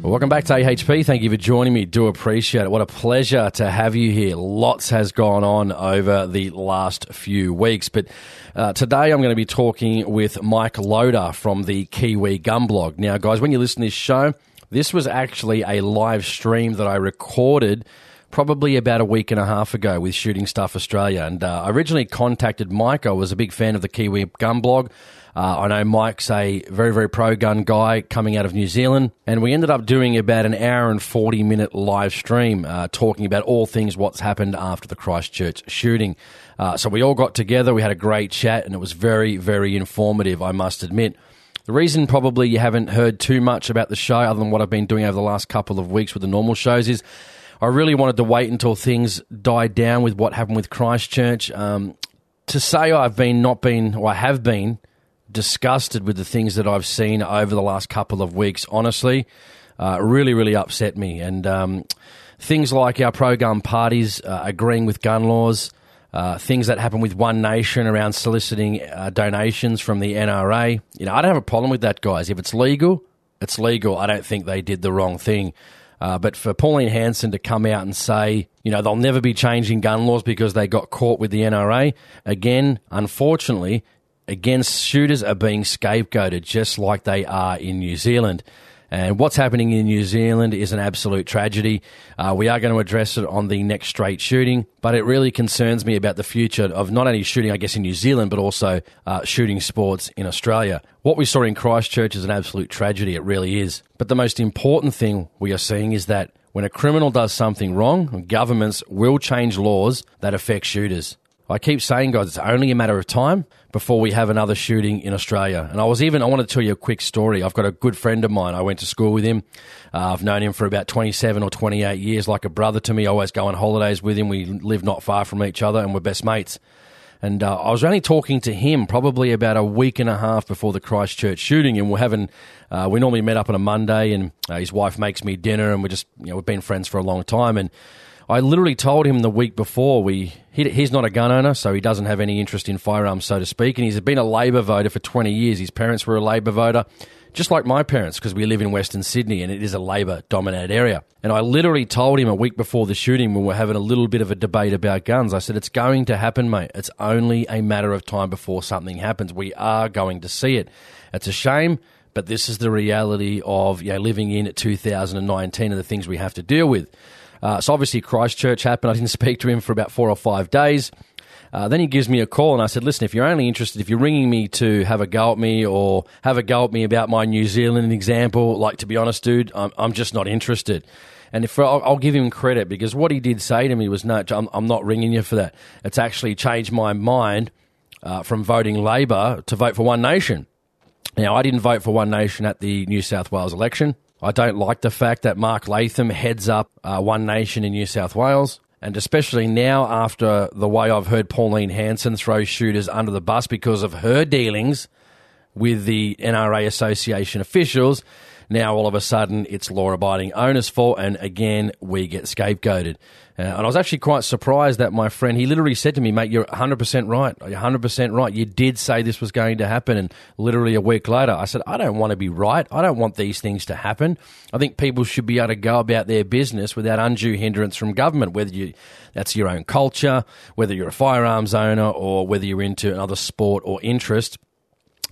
Well, welcome back to AHP. Thank you for joining me. Do appreciate it. What a pleasure to have you here. Lots has gone on over the last few weeks, but uh, today I'm going to be talking with Mike Loader from the Kiwi Gun Blog. Now, guys, when you listen to this show, this was actually a live stream that I recorded probably about a week and a half ago with Shooting Stuff Australia. And uh, I originally contacted Mike. I was a big fan of the Kiwi Gun Blog. Uh, I know Mike's a very, very pro gun guy coming out of New Zealand, and we ended up doing about an hour and 40 minute live stream uh, talking about all things what's happened after the Christchurch shooting. Uh, so we all got together, we had a great chat, and it was very, very informative, I must admit. The reason probably you haven't heard too much about the show, other than what I've been doing over the last couple of weeks with the normal shows, is I really wanted to wait until things died down with what happened with Christchurch. Um, to say I've been not been, or I have been disgusted with the things that I've seen over the last couple of weeks, honestly, uh, really, really upset me. And um, things like our pro gun parties uh, agreeing with gun laws, uh, things that happen with One Nation around soliciting uh, donations from the NRA. You know, I don't have a problem with that, guys. If it's legal, it's legal. I don't think they did the wrong thing. Uh, but for Pauline Hanson to come out and say, you know, they'll never be changing gun laws because they got caught with the NRA, again, unfortunately, against shooters are being scapegoated just like they are in New Zealand. And what's happening in New Zealand is an absolute tragedy. Uh, we are going to address it on the next straight shooting, but it really concerns me about the future of not only shooting, I guess, in New Zealand, but also uh, shooting sports in Australia. What we saw in Christchurch is an absolute tragedy. It really is. But the most important thing we are seeing is that when a criminal does something wrong, governments will change laws that affect shooters. I keep saying, guys, it's only a matter of time before we have another shooting in Australia. And I was even, I want to tell you a quick story. I've got a good friend of mine. I went to school with him. Uh, I've known him for about 27 or 28 years, like a brother to me. I always go on holidays with him. We live not far from each other and we're best mates. And uh, I was only talking to him probably about a week and a half before the Christchurch shooting, and we're having. Uh, we normally meet up on a Monday, and uh, his wife makes me dinner, and we're just you know we've been friends for a long time, and I literally told him the week before we he, he's not a gun owner, so he doesn't have any interest in firearms, so to speak. And he's been a Labor voter for 20 years. His parents were a Labor voter, just like my parents, because we live in Western Sydney and it is a Labor dominated area. And I literally told him a week before the shooting when we we're having a little bit of a debate about guns, I said, It's going to happen, mate. It's only a matter of time before something happens. We are going to see it. It's a shame but this is the reality of you know, living in 2019 and the things we have to deal with. Uh, so obviously Christchurch happened. I didn't speak to him for about four or five days. Uh, then he gives me a call and I said, listen, if you're only interested, if you're ringing me to have a go at me or have a go at me about my New Zealand example, like to be honest, dude, I'm, I'm just not interested. And if I'll, I'll, give him credit because what he did say to me was, no, I'm, I'm not ringing you for that. It's actually changed my mind uh, from voting Labor to vote for One Nation. Now, I didn't vote for One Nation at the New South Wales election. I don't like the fact that Mark Latham heads up uh, One Nation in New South Wales. And especially now, after the way I've heard Pauline Hanson throw shooters under the bus because of her dealings with the NRA Association officials, now all of a sudden it's law abiding owners' fault, and again, we get scapegoated. Uh, and I was actually quite surprised that my friend, he literally said to me, mate, you're 100% right. You're 100% right. You did say this was going to happen. And literally a week later, I said, I don't want to be right. I don't want these things to happen. I think people should be able to go about their business without undue hindrance from government, whether you, that's your own culture, whether you're a firearms owner or whether you're into another sport or interest.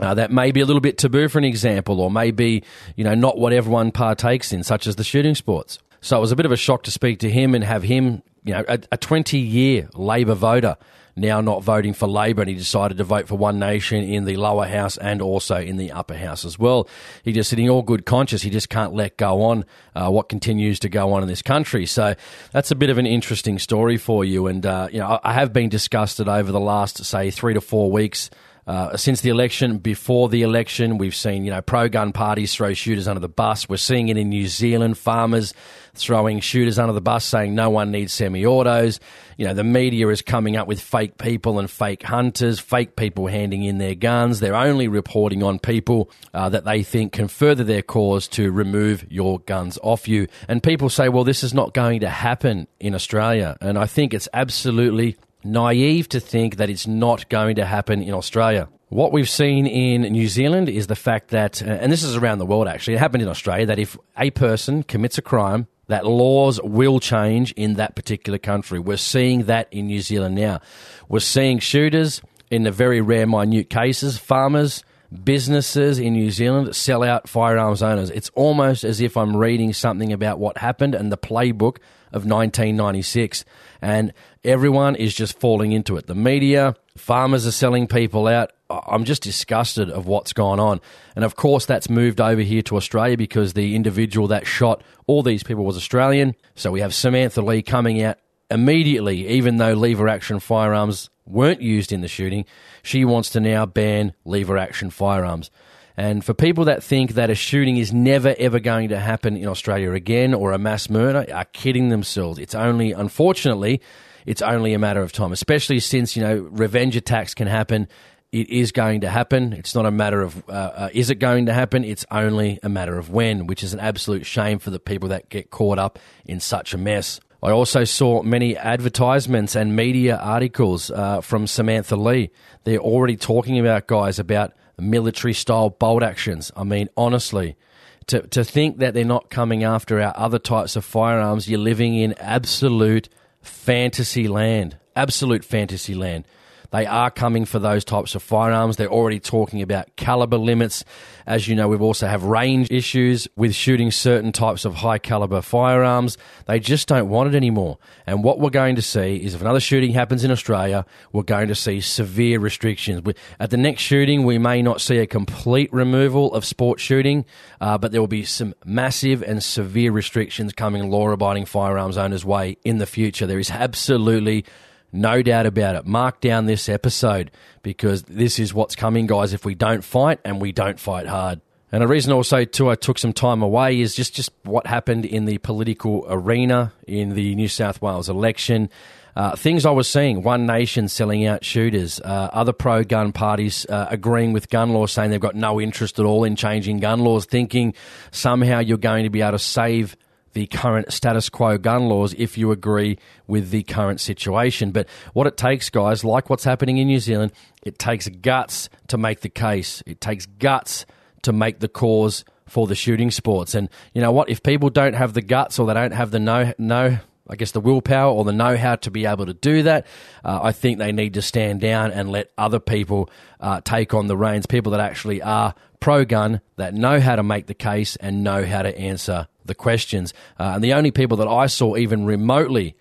Uh, that may be a little bit taboo, for an example, or maybe you know not what everyone partakes in, such as the shooting sports. So it was a bit of a shock to speak to him and have him, you know, a 20 year Labor voter now not voting for Labor, and he decided to vote for One Nation in the lower house and also in the upper house as well. He just in all good conscience, he just can't let go on uh, what continues to go on in this country. So that's a bit of an interesting story for you. And, uh, you know, I have been disgusted over the last, say, three to four weeks Uh, since the election, before the election, we've seen you know pro gun parties throw shooters under the bus. We're seeing it in New Zealand, farmers throwing shooters under the bus, saying no one needs semi-autos. You know the media is coming up with fake people and fake hunters, fake people handing in their guns. They're only reporting on people uh, that they think can further their cause to remove your guns off you. And people say, well, this is not going to happen in Australia, and I think it's absolutely naive to think that it's not going to happen in Australia. What we've seen in New Zealand is the fact that, uh, and this is around the world actually, it happened in Australia, that if a person commits a crime, that laws will change in that particular country. We're seeing that in New Zealand now. We're seeing shooters in the very rare, minute cases, farmers, businesses in New Zealand sell out firearms owners. It's almost as if I'm reading something about what happened and the playbook of 1996. And everyone is just falling into it. The media, farmers are selling people out. I'm just disgusted of what's gone on. And of course, that's moved over here to Australia because the individual that shot all these people was Australian. So we have Samantha Lee coming out immediately, even though lever action firearms weren't used in the shooting, she wants to now ban lever action firearms. And for people that think that a shooting is never ever going to happen in Australia again or a mass murder are kidding themselves. It's only, unfortunately, it's only a matter of time, especially since, you know, revenge attacks can happen. It is going to happen. It's not a matter of uh, uh, is it going to happen. It's only a matter of when, which is an absolute shame for the people that get caught up in such a mess. I also saw many advertisements and media articles uh, from Samantha Lee. They're already talking about guys about military style bolt actions. I mean, honestly, to, to think that they're not coming after our other types of firearms, you're living in absolute fantasy land. Absolute fantasy land. They are coming for those types of firearms. They're already talking about caliber limits. As you know, we've also have range issues with shooting certain types of high caliber firearms. They just don't want it anymore. And what we're going to see is if another shooting happens in Australia, we're going to see severe restrictions. At the next shooting, we may not see a complete removal of sport shooting, uh, but there will be some massive and severe restrictions coming law abiding firearms owners' way in the future. There is absolutely no doubt about it. Mark down this episode because this is what's coming, guys, if we don't fight and we don't fight hard. And a reason also, too, I took some time away is just, just what happened in the political arena in the New South Wales election. Uh, things I was seeing One Nation selling out shooters, uh, other pro gun parties uh, agreeing with gun laws, saying they've got no interest at all in changing gun laws, thinking somehow you're going to be able to save the current status quo gun laws if you agree with the current situation. But what it takes, guys, like what's happening in New Zealand, it takes guts to make the case. It takes guts to make the cause for the shooting sports. And you know what? If people don't have the guts or they don't have the no no I guess the willpower or the know how to be able to do that. Uh, I think they need to stand down and let other people uh, take on the reins, people that actually are pro gun, that know how to make the case and know how to answer the questions. Uh, and the only people that I saw even remotely,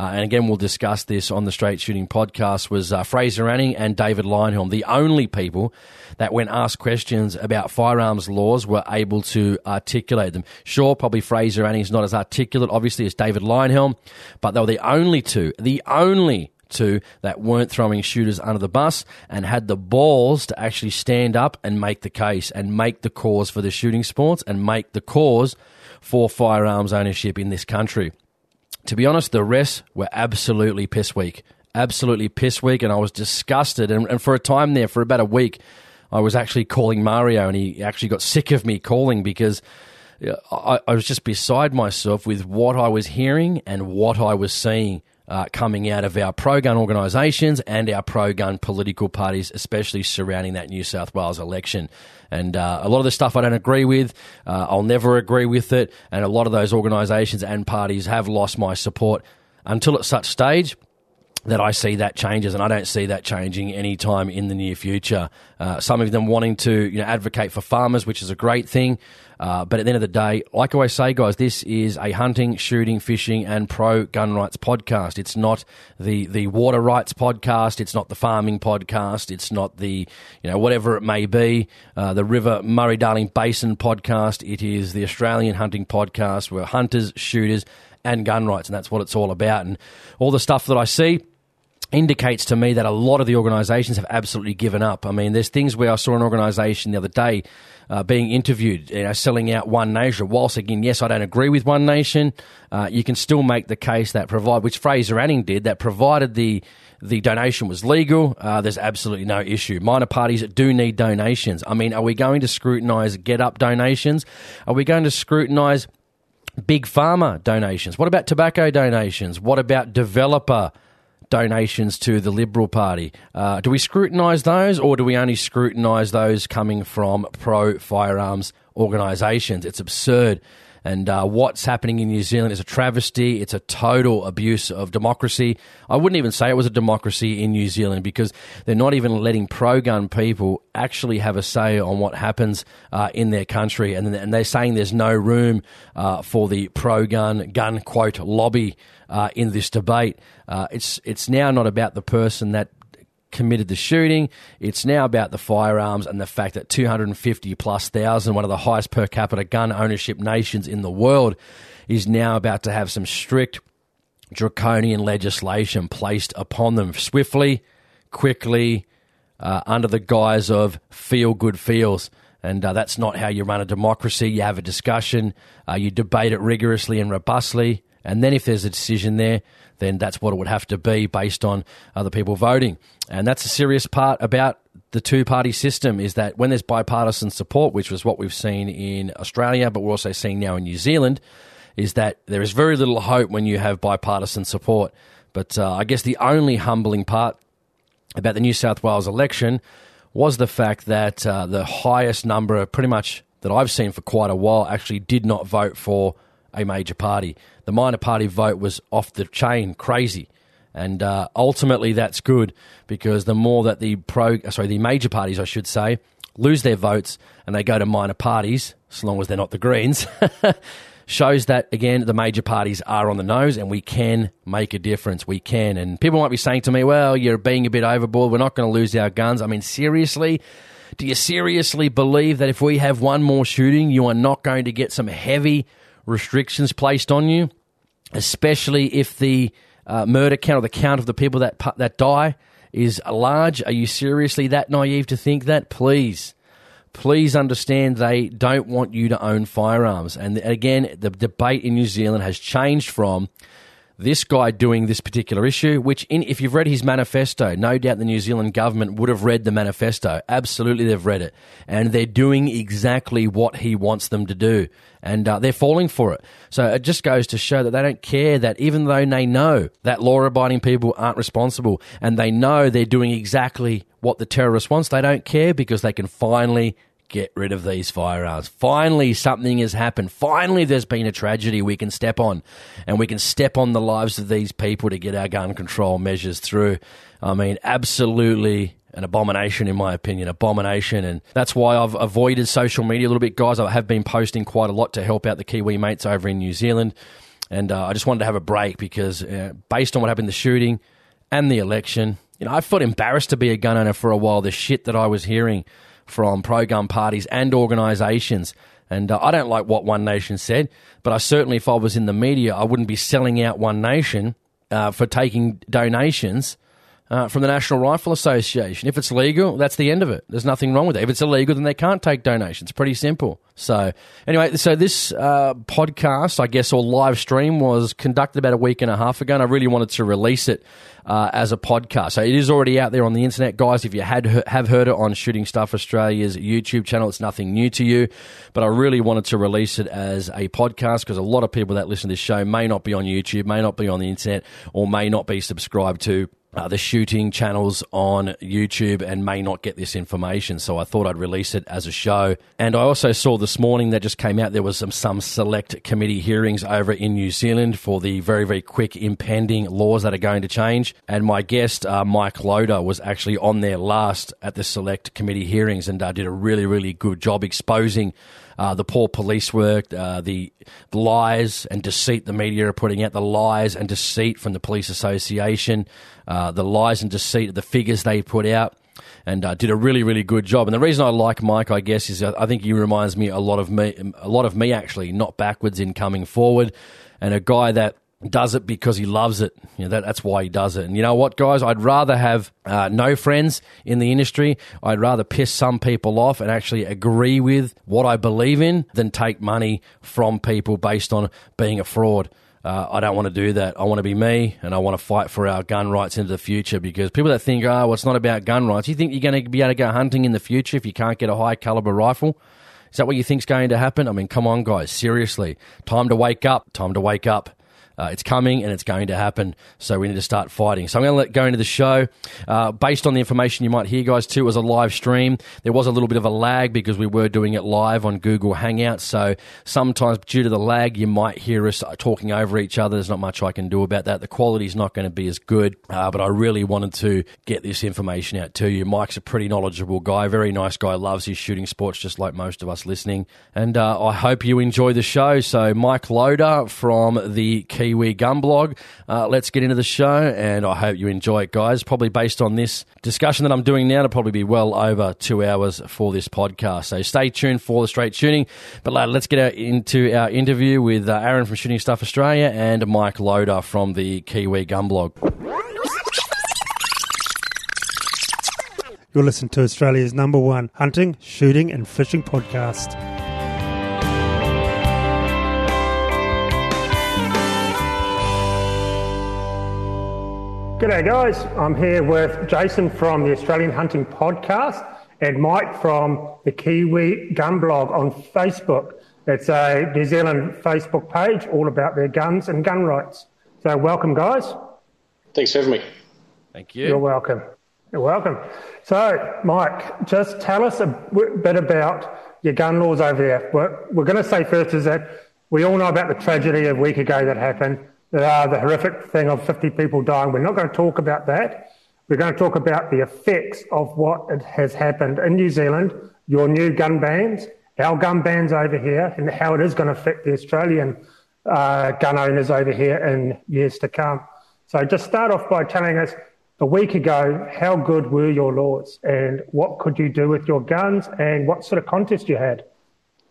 uh, and again, we'll discuss this on the Straight Shooting podcast, was uh, Fraser Anning and David Leyonhjelm. The only people that, when asked questions about firearms laws, were able to articulate them. Sure, probably Fraser Anning is not as articulate, obviously, as David Leyonhjelm, but they were the only two, the only two that weren't throwing shooters under the bus and had the balls to actually stand up and make the case and make the cause for the shooting sports and make the cause for firearms ownership in this country. To be honest, the rest were absolutely piss weak. Absolutely piss weak, and I was disgusted. And, and for a time there, for about a week, I was actually calling Mario, and he actually got sick of me calling because uh, I, I was just beside myself with what I was hearing and what I was seeing uh, coming out of our pro gun organisations and our pro gun political parties, especially surrounding that New South Wales election. And uh, a lot of the stuff I don't agree with, uh, I'll never agree with it. And a lot of those organisations and parties have lost my support until at such stage that I see that changes, and I don't see that changing anytime in the near future. Uh, some of them wanting to you know advocate for farmers, which is a great thing. Uh, but at the end of the day, like I always say, guys, this is a hunting, shooting, fishing, and pro gun rights podcast. It's not the the water rights podcast. It's not the farming podcast. It's not the you know whatever it may be, uh, the River Murray Darling Basin podcast. It is the Australian hunting podcast. We're hunters, shooters, and gun rights, and that's what it's all about. And all the stuff that I see indicates to me that a lot of the organisations have absolutely given up. I mean, there's things where I saw an organisation the other day uh, being interviewed, you know, selling out One Nation. Whilst again, yes, I don't agree with One Nation, uh, you can still make the case that provide, which Fraser Anning did, that provided the the donation was legal, uh, there's absolutely no issue. Minor parties do need donations. I mean, are we going to scrutinise GetUp donations? Are we going to scrutinise big pharma donations? What about tobacco donations? What about developer? Donations to the Liberal Party. Uh, do we scrutinise those, or do we only scrutinise those coming from pro firearms organisations? It's absurd and uh, what's happening in New Zealand is a travesty. It's a total abuse of democracy. I wouldn't even say it was a democracy in New Zealand because they're not even letting pro gun people actually have a say on what happens uh, in their country. And, and, they're saying there's no room uh, for the pro gun, gun quote, lobby uh, in this debate. Uh, it's, it's now not about the person that committed the shooting. It's now about the firearms and the fact that 250 plus thousand, one of the highest per capita gun ownership nations in the world, is now about to have some strict draconian legislation placed upon them swiftly, quickly, uh, under the guise of feel good feels. And uh, that's not how you run a democracy. You have a discussion, uh, you debate it rigorously and robustly, and then if there's a decision there, then that's what it would have to be based on other people voting. And that's a serious part about the two party system is that when there's bipartisan support, which was what we've seen in Australia, but we're also seeing now in New Zealand, is that there is very little hope when you have bipartisan support. But uh, I guess the only humbling part about the New South Wales election was the fact that uh, the highest number, pretty much that I've seen for quite a while, actually did not vote for a major party. The minor party vote was off the chain, crazy. And uh, ultimately, that's good because the more that the pro, sorry, the major parties, I should say, lose their votes and they go to minor parties, so long as they're not the Greens, shows that again the major parties are on the nose and we can make a difference. We can. And people might be saying to me, "Well, you're being a bit overboard. We're not going to lose our guns." I mean, seriously. Do you seriously believe that if we have one more shooting, you are not going to get some heavy restrictions placed on you, especially if the uh, murder count or the count of the people that that die is large? Are you seriously that naive to think that? Please, please understand they don't want you to own firearms. And again, the debate in New Zealand has changed from this guy doing this particular issue, which, in, if you've read his manifesto, no doubt the New Zealand government would have read the manifesto. Absolutely, they've read it. And they're doing exactly what he wants them to do. And uh, they're falling for it. So it just goes to show that they don't care that even though they know that law abiding people aren't responsible and they know they're doing exactly what the terrorist wants, they don't care because they can finally get rid of these firearms. Finally, something has happened. Finally, there's been a tragedy we can step on, and we can step on the lives of these people to get our gun control measures through. I mean, absolutely an abomination, in my opinion, abomination. And that's why I've avoided social media a little bit, guys. I have been posting quite a lot to help out the Kiwi mates over in New Zealand. And uh, I just wanted to have a break because, uh, based on what happened the shooting and the election, you know, I felt embarrassed to be a gun owner for a while. The shit that I was hearing from pro gun parties and organisations. And uh, I don't like what One Nation said, but I certainly, if I was in the media, I wouldn't be selling out One Nation uh, for taking donations uh, from the National Rifle Association. If it's legal, that's the end of it. There's nothing wrong with it. If it's illegal, then they can't take donations. Pretty simple. So, anyway, so this uh, podcast, I guess, or live stream was conducted about a week and a half ago, and I really wanted to release it uh, as a podcast. So it is already out there on the internet, guys. If you had have heard it on Shooting Stuff Australia's YouTube channel, it's nothing new to you. But I really wanted to release it as a podcast because a lot of people that listen to this show may not be on YouTube, may not be on the internet, or may not be subscribed to uh, the shooting channels on YouTube and may not get this information. So I thought I'd release it as a show. And I also saw this morning that just came out there was some, some select committee hearings over in New Zealand for the very, very quick impending laws that are going to change. And my guest, uh, Mike Loader, was actually on there last at the select committee hearings and uh, did a really, really good job exposing uh, the poor police work, uh, the lies and deceit the media are putting out, the lies and deceit from the police association, uh, the lies and deceit of the figures they put out. And uh, did a really, really good job. And the reason I like Mike, I guess, is I think he reminds me a lot of me, a lot of me actually, not backwards in coming forward, and a guy that does it because he loves it. You know, that, that's why he does it. And you know what, guys? I'd rather have uh, no friends in the industry. I'd rather piss some people off and actually agree with what I believe in than take money from people based on being a fraud. Uh, I don't want to do that. I want to be me and I want to fight for our gun rights into the future because people that think, oh, well, it's not about gun rights, you think you're going to be able to go hunting in the future if you can't get a high caliber rifle? Is that what you think's going to happen? I mean, come on, guys, seriously. Time to wake up. Time to wake up. Uh, it's coming and it's going to happen. So we need to start fighting. So I'm going to let go into the show. Uh, based on the information you might hear, guys, too, it was a live stream. There was a little bit of a lag because we were doing it live on Google Hangouts. So sometimes due to the lag, you might hear us talking over each other. There's not much I can do about that. The quality is not going to be as good, uh, but I really wanted to get this information out to you. Mike's a pretty knowledgeable guy, very nice guy, loves his shooting sports just like most of us listening. And uh, I hope you enjoy the show. So Mike Loader from the Key Kiwi Gun Blog. Uh, let's get into the show, and I hope you enjoy it, guys. Probably based on this discussion that I'm doing now, to probably be well over two hours for this podcast. So stay tuned for the straight shooting. But let's get into our interview with uh, Aaron from Shooting Stuff Australia and Mike Loader from the Kiwi Gun Blog. You're listening to Australia's number one hunting, shooting, and fishing podcast. G'day, guys. I'm here with Jason from the Australian Hunting Podcast and Mike from the Kiwi Gun Blog on Facebook. It's a New Zealand Facebook page all about their guns and gun rights. So, welcome, guys. Thanks for having me. Thank you. You're welcome. You're welcome. So, Mike, just tell us a bit about your gun laws over there. What we're going to say first is that we all know about the tragedy a week ago that happened uh, the horrific thing of 50 people dying. We're not going to talk about that. We're going to talk about the effects of what has happened in New Zealand, your new gun bans, our gun bans over here, and how it is going to affect the Australian uh, gun owners over here in years to come. So just start off by telling us a week ago, how good were your laws and what could you do with your guns and what sort of contest you had?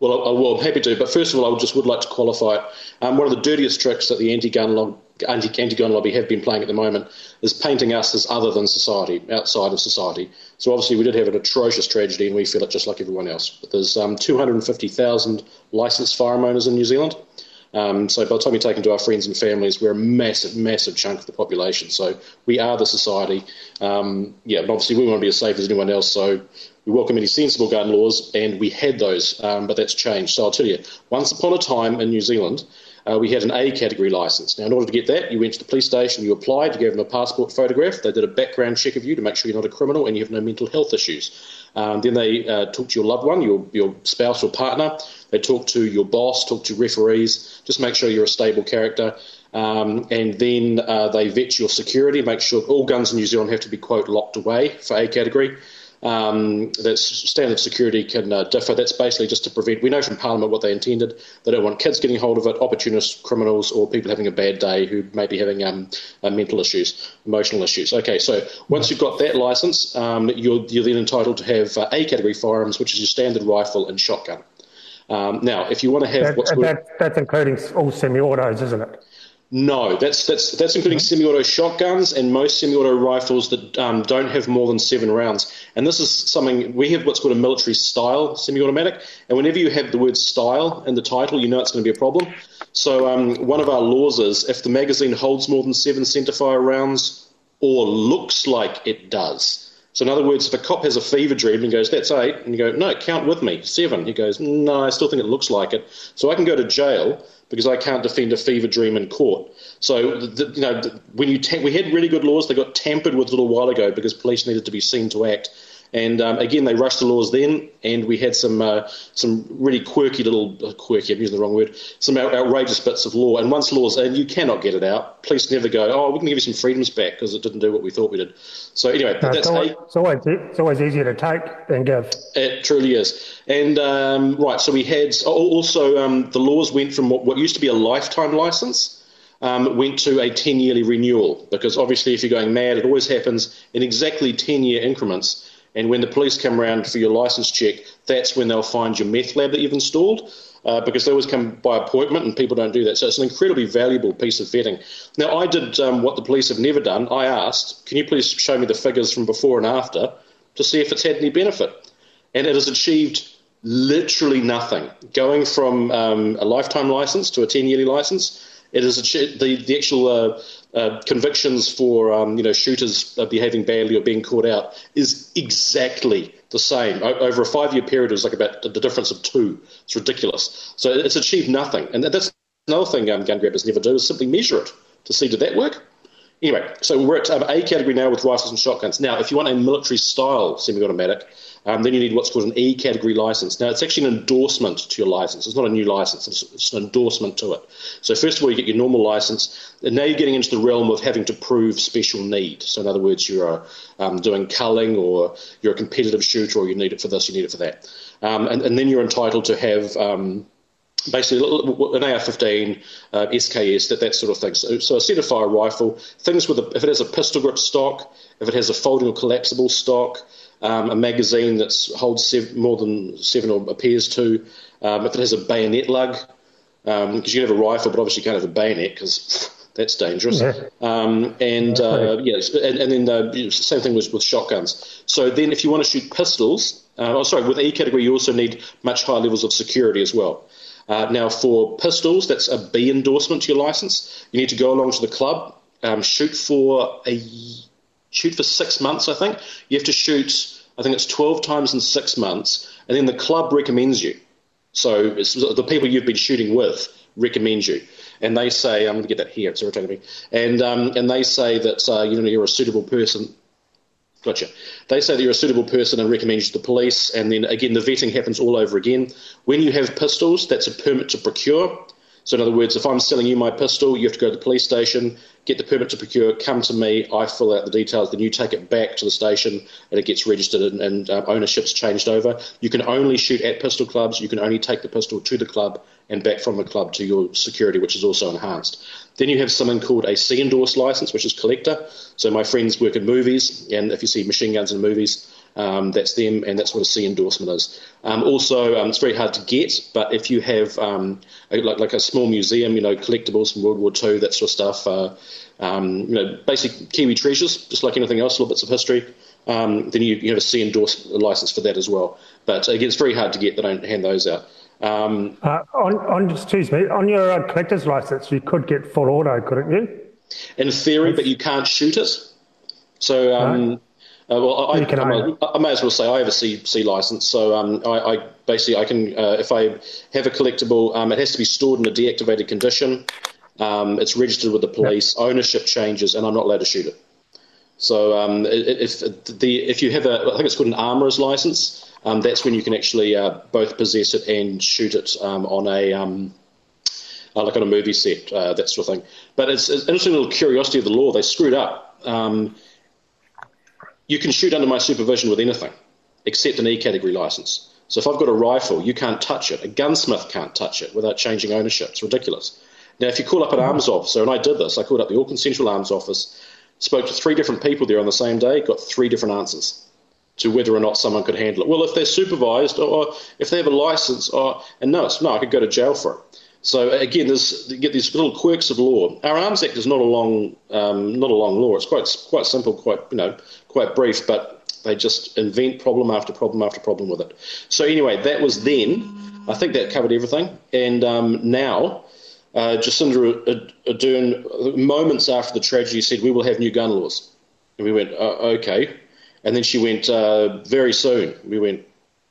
Well, I, well, I'm happy to. But first of all, I just would like to qualify it. Um, one of the dirtiest tricks that the anti-gun, lo- anti- anti-gun lobby have been playing at the moment is painting us as other than society, outside of society. So obviously, we did have an atrocious tragedy, and we feel it just like everyone else. But there's um, 250,000 licensed firearm owners in New Zealand. Um, so by the time you take into our friends and families, we're a massive, massive chunk of the population. So we are the society. Um, yeah, but obviously we want to be as safe as anyone else. So we welcome any sensible gun laws, and we had those, um, but that's changed. So I'll tell you, once upon a time in New Zealand, uh, we had an A category license. Now, in order to get that, you went to the police station, you applied, you gave them a passport photograph, they did a background check of you to make sure you're not a criminal and you have no mental health issues. Um, then they uh, talked to your loved one, your, your spouse or partner, they talked to your boss, talked to referees, just make sure you're a stable character. Um, and then uh, they vet your security, make sure all guns in New Zealand have to be, quote, locked away for A category um, that standard security can uh, differ. That's basically just to prevent. We know from Parliament what they intended. They don't want kids getting hold of it, opportunist criminals, or people having a bad day who may be having um, uh, mental issues, emotional issues. Okay, so once you've got that license, um, you're, you're then entitled to have uh, A category firearms, which is your standard rifle and shotgun. Um, now, if you want to have that, what's that, that's including all semi-autos, isn't it? No, that's that's that's including semi-auto shotguns and most semi-auto rifles that um, don't have more than seven rounds. And this is something we have what's called a military style semi-automatic. And whenever you have the word style in the title, you know it's going to be a problem. So um, one of our laws is if the magazine holds more than seven centerfire rounds or looks like it does. So in other words, if a cop has a fever dream and goes, "That's eight, and you go, "No, count with me, seven. He goes, "No, I still think it looks like it." So I can go to jail because I can't defend a fever dream in court. So, the, you know, when you ta- we had really good laws, they got tampered with a little while ago because police needed to be seen to act. And um, again, they rushed the laws then, and we had some uh, some really quirky little uh, quirky. I'm using the wrong word. Some outrageous bits of law. And once laws, and you cannot get it out. Police never go. Oh, we can give you some freedoms back because it didn't do what we thought we did. So anyway, no, that's it's always, it's always, it's always easier to take than give. It truly is. And um, right, so we had also um, the laws went from what, what used to be a lifetime license. Um, went to a 10 yearly renewal because obviously, if you're going mad, it always happens in exactly 10 year increments. And when the police come around for your license check, that's when they'll find your meth lab that you've installed. uh, because they always come by appointment and people don't do that. So it's an incredibly valuable piece of vetting. Now, I did um, what the police have never done. I asked, can you please show me the figures from before and after to see if it's had any benefit? And it has achieved literally nothing. Going from um, a lifetime license to a 10 yearly license, it is the, the actual uh, uh, convictions for um, you know shooters uh, behaving badly or being caught out is exactly the same o- over a five year period. It was like about the difference of two. It's ridiculous. So it's achieved nothing, and that's another thing um, gun grabbers never do is simply measure it to see did that work. Anyway, so we're at um, A category now with rifles and shotguns. Now, if you want a military style semi-automatic, um, then you need what's called an E category license. Now, it's actually an endorsement to your license. It's not a new license, it's, it's, an endorsement to it. So, first of all, you get your normal license, and now you're getting into the realm of having to prove special need. So, in other words, you're um, doing culling, or you're a competitive shooter, or you need it for this, you need it for that. Um, and, and, then you're entitled to have um, basically an AR-15, uh, SKS, that, that sort of thing. So, so a centerfire rifle, things with a, if it has a pistol grip stock, if it has a folding or collapsible stock, um, a magazine that holds seven, more than seven or appears to, um, if it has a bayonet lug, because um, you can have a rifle, but obviously you can't have a bayonet because that's dangerous. Yeah. Um, and uh, yes, and, and then the same thing was with shotguns. So then, if you want to shoot pistols, uh, oh sorry, with E category, you also need much higher levels of security as well. Uh, now, for pistols, that's a B endorsement to your license. You need to go along to the club, um, shoot for a shoot for six months. I think you have to shoot. I think it's twelve times in six months, and then the club recommends you. So the people you've been shooting with recommend you, and they say, "I'm going to get that here. It's irritating me." And um, and they say that uh, you know you're a suitable person Gotcha. They say that you're a suitable person and recommend you to the police. And then again, the vetting happens all over again. When you have pistols, that's a permit to procure. So, in other words, if I'm selling you my pistol, you have to go to the police station, get the permit to procure, come to me, I fill out the details, then you take it back to the station and it gets registered and, and uh, ownership's changed over. You can only shoot at pistol clubs, you can only take the pistol to the club and back from the club to your security, which is also enhanced. Then you have something called a C endorsed license, which is collector. So my friends work in movies, and if you see machine guns in movies, um, that's them, and that's what a C endorsement is. Um, also, um, it's very hard to get, but if you have um, a, like, like a small museum, you know, collectibles from World War II, that sort of stuff, uh, um, you know, basic Kiwi treasures, just like anything else, little bits of history. Um, then you, you have a C endorsed license for that as well. But again, it's very hard to get. They don't hand those out. Um, uh, on, on, excuse me, on your uh, collector's license, you could get full auto, couldn't you? In theory, but you can't shoot it. So, um, uh, well, I, I, I, I, may as well say I have a C, C license. So, um, I, basically I can, uh, if I have a collectible, um, it has to be stored in a deactivated condition. Um, it's registered with the police. Yep. Ownership changes, and I'm not allowed to shoot it. So, um, if the if you have a, I think it's called an armorer's license um, that's when you can actually uh, both possess it and shoot it um, on a um, uh, like on a movie set, uh, that sort of thing. But it's, it's, an interesting little curiosity of the law. They screwed up. Um, you can shoot under my supervision with anything except an E category license. So if I've got a rifle, you can't touch it. A gunsmith can't touch it without changing ownership. It's ridiculous. Now, if you call up an arms officer, and I did this, I called up the Auckland Central Arms Office, spoke to three different people there on the same day, got three different answers to whether or not someone could handle it. Well, if they're supervised or if they have a license, or and no, no, I could go to jail for it. So again, there's you get these little quirks of law. Our Arms Act is not a long, um, not a long law. It's quite quite simple, quite you know, quite brief, but they just invent problem after problem after problem with it. So anyway, that was then. I think that covered everything. And um, now, uh, Jacinda Ardern, moments after the tragedy, said we will have new gun laws. And we went, uh, okay. And then she went, uh, very soon. We went,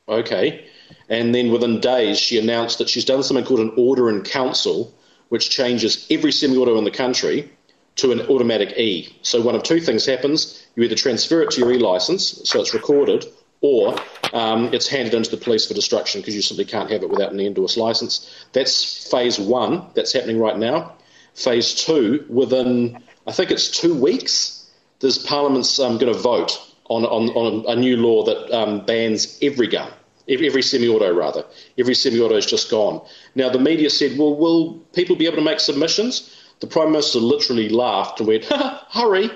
okay. And then within days, she announced that she's done something called an order in council, which changes every semi auto in the country to an automatic E. So one of two things happens. You either transfer it to your E license, so it's recorded, or um, it's handed into the police for destruction because you simply can't have it without an endorsed license. That's phase one. That's happening right now. Phase two, within, I think it's two weeks, there's Parliament's um, going to vote on, on, on a new law that um, bans every gun, every semi-auto rather. Every semi-auto is just gone. Now the media said, well, will people be able to make submissions? The Prime Minister literally laughed and went, hurry.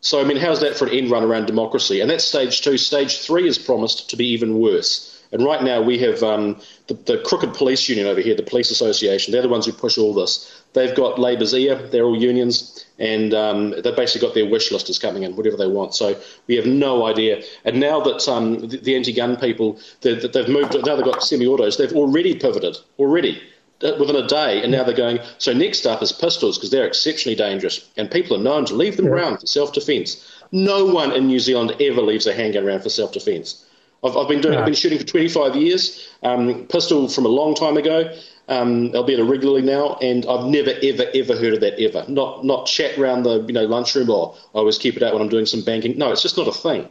So, I mean, how's that for an end run around democracy? And that's stage two. Stage three is promised to be even worse. And right now we have um, the, the, crooked police union over here, the police association. They're the ones who push all this. They've got Labour's ear. They're all unions, and um, they've basically got their wish listers coming in, whatever they want. So we have no idea. And now that um, the, the, anti-gun people, they've moved, now they've got semi-autos. They've already pivoted already uh, within a day, and now they're going. So next up is pistols because they're exceptionally dangerous, and people are known to leave them yeah. around for self-defence. No one in New Zealand ever leaves a handgun around for self-defence. I've, I've, been doing. I've been shooting for 25 years. Um, pistol from a long time ago, um, albeit irregularly now, and I've never, ever, ever heard of that ever. Not not chat around the you know lunchroom or I always keep it out when I'm doing some banking. No, it's just not a thing.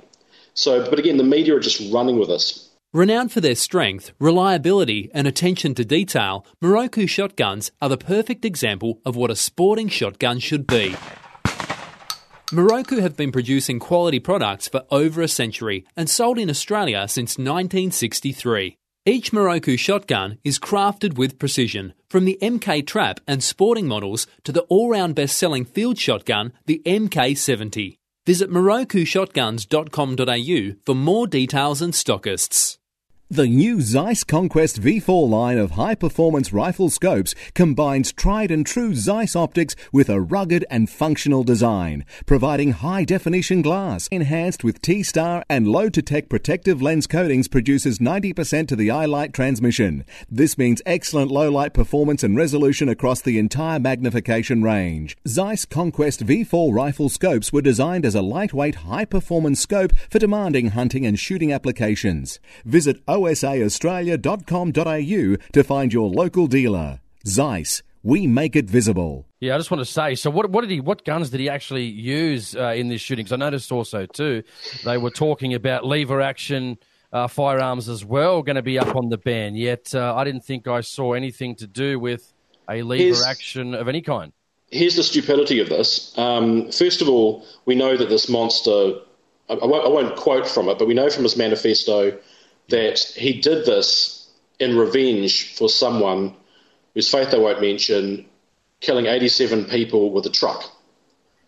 So, but again, the media are just running with us. Renowned for their strength, reliability, and attention to detail, Miroku shotguns are the perfect example of what a sporting shotgun should be. Miroku have been producing quality products for over a century and sold in Australia since 1963. Each Miroku shotgun is crafted with precision, from the MK Trap and sporting models to the all-round best-selling field shotgun, the MK70. Visit mirokushotguns.com.au for more details and stockists. The new Zeiss Conquest V4 line of high performance rifle scopes combines tried and true Zeiss optics with a rugged and functional design, providing high definition glass enhanced with T Star and LotuTec protective lens coatings produces 90% to the eye light transmission. This means excellent low light performance and resolution across the entire magnification range. Zeiss Conquest V4 rifle scopes were designed as a lightweight, high performance scope for demanding hunting and shooting applications. Visit osaaustralia.com.au to find your local dealer. Zeiss, we make it visible. Yeah, I just want to say. So, what what did he? What guns did he actually use uh, in this shooting? Because I noticed also too, they were talking about lever action uh, firearms as well, going to be up on the ban. Yet, uh, I didn't think I saw anything to do with a lever here's, action of any kind. Here's the stupidity of this. Um, first of all, we know that this monster. I, I, won't, I won't quote from it, but we know from his manifesto that he did this in revenge for someone whose faith I won't mention, killing 87 people with a truck.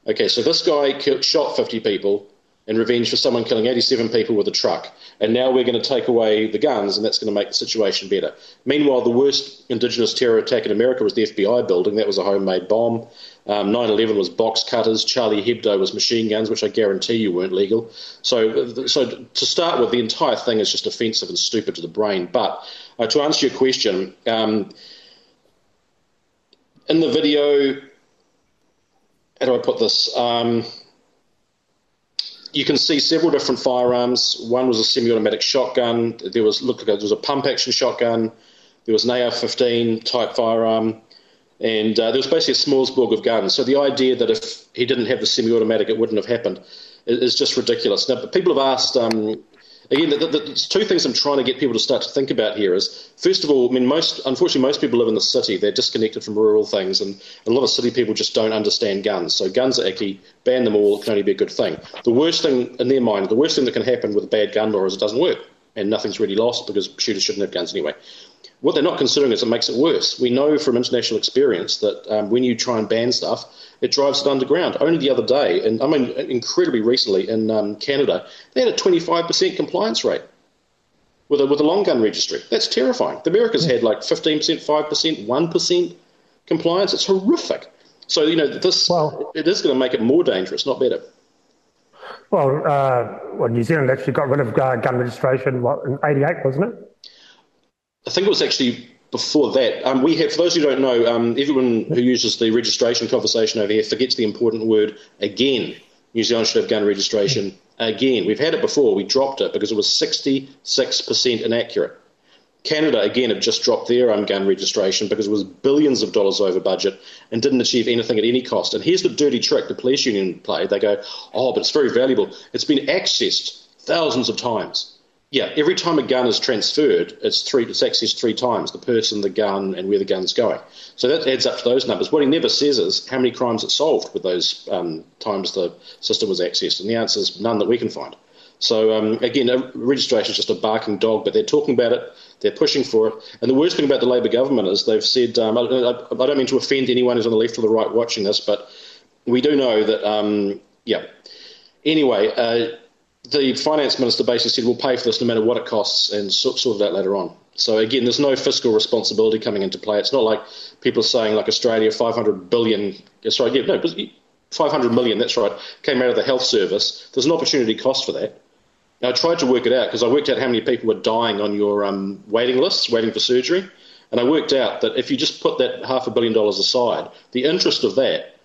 Okay, so this guy killed, shot 50 people in revenge for someone killing 87 people with a truck. And now we're going to take away the guns, and that's going to make the situation better. Meanwhile, the worst Indigenous terror attack in America was the FBI building. That was a homemade bomb. Um, 9/11 was box cutters. Charlie Hebdo was machine guns, which I guarantee you weren't legal. So, so to start with, the entire thing is just offensive and stupid to the brain. But uh, to answer your question, um, in the video, how do I put this? Um, you can see several different firearms. One was a semi-automatic shotgun. There was like there was a pump-action shotgun. There was an AR-15 type firearm. And uh, there was basically a smorgasbord of guns. So the idea that if he didn't have the semi-automatic, it wouldn't have happened is, just ridiculous. Now, people have asked. Um, again, the, the, the, two things I'm trying to get people to start to think about here is, first of all, I mean, most unfortunately, most people live in the city. They're disconnected from rural things, and a lot of city people just don't understand guns. So guns are icky. Ban them all. It can only be a good thing. The worst thing in their mind, the worst thing that can happen with a bad gun law is it doesn't work, and nothing's really lost because shooters shouldn't have guns anyway. What they're not considering is it makes it worse. We know from international experience that um, when you try and ban stuff, it drives it underground. Only the other day, and I mean incredibly recently in um, Canada, they had a 25% compliance rate with a, with a long gun registry. That's terrifying. The Americas had like 15%, 5%, 1% compliance. It's horrific. So, you know, this well, it is going to make it more dangerous, not better. Well, uh, well, New Zealand actually got rid of uh, gun registration what, in 88, wasn't it? I think it was actually before that. Um, we have, for those who don't know, um, everyone who uses the registration conversation over here forgets the important word again. New Zealand should have gun registration again. We've had it before. We dropped it because it was 66% inaccurate. Canada, again, have just dropped their um, gun registration because it was billions of dollars over budget and didn't achieve anything at any cost. And here's the dirty trick the police union played. They go, oh, but it's very valuable. It's been accessed thousands of times yeah, every time a gun is transferred, it's three it's accessed three times the person, the gun, and where the gun's going. So that adds up to those numbers. What he never says is how many crimes it solved with those um, times the system was accessed, and the answer is none that we can find. So um, again, registration is just a barking dog, but they're talking about it, they're pushing for it, and the worst thing about the Labor government is they've said. Um, I, I, don't mean to offend anyone who's on the left or the right watching this, but we do know that. Um, yeah. Anyway. Uh, the finance minister basically said, we'll pay for this no matter what it costs and sort, sort it out later on. So again, there's no fiscal responsibility coming into play. It's not like people are saying like Australia, 500 billion, sorry, yeah, no, 500 million, that's right, came out of the health service. There's an opportunity cost for that. Now, I tried to work it out because I worked out how many people were dying on your um, waiting lists, waiting for surgery. And I worked out that if you just put that half a billion dollars aside, the interest of that,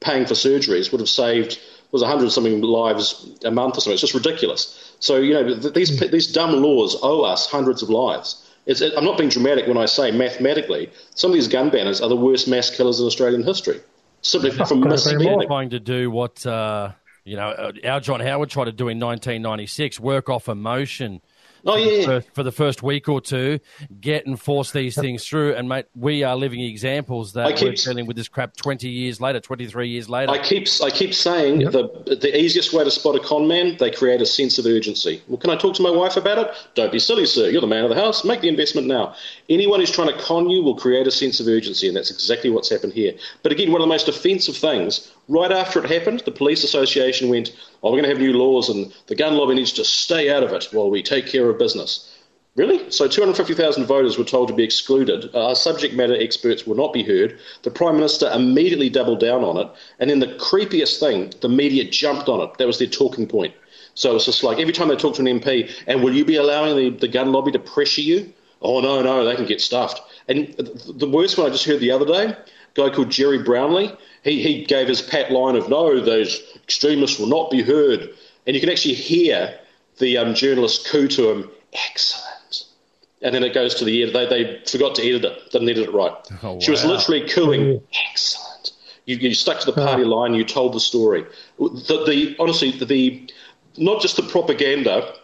paying for surgeries, would have saved was 100 something lives a month or something. It's just ridiculous. So, you know, these, these dumb laws owe us hundreds of lives. It, I'm not being dramatic when I say mathematically, some of these gun banners are the worst mass killers in Australian history. Simply from missing Trying to do what, uh, you know, uh, our John Howard tried to do in 1996, work off emotion Oh yeah. For, for, the first week or two, get and force these things through. And mate, we are living examples that keep, we're dealing with this crap twenty years later, twenty three years later. I keep I keep saying yep. the the easiest way to spot a con man, they create a sense of urgency. Well, can I talk to my wife about it? Don't be silly, sir. You're the man of the house. Make the investment now. Anyone who's trying to con you will create a sense of urgency, and that's exactly what's happened here. But again, one of the most offensive things Right after it happened, the police association went, "Oh, we're going to have new laws, and the gun lobby needs to stay out of it while we take care of business." Really? So 250,000 voters were told to be excluded. Our subject matter experts will not be heard. The Prime Minister immediately doubled down on it. And then the creepiest thing, the media jumped on it. That was their talking point. So it's just like every time they talk to an MP, and will you be allowing the, the gun lobby to pressure you? Oh, no, no, they can get stuffed. And the worst one I just heard the other day, guy called Gerry Brownlee, he, he gave his pat line of no, those extremists will not be heard. And you can actually hear the um, journalist coo to him, excellent. And then it goes to the end. They, they forgot to edit it, didn't edit it right. Oh, wow. She was literally cooing, excellent. You, you stuck to the party oh. line, you told the story. The, the honestly, the, the not just the propaganda,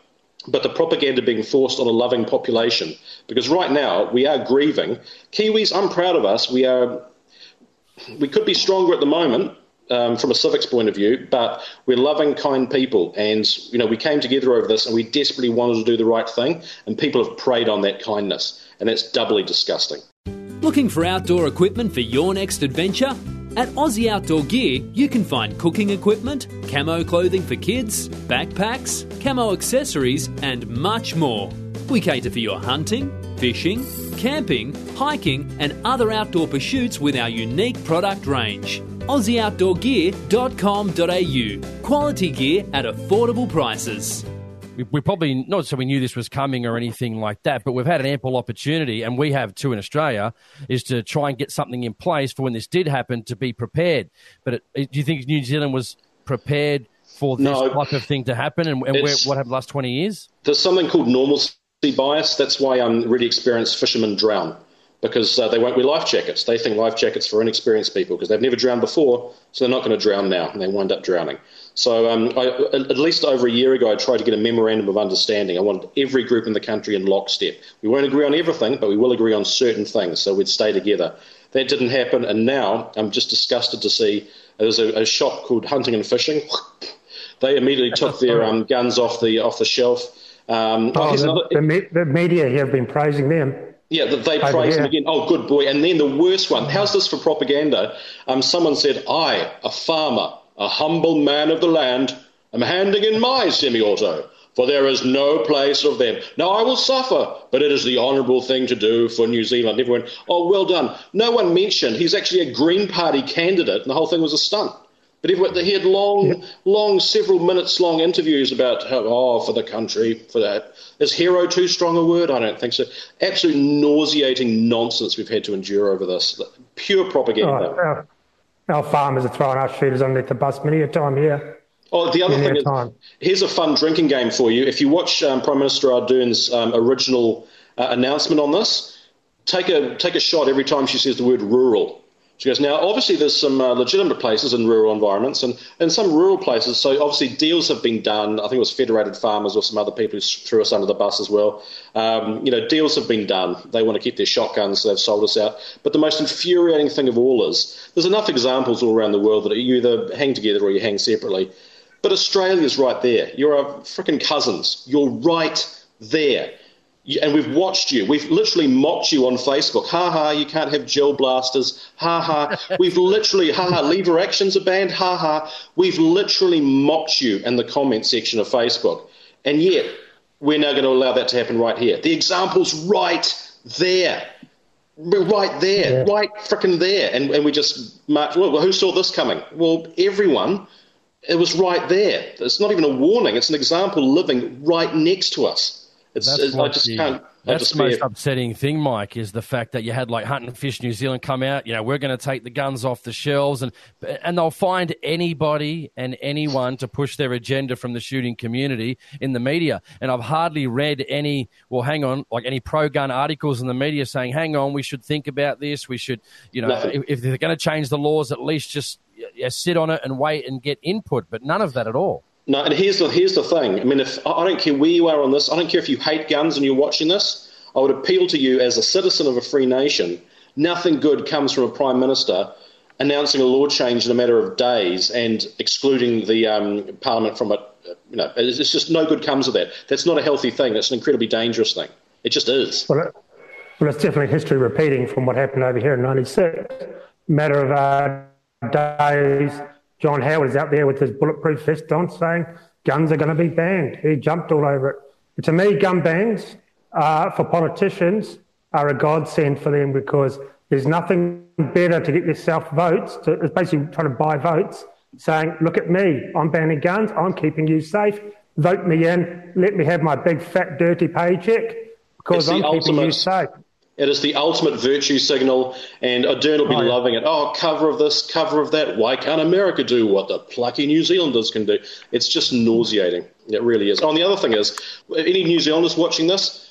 but the propaganda being forced on a loving population. Because right now we are grieving. Kiwis, I'm proud of us. We are we could be stronger at the moment um, from a civics point of view, but we're loving, kind people, and you know we came together over this, and we desperately wanted to do the right thing, and people have preyed on that kindness, and that's doubly disgusting. Looking for outdoor equipment for your next adventure? At Aussie Outdoor Gear, you can find cooking equipment, camo clothing for kids, backpacks, camo accessories, and much more. We cater for your hunting, fishing, camping, hiking, and other outdoor pursuits with our unique product range. AussieOutdoorGear.com.au. Quality gear at affordable prices. We, we probably, not so we knew this was coming or anything like that, but we've had an ample opportunity, and we have too in Australia, is to try and get something in place for when this did happen to be prepared. But it, do you think New Zealand was prepared for this no, type of thing to happen and, and where, what happened the last 20 years? There's something called normalcy bias. That's why I'm really experienced fishermen drown because uh, they won't wear life jackets. They think life jackets for inexperienced people because they've never drowned before, so they're not going to drown now, and they wind up drowning. So, um, I, at least over a year ago, I tried to get a memorandum of understanding. I wanted every group in the country in lockstep. We won't agree on everything, but we will agree on certain things, so we'd stay together. That didn't happen, and now I'm just disgusted to see there's a, a shop called Hunting and Fishing. they immediately took their um, guns off the off the shelf um, oh, the, another, the, the, media have been praising them. Yeah, they praise them again. Oh, good boy. And then the worst one. How's this for propaganda? Um, someone said, I, a farmer, a humble man of the land, am handing in my semi-auto, for there is no place of them. Now I will suffer, but it is the honourable thing to do for New Zealand. Everyone, oh, well done. No one mentioned he's actually a Green Party candidate, and the whole thing was a stunt. But he had long, long, several minutes long interviews about how, oh, for the country, for that. Is hero too strong a word? I don't think so. Absolute nauseating nonsense we've had to endure over this. Pure propaganda. Oh, our, our, farmers are throwing our shooters underneath the bus many a time here. Oh, the other thing is, time. here's a fun drinking game for you. If you watch um, Prime Minister Ardern's um, original uh, announcement on this, take a take a shot every time she says the word rural. She goes, now, obviously, there's some uh, legitimate places in rural environments and, and some rural places. So, obviously, deals have been done. I think it was Federated Farmers or some other people who threw us under the bus as well. Um, you know, deals have been done. They want to keep their shotguns, so they've sold us out. But the most infuriating thing of all is there's enough examples all around the world that you either hang together or you hang separately. But Australia's right there. You're our freaking cousins. You're right there. And we've watched you. We've literally mocked you on Facebook. Ha ha, you can't have gel blasters. Ha ha. We've literally, ha ha, lever actions are banned. Ha ha. We've literally mocked you in the comment section of Facebook. And yet, we're now going to allow that to happen right here. The example's right there. Right there, yeah. right freaking there. And, and we just march. Well, who saw this coming? Well, everyone. It was right there. It's not even a warning, it's an example living right next to us. It's, it's I just the, can't. That's the most upsetting thing, Mike, is the fact that you had like Hunt and Fish New Zealand come out. You know, we're going to take the guns off the shelves, and and they'll find anybody and anyone to push their agenda from the shooting community in the media. And I've hardly read any. Well, hang on, like any pro-gun articles in the media saying, "Hang on, we should think about this. We should, you know, if, if, they're going to change the laws, at least just yeah, sit on it and wait and get input." But none of that at all. No, and here's the here's the thing. I mean, if I don't care where you are on this, I don't care if you hate guns and you're watching this. I would appeal to you as a citizen of a free nation. Nothing good comes from a prime minister announcing a law change in a matter of days and excluding the um, parliament from it. You know, it's just no good comes of that. That's not a healthy thing. That's an incredibly dangerous thing. It just is. Well, it, well it's definitely history repeating from what happened over here in '96. Matter of uh, days John Howard is out there with his bulletproof vest on saying guns are going to be banned. He jumped all over it. But to me, gun bans uh, for politicians are a godsend for them because there's nothing better to get yourself votes. To, it's basically trying to buy votes, saying, "Look at me, I'm banning guns. I'm keeping you safe. Vote me in. Let me have my big fat dirty paycheck because I'm keeping ultimate, you safe." It is the ultimate virtue signal, and Ardern will be oh, yeah. loving it. Oh, cover of this, cover of that. Why can't America do what the plucky New Zealanders can do? It's just nauseating. It really is. Oh, and the other thing is, any New Zealanders watching this,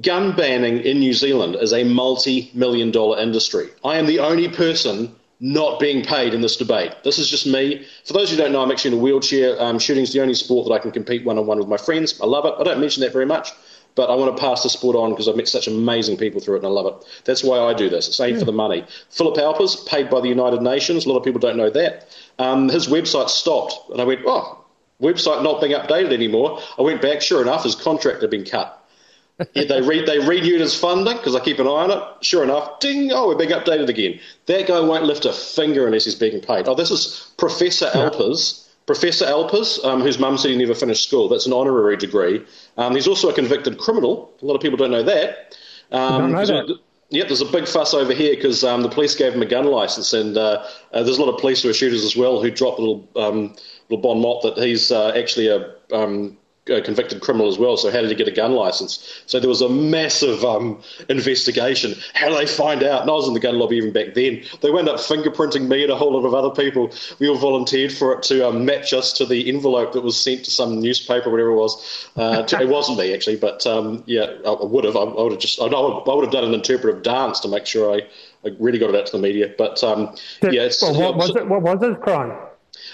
gun banning in New Zealand is a multi million dollar industry. I am the only person not being paid in this debate. This is just me. For those who don't know, I'm actually in a wheelchair. Um, shooting is the only sport that I can compete one on one with my friends. I love it. I don't mention that very much but I want to pass the sport on because I've met such amazing people through it and I love it. That's why I do this. It's ain't yeah. for the money. Philip Alpers, paid by the United Nations. A lot of people don't know that. Um, his website stopped, and I went, oh, website not being updated anymore. I went back. Sure enough, his contract had been cut. yeah, they re- they renewed his funding because I keep an eye on it. Sure enough, ding! Oh, we're being updated again. That guy won't lift a finger unless he's being paid. Oh, this is Professor yeah. Alpers Professor Alpers, um, whose mum said he never finished school, that's an honorary degree. Um, he's also a convicted criminal. A lot of people don't know that. Um, don't know that. Yep, there's a big fuss over here because um, the police gave him a gun license, and uh, uh, there's a lot of police who are shooters as well who drop a little um, little bon mot that he's uh, actually a um, a convicted criminal as well. So how did he get a gun license? So there was a massive um, investigation. How did they find out? And I was in the gun lobby even back then. They wound up fingerprinting me and a whole lot of other people. We all volunteered for it to um, match us to the envelope that was sent to some newspaper, whatever it was. Uh, to, it wasn't me actually, but um, yeah, I, would have. I, I would have just. I, I would have done an interpretive dance to make sure I, I really got it out to the media. But um, yeah, well, what, was it, what was his crime?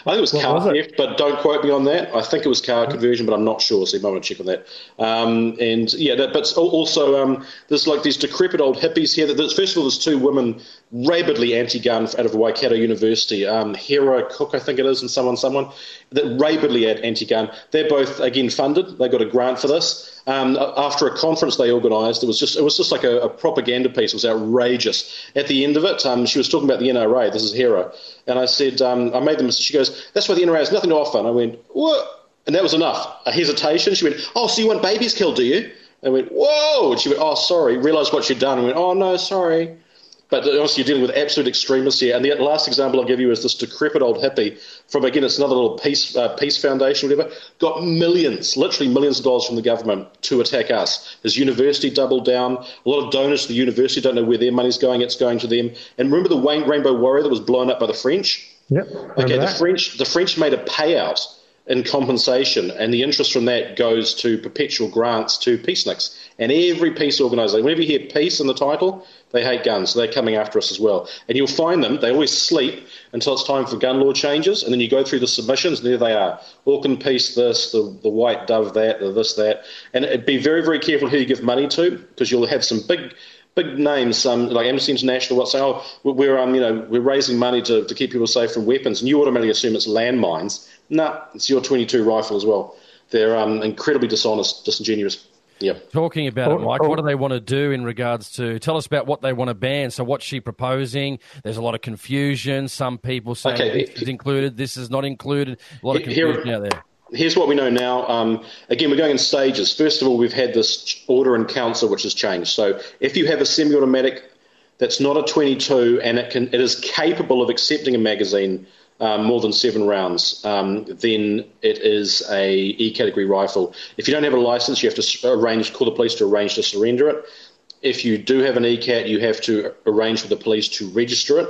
I think it was what car was theft, but don't quote me on that. I think it was car conversion, but I'm not sure, so you might want to check on that. Um, and yeah, that, but also um, there's like these decrepit old hippies here. That first of all, there's two women rabidly anti-gun out of Waikato University, um, Hera Cook, I think it is, and someone, someone that rabidly anti-gun. They're both again funded. They got a grant for this. Um, after a conference they organised, it was just it was just like a, a, propaganda piece. It was outrageous. At the end of it, um, she was talking about the NRA. This is Hera, and I said um, I made them. She goes, "That's why the NRA has nothing to offer." And I went, "What?" And that was enough. A hesitation. She went, "Oh, so you want babies killed, do you?" And I went, "Whoa!" And she went, "Oh, sorry." Realised what she'd done. And went, "Oh no, sorry." But obviously, you're dealing with absolute extremists here. And the last example I'll give you is this decrepit old hippie from, again, it's another little peace, uh, peace foundation, whatever, got millions, literally millions of dollars from the government to attack us. His university doubled down. A lot of donors to the university don't know where their money's going. It's going to them. And remember the Wayne Rainbow Warrior that was blown up by the French? Yep. Okay, the French, the French made a payout in compensation, and the interest from that goes to perpetual grants to peaceniks. And every peace organisation, whenever you hear peace in the title, they hate guns, so they're coming after us as well. And you'll find them, they always sleep until it's time for gun law changes, and then you go through the submissions, and there they are. Auckland Peace this, the, the White Dove that, the this, that. And be very, very careful who you give money to, because you'll have some big big names um, like Amnesty International what say, oh, we're um, you know we're raising money to, to keep people safe from weapons, and you automatically assume it's landmines. No, nah, it's your 22 rifle as well. They're um, incredibly dishonest, disingenuous. Yep. Talking about it, Oh, Mike, oh. what do they want to do in regards to? Tell us about what they want to ban. So, what's she proposing? There's a lot of confusion. Some people saying Okay. this is included, this is not included. A lot of Here- confusion out there. Here's what we know now. Um, again, we're going in stages. First of all, we've had this order in council which has changed. So if you have a semi-automatic that's not a 22 and it can it is capable of accepting a magazine um, more than seven rounds, um, then it is a E category rifle. If you don't have a license, you have to arrange call the police to arrange to surrender it. If you do have an ECAT, you have to arrange with the police to register it.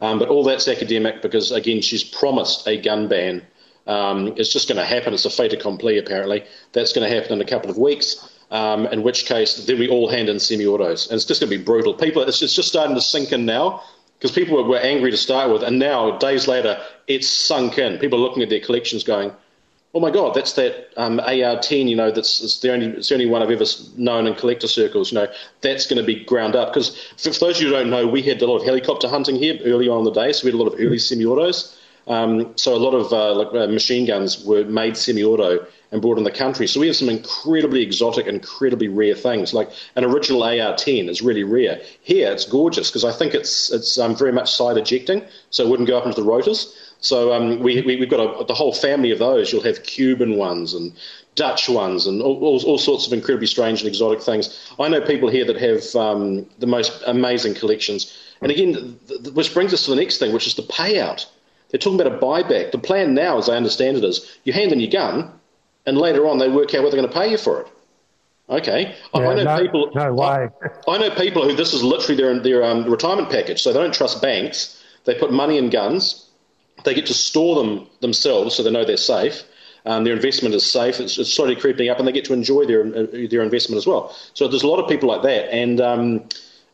Um, but all that's academic because again, she's promised a gun ban. Um, it's just going to happen. It's a fait accompli, apparently. That's going to happen in a couple of weeks. Um, in which case, then we all hand in semi-autos, and it's just going to be brutal. People, it's just starting to sink in now because people were, were angry to start with, and now days later, it's sunk in. People are looking at their collections, going, "Oh my God, that's that um, AR-10. You know, that's it's the only it's the only one I've ever known in collector circles. You know, that's going to be ground up because for, for those of you who don't know, we had a lot of helicopter hunting here early on in the day, so we had a lot of early semi-autos. Um, so a lot of uh, like uh, machine guns were made semi-auto and brought in the country. So we have some incredibly exotic, incredibly rare things. Like an original AR-10 is really rare. Here it's gorgeous because I think it's it's um, very much side ejecting, so it wouldn't go up into the rotors. So um, we, we we've got a, the whole family of those. You'll have Cuban ones and Dutch ones and all, all, all sorts of incredibly strange and exotic things. I know people here that have um, the most amazing collections. And again, th- th- which brings us to the next thing, which is the payout. They're talking about a buyback. The plan now, as I understand it, is you hand in your gun, and later on they work out what they're going to pay you for it. Okay, I, Yeah, I know no- people. no way. I, I know people who this is literally their their um, retirement package. So they don't trust banks. They put money in guns. They get to store them themselves, so they know they're safe. Um, their investment is safe. It's, it's slowly creeping up, and they get to enjoy their uh, their investment as well. So there's a lot of people like that, and um,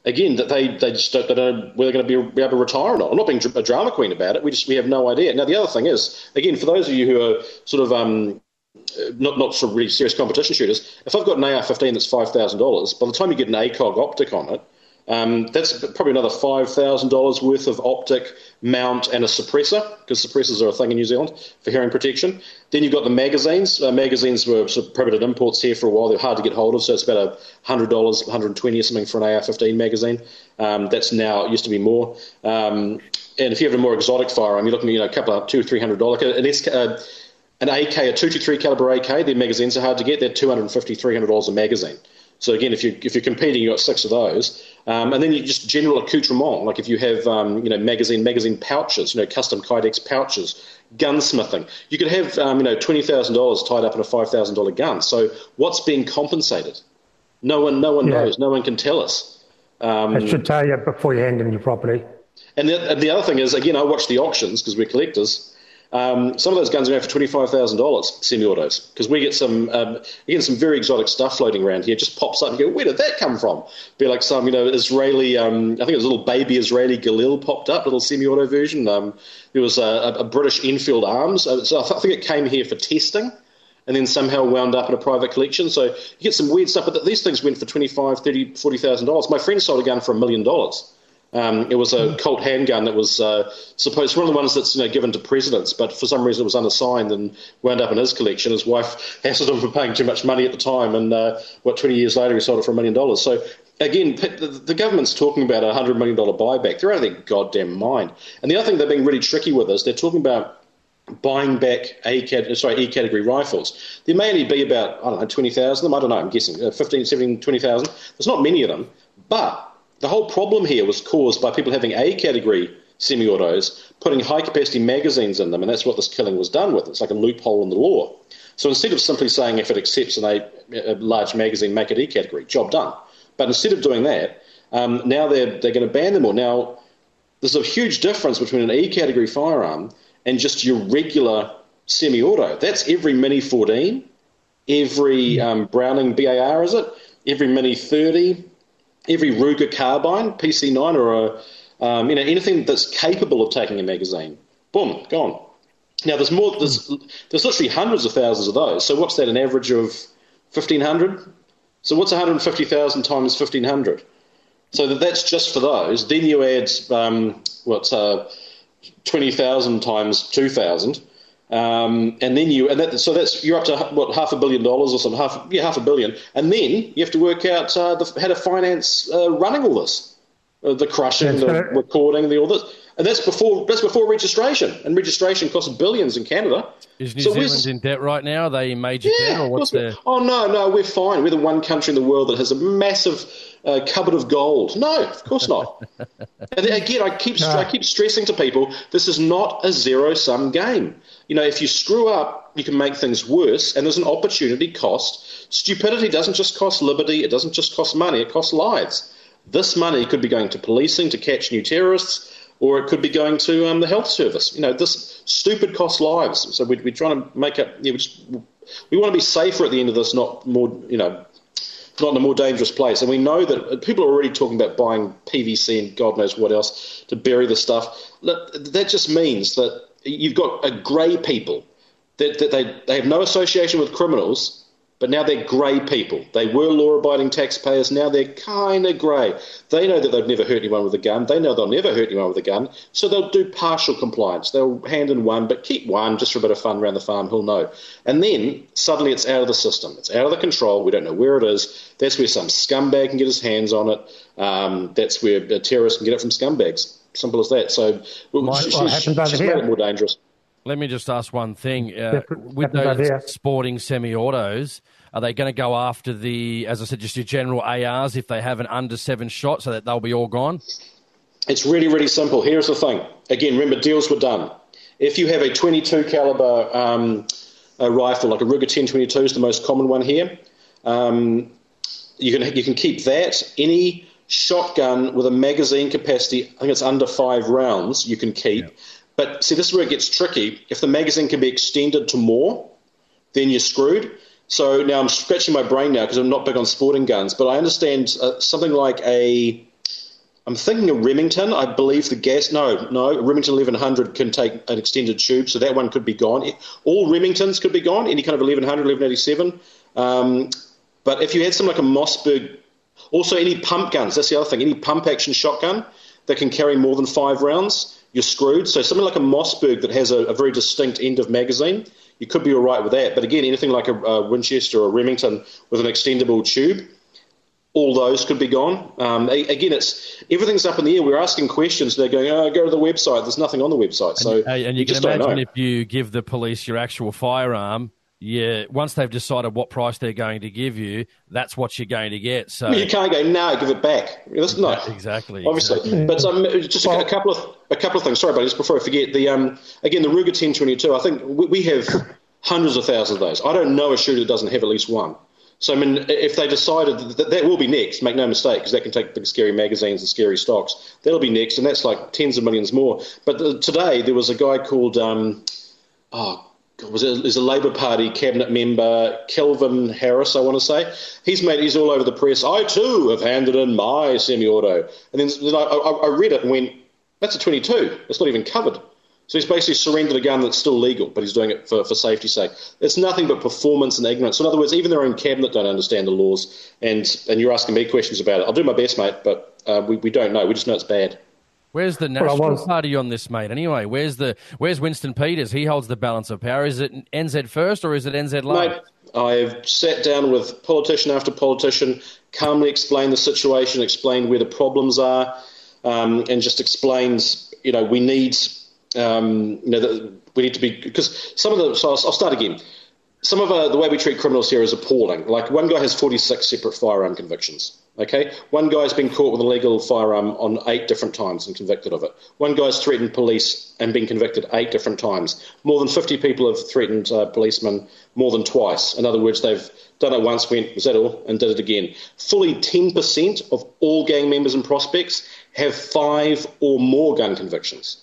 again, that they they just don't, they don't know whether they're going to be, be able to retire or not. I'm not being a drama queen about it. We just we have no idea. Now the other thing is, again, for those of you who are sort of um, not not sort of really serious competition shooters, if I've got an AR-15 that's five thousand dollars, by the time you get an ACOG optic on it, um, that's probably another five thousand dollars worth of optic mount and a suppressor because suppressors are a thing in New Zealand for hearing protection. Then you've got the magazines. Uh, magazines were sort of prohibited imports here for a while. They're hard to get hold of, so it's about a hundred dollars, one hundred and twenty or something for an AR-15 magazine. Um, that's now it used to be more. Um, and if you have a more exotic firearm, you're looking at you know a couple of two three hundred dollars. An SK, uh, an AK, a 223 caliber AK, their magazines are hard to get. They're $250, $300 a magazine. So again, if you if you're competing, you've got six of those, um, and then you just general accoutrement. Like if you have um, you know magazine magazine pouches, you know custom Kydex pouches, gunsmithing. You could have um, you know twenty thousand dollars tied up in a five thousand dollar gun. So what's being compensated? No one no one Yeah. knows. No one can tell us. Um, I should tell you before you hand in your property. and the, and the other thing is, again, I watch the auctions because we're collectors. Um, some of those guns are going for twenty five thousand dollars, semi-autos, because we get some um, again some very exotic stuff floating around here. It just pops up and go, where did that come from? Be like some you know Israeli, um, I think it was a little baby Israeli Galil popped up, a little semi-auto version. Um, there was a, a, British Enfield Arms, uh, so I, th- I think it came here for testing. And then somehow wound up in a private collection. So you get some weird stuff, but these things went for twenty five, thirty, forty thousand dollars. My friend sold a gun for a million dollars. Um, it was a Colt handgun that was uh, supposed one of the ones that's you know given to presidents, but for some reason it was unassigned and wound up in his collection. His wife hassled him for paying too much money at the time, and uh, what twenty years later he sold it for a million dollars. So again, the, government's talking about a hundred million dollar buyback. They're out of their goddamn mind. And the other thing they're being really tricky with is they're talking about buying back A sorry, E category rifles. There may only be about, I don't know, 20,000 of them. I don't know, I'm guessing, uh, 15, 17, 20,000. There's not many of them. But the whole problem here was caused by people having A category semi autos, putting high capacity magazines in them, and that's what this killing was done with. It's like a loophole in the law. So instead of simply saying if it accepts an A, a large magazine, make it E category, job done. But instead of doing that, um, now they're, they're going to ban them all. Now, there's a huge difference between an E category firearm and just your regular semi auto. That's every Mini 14, every um, Browning BAR, is it? Every Mini 30, every Ruger carbine, PC9, or a, um, you know, anything that's capable of taking a magazine. Boom, gone. Now, there's more, there's, there's literally hundreds of thousands of those. So, what's that, an average of 1,500? So, what's 150,000 times 1,500? So that that's just for those. Then you add um, what's uh, twenty thousand times two thousand, Um, and then you, and that, so that's you're up to what half a billion dollars or something, half yeah, half a billion, and then you have to work out uh, the, how to finance uh, running all this, uh, the crushing, the recording, the all this, and that's before that's before registration, and registration costs billions in Canada. Is New so Zealand in debt right now? Are they in major yeah, debt, or what's their? Oh no, no, we're fine. We're the one country in the world that has a massive uh, cupboard of gold. No, of course not. and again, I keep no. I keep stressing to people, this is not a zero sum game you know, if you screw up, you can make things worse, and there's an opportunity cost. Stupidity doesn't just cost liberty, it doesn't just cost money, it costs lives. This money could be going to policing to catch new terrorists, or it could be going to um, the health service. You know, this stupid costs lives. So we, are trying to make it, You know, we, just, we want to be safer at the end of this, not more. You know, not in a more dangerous place. And we know that people are already talking about buying PVC and God knows what else to bury the stuff. That just means that you've got a grey people that, that they, they have no association with criminals, but now they're grey people. They were law abiding taxpayers, now they're kind of grey. They know that they've never hurt anyone with a gun. They know they'll never hurt anyone with a gun, so they'll do partial compliance. They'll hand in one, but keep one just for a bit of fun around the farm, who'll know. And then suddenly it's out of the system. It's out of the control. We don't know where it is. That's where some scumbag can get his hands on it. Um, that's where a terrorist can get it from scumbags. Simple as that. So well, what, she's, what she's made it more dangerous. Let me just ask one thing. Uh, with those sporting semi-autos, are they going to go after the, as I said, just your general ARs if they have an under seven shot, so that they'll be all gone? It's really, really simple. Here's the thing. Again, remember, deals were done. If you have a 22 caliber um, a rifle, like a Ruger 1022 is the most common one here, um, you can you can keep that. Any shotgun with a magazine capacity, I think it's under five rounds, you can keep. Yeah. But see, this is where it gets tricky. If the magazine can be extended to more, then you're screwed. So now I'm scratching my brain now because I'm not big on sporting guns, but I understand uh, something like a. I'm thinking a Remington. I believe the gas. No, no, Remington 1100 can take an extended tube, so that one could be gone. All Remingtons could be gone. Any kind of 1100, 1187. Um, but if you had something like a Mossberg also, any pump guns, that's the other thing. Any pump action shotgun that can carry more than five rounds, you're screwed. So, something like a Mossberg that has a, a very distinct end of magazine, you could be all right with that. But again, anything like a, a Winchester or a Remington with an extendable tube, all those could be gone. Um, again, it's everything's up in the air. We're asking questions. They're going, oh, go to the website. There's nothing on the website. So, and, and you, you can imagine if you give the police your actual firearm, yeah, once they've decided what price they're going to give you, that's what you're going to get. So you can't go no, give it back. That's not exactly obviously. Exactly. But um, just a, a, couple of a couple of things. Sorry, but just before I forget, the um, again the Ruger 1022. I think we, we have hundreds of thousands of those. I don't know a shooter that doesn't have at least one. So I mean, if they decided that that will be next, make no mistake, because that can take big scary magazines and scary stocks. That'll be next, and that's like tens of millions more. But uh, today there was a guy called um, oh was a, is a Labor Party cabinet member, Kelvin Harris, I want to say. He's made he's all over the press. I too have handed in my semi-auto, and then, then I, I, read it and went, "That's a 22. It's not even covered." So he's basically surrendered a gun that's still legal, but he's doing it for, for safety's sake. It's nothing but performance and ignorance. So in other words, even their own cabinet don't understand the laws, and and you're asking me questions about it. I'll do my best, mate, but uh, we, we don't know. We just know it's bad. Where's the National well, Party on this, mate? Anyway, where's the where's Winston Peters? He holds the balance of power. Is it NZ first or is it NZ last? Mate, I've sat down with politician after politician, calmly explained the situation, explained where the problems are, um, and just explained, you know, we need, um, you know, the, we need to be because some of the. So I'll, I'll start again. Some of uh, the way we treat criminals here is appalling. Like one guy has 46 separate firearm convictions. Okay, one guy's been caught with a legal firearm on eight different times and convicted of it. One guy's threatened police and been convicted eight different times. More than 50 people have threatened uh, policemen more than twice. In other words, they've done it once, went, was that all, and did it again. Fully 10% of all gang members and prospects have five or more gun convictions.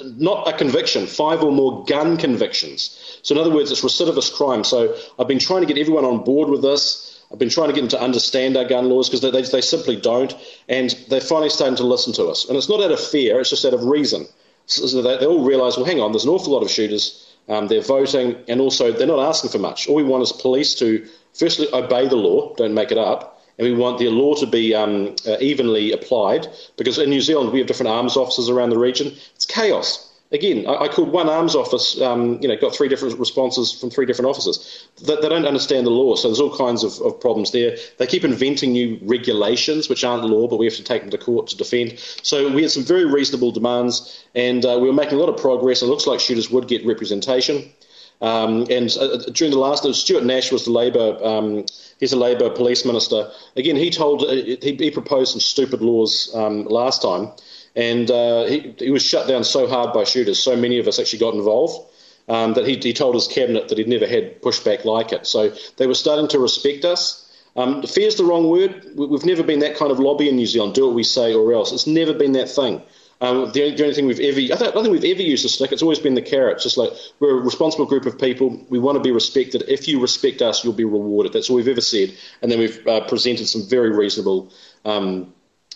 Not a conviction, five or more gun convictions. So, in other words, it's recidivist crime. So, I've been trying to get everyone on board with this. I've been trying to get them to understand our gun laws because they, they, they, simply don't, and they're finally starting to listen to us. And it's not out of fear; it's just out of reason. So they, they all realise, well, hang on, there's an awful lot of shooters. Um, they're voting, and also they're not asking for much. All we want is police to firstly obey the law, don't make it up, and we want the law to be um, uh, evenly applied. Because in New Zealand we have different arms officers around the region. It's chaos. Again, I, I called one arms office, um, you know, got three different responses from three different officers. They, they don't understand the law, so there's all kinds of, of, problems there. They keep inventing new regulations, which aren't law, but we have to take them to court to defend. So we had some very reasonable demands, and uh, we were making a lot of progress. It looks like shooters would get representation. Um, and uh, during the last, Stuart Nash was the Labor, um, he's a Labor police minister. Again, he told, uh, he, he, proposed some stupid laws um, last time, and uh, he, he, was shut down so hard by shooters. So many of us actually got involved um, that he, he, told his cabinet that he'd never had pushback like it. So they were starting to respect us. Um, fear's the wrong word. We've never been that kind of lobby in New Zealand. Do what we say or else. It's never been that thing. Um, the, only, the, only, thing we've ever, I don't, I don't, think we've ever used a stick. It's always been the carrot. It's just like we're a responsible group of people. We want to be respected. If you respect us, you'll be rewarded. That's all we've ever said. And then we've uh, presented some very reasonable um,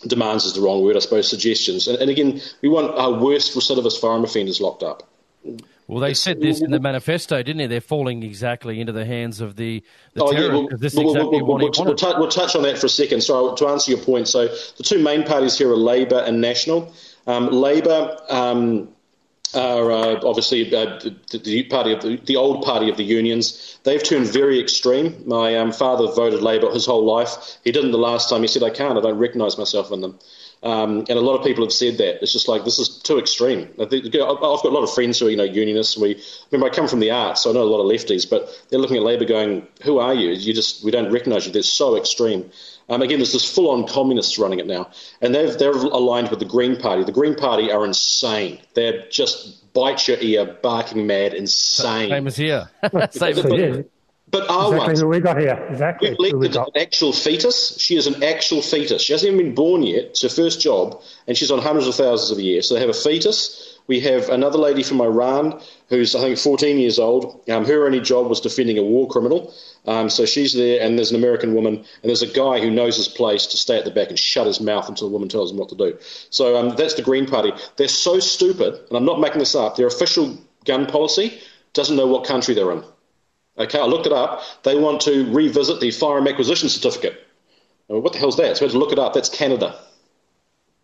demands is the wrong word, I suppose, suggestions. And, and, again, we want our worst recidivist farm offenders locked up. Well, they said this in the manifesto, didn't they? They're falling exactly into the hands of the, the oh, yeah, well, this we'll, exactly we'll, we'll, we'll, t- we'll, touch on that for a second. So to answer your point, so the two main parties here are Labor and National. Um, Labor um, are uh, obviously uh, the, the, party of the, the, old party of the unions. They've turned very extreme. My um, father voted Labor his whole life. He didn't the last time. He said, "I can't. I don't recognise myself in them." Um, and a lot of people have said that it's just like this is too extreme. I've got a lot of friends who are you know unionists. We remember I come from the arts, so I know a lot of lefties, but they're looking at Labor going, "Who are you? You just we don't recognise you. They're so extreme." Um, again, there's this full-on communists running it now, and they've they're aligned with the Green Party. The Green Party are insane. They're just bite your ear, barking mad, insane. Same as here. Same as here. But our exactly ones, who we got here. Exactly. We've elected an actual fetus. She is an actual fetus. She hasn't even been born yet. It's her first job, and she's on hundreds of thousands of a year. So they have a fetus. We have another lady from Iran who's, I think, 14 years old. Um, her only job was defending a war criminal. Um, so she's there, and there's an American woman, and there's a guy who knows his place to stay at the back and shut his mouth until the woman tells him what to do. So um, that's the Green Party. They're so stupid, and I'm not making this up. Their official gun policy doesn't know what country they're in. Okay, I looked it up. They want to revisit the firearm acquisition certificate. what the hell's that? So I had to look it up. That's Canada.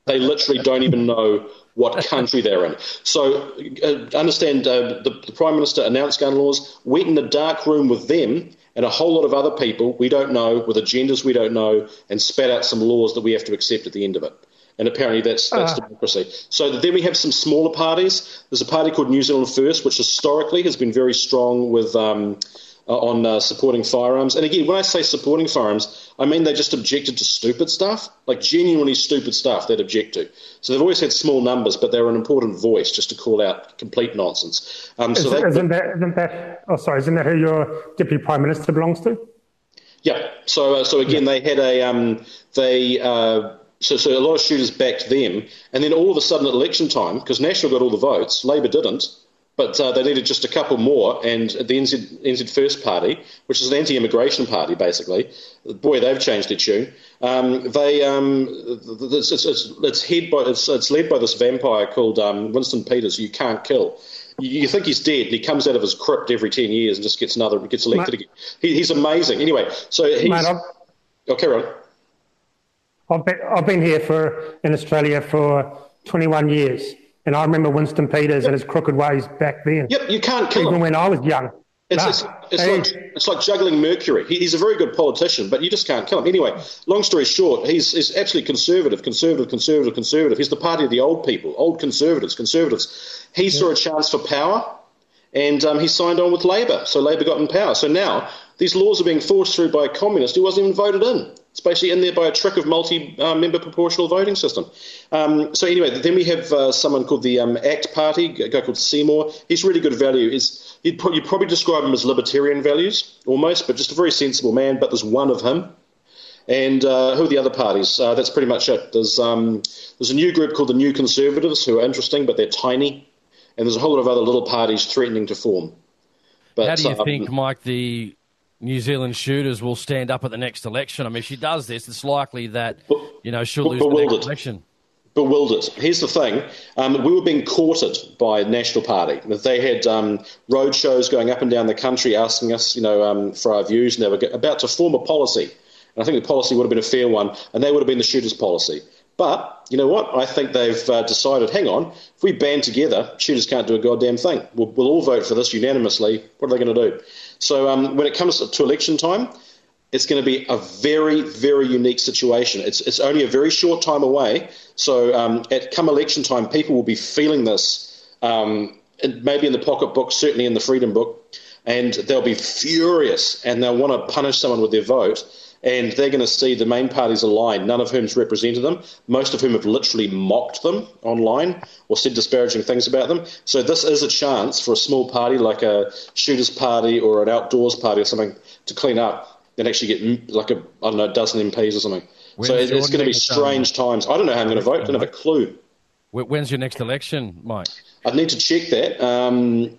They literally don't even know what country they're in. So uh, understand uh, the, the, Prime Minister announced gun laws, went in a dark room with them and a whole lot of other people we don't know, with agendas we don't know, and spat out some laws that we have to accept at the end of it. And apparently that's that's uh. democracy. So then we have some smaller parties. There's a party called New Zealand First, which historically has been very strong with um, on uh, supporting firearms. And again, when I say supporting firearms, I mean they just objected to stupid stuff, like genuinely stupid stuff they'd object to. So they've always had small numbers, but they're an important voice just to call out complete nonsense. Um, so Is, not that, isn't that, oh sorry, isn't that who your deputy prime minister belongs to? Yeah. So, uh, so again, yeah. they had a, um, they, uh, so, so a lot of shooters backed them, and then all of a sudden at election time, because National got all the votes, Labor didn't, but uh, they needed just a couple more, and the NZ, NZ First Party, which is an anti-immigration party, basically, boy, they've changed their tune. Um, they, um, it's, it's, it's, it's, head by, it's, it's led by this vampire called um, Winston Peters, you can't kill. You, think he's dead, and he comes out of his crypt every ten years and just gets another, gets elected Mate, again. He, he's amazing. Anyway, so he's. Mate, oh, carry on. I've been, I've been here for in Australia for 21 years. And I remember Winston Peters yep. and his crooked ways back then. Yep, you can't kill even him. when I was young. It's, no. it's, it's hey. like, it's like juggling Mercury. He, he's a very good politician, but you just can't kill him. Anyway, long story short, he's, he's absolutely conservative, conservative, conservative, conservative. He's the party of the old people, old conservatives, conservatives. He yeah. saw a chance for power, and um, he signed on with Labor. So Labor got in power. So now these laws are being forced through by a communist who wasn't even voted in. It's basically in there by a trick of multi-member uh, proportional voting system. Um, so anyway, then we have uh, someone called the um, ACT Party, a guy called Seymour. He's really good value. Is you'd, you'd, probably describe him as libertarian values almost, but just a very sensible man. But there's one of him. And uh, who are the other parties? Uh, that's pretty much it. There's um, there's a new group called the New Conservatives who are interesting, but they're tiny. And there's a whole lot of other little parties threatening to form. But, How do you um, think, Mike, the New Zealand shooters will stand up at the next election. I mean, if she does this, it's likely that you know she'll lose bewildered. the next election. Bewildered. Here's the thing: um, we were being courted by the National Party. They had um, road shows going up and down the country, asking us, you know, um, for our views, and they were about to form a policy. And I think the policy would have been a fair one, and they would have been the shooters' policy. But you know what? I think they've uh, decided, hang on, if we band together, shooters can't do a goddamn thing. We'll, we'll all vote for this unanimously. What are they going to do? So um, when it comes to election time, it's going to be a very, very unique situation. It's, it's only a very short time away. So um, at come election time, people will be feeling this, um, maybe in the pocketbook, certainly in the Freedom Book, and they'll be furious and they'll want to punish someone with their vote. And they're going to see the main parties aligned, none of whom's represented them, most of whom have literally mocked them online or said disparaging things about them. So this is a chance for a small party like a shooters party or an outdoors party or something to clean up and actually get like a I don't know a dozen MPs or something. When's so it's going to be strange um, times. I don't know how I'm going to vote. I don't have a clue. When's your next election, Mike? I'd need to check that. Um,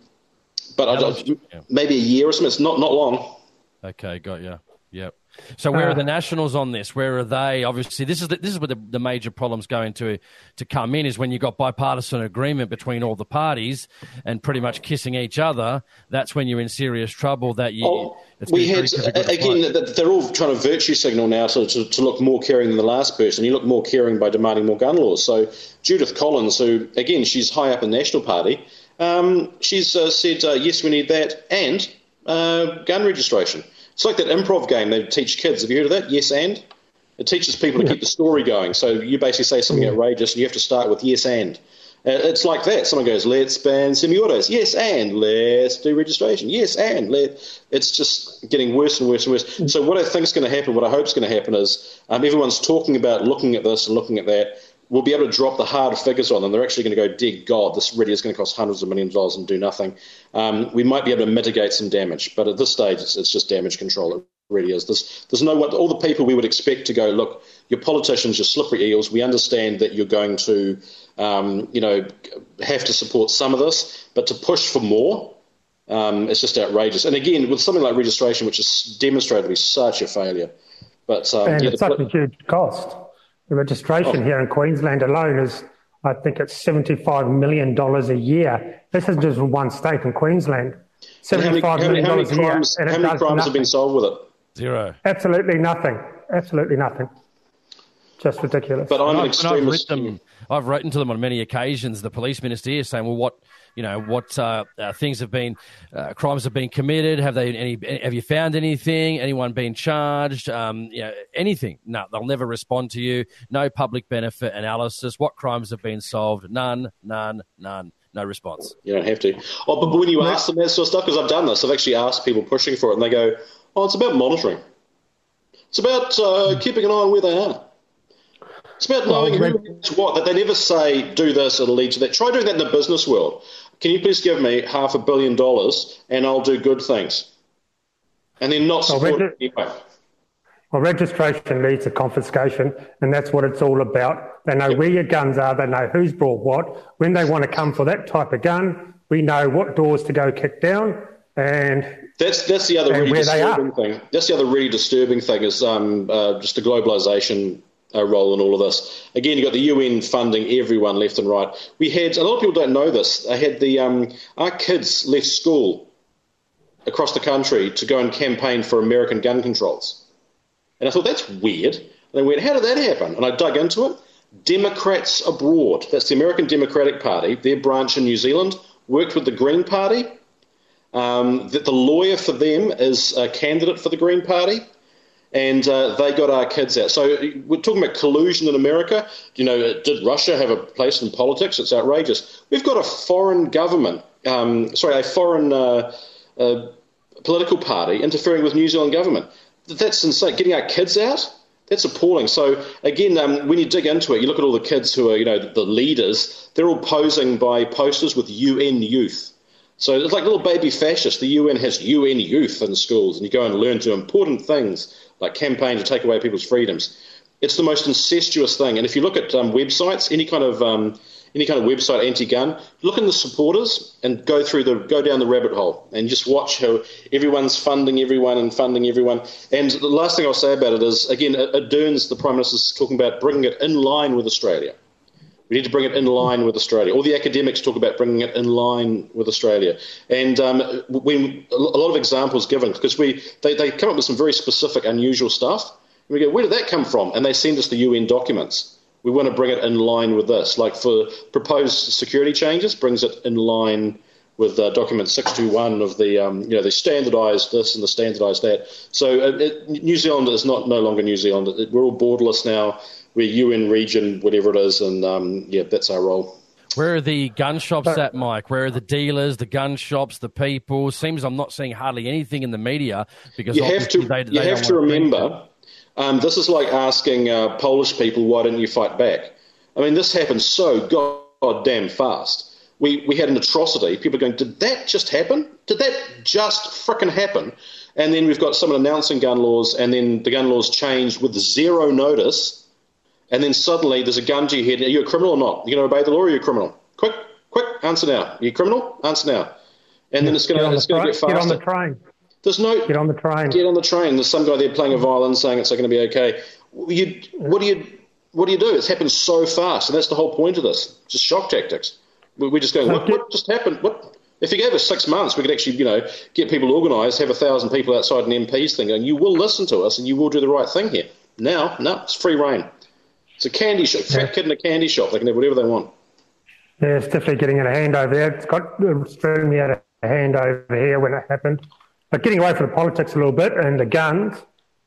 but I yeah. maybe a year or something. It's not not long. Okay, got you. Yep. So where uh, are the Nationals on this? Where are they? Obviously, this is the, this is where the, the major problem's going to to come in is when you've got bipartisan agreement between all the parties and pretty much kissing each other. That's when you're in serious trouble. That you. Oh, we had again. They're all trying to virtue signal now to, to, to look more caring than the last person. You look more caring by demanding more gun laws. So Judith Collins, who again she's high up in the National Party, um, she's uh, said uh, yes, we need that and uh, gun registration. It's like that improv game they teach kids. Have you heard of that? Yes and. It teaches people to keep the story going. So you basically say something outrageous, and you have to start with yes and. Uh, it's like that. Someone goes, let's ban semi-autos. Yes, and let's do registration. Yes, and let. It's just getting worse and worse and worse. So what I think is going to happen, what I hope is going to happen is um, everyone's talking about looking at this and looking at that we'll be able to drop the hard figures on them. They're actually going to go, dear God, this really is going to cost hundreds of millions of dollars and do nothing. Um, we might be able to mitigate some damage, but at this stage, it's, it's just damage control. It really is. There's, there's no all the people we would expect to go, look, your politicians, you're slippery eels. We understand that you're going to, um, you know, have to support some of this, but to push for more, um, it's just outrageous. And again, with something like registration, which is be such a failure. But um, and yeah, it's such a huge cost. The registration oh. here in Queensland alone is, I think it's $75 million a year. This is just one state in Queensland. $75 million how many, how many crimes, a year. how many crimes nothing. have been solved with it? Zero. Absolutely nothing. Absolutely nothing. Just ridiculous. But I'm an extremist. I've, written, I've written to them on many occasions, the police minister here, saying, well, what you know what uh, uh, things have been uh, crimes have been committed. Have they any have you found anything? Anyone been charged? Um, you know anything. No they'll never respond to you. No public benefit analysis. What crimes have been solved? None none none. No response. You don't have to oh but when you ask them that sort of stuff because I've done this I've actually asked people pushing for it and they go oh it's about monitoring. It's about uh, keeping an eye on where they are. It's about knowing well, who what. That they never say, do this, it'll lead to that. Try doing that in the business world. Can you please give me half a billion dollars and I'll do good things? And then not support well, reg- anyway. Well, registration leads to confiscation, and that's what it's all about. They know yep. where your guns are, they know who's brought what. When they want to come for that type of gun, we know what doors to go kick down, and that's that's the other really disturbing thing. That's the other really disturbing thing is um, uh, just the globalization uh, role in all of this. Again, you've got the UN funding everyone left and right. We had, a lot of people don't know this, I had the, um, our kids left school across the country to go and campaign for American gun controls. And I thought, that's weird. And I went, how did that happen? And I dug into it. Democrats abroad, that's the American Democratic Party, their branch in New Zealand, worked with the Green Party. Um, that the lawyer for them is a candidate for the Green Party and uh, they got our kids out. So we're talking about collusion in America. You know, did Russia have a place in politics? It's outrageous. We've got a foreign government, um, sorry, a foreign uh, uh, political party interfering with New Zealand government. That's insane. Getting our kids out. That's appalling. So again, um, when you dig into it, you look at all the kids who are, you know, the leaders. They're all posing by posters with UN youth. So it's like little baby fascists. The UN has UN youth in schools, and you go and learn to important things like campaign to take away people's freedoms. It's the most incestuous thing. And if you look at um, websites, any kind of um, any kind of website anti-gun, look in the supporters and go through the go down the rabbit hole and just watch how everyone's funding everyone and funding everyone. And the last thing I'll say about it is again, Ardern's the prime minister's talking about bringing it in line with Australia. We need to bring it in line with Australia. All the academics talk about bringing it in line with Australia. And um, a lot of examples given, because we they, they come up with some very specific, unusual stuff. And we go, where did that come from? And they send us the UN documents. We want to bring it in line with this. Like for proposed security changes, brings it in line with uh, document 621 of the, um, you know, they standardised this and the standardised that. So uh, it, New Zealand is not no longer New Zealand. It, we're all borderless now. We're UN region, whatever it is, and um, yeah, that's our role. Where are the gun shops at, Mike? Where are the dealers, the gun shops, the people? Seems I'm not seeing hardly anything in the media because you have to. They, they you have to remember, um, this is like asking uh, Polish people, "Why didn't you fight back?" I mean, this happened so goddamn fast. We we had an atrocity. People are going, "Did that just happen? Did that just fricking happen?" And then we've got someone announcing gun laws, and then the gun laws changed with zero notice and then suddenly there's a gun to your head. Are you a criminal or not? You going to obey the law or are you a criminal? Quick, quick, answer now. Are you a criminal? Answer now. And then it's going to it's going to get faster. Get on the train. There's no get on the train. Get on the train. There's some guy there playing a mm-hmm. violin, saying it's going to be okay. You, what do you what do you do? It's happened so fast, and that's the whole point of this. Just shock tactics. We're just going. What, what just happened? What? If you gave us six months, we could actually, you know, get people organised, have a thousand people outside an MP's thing, and you will listen to us, and you will do the right thing here. Now, no, it's free rein. It's a candy shop, fat yeah. kid in a candy shop. They can have whatever they want. Yeah, it's definitely getting a hand over there. It's got uh, extremely had a hand over here when it happened. But getting away from the politics a little bit and the guns,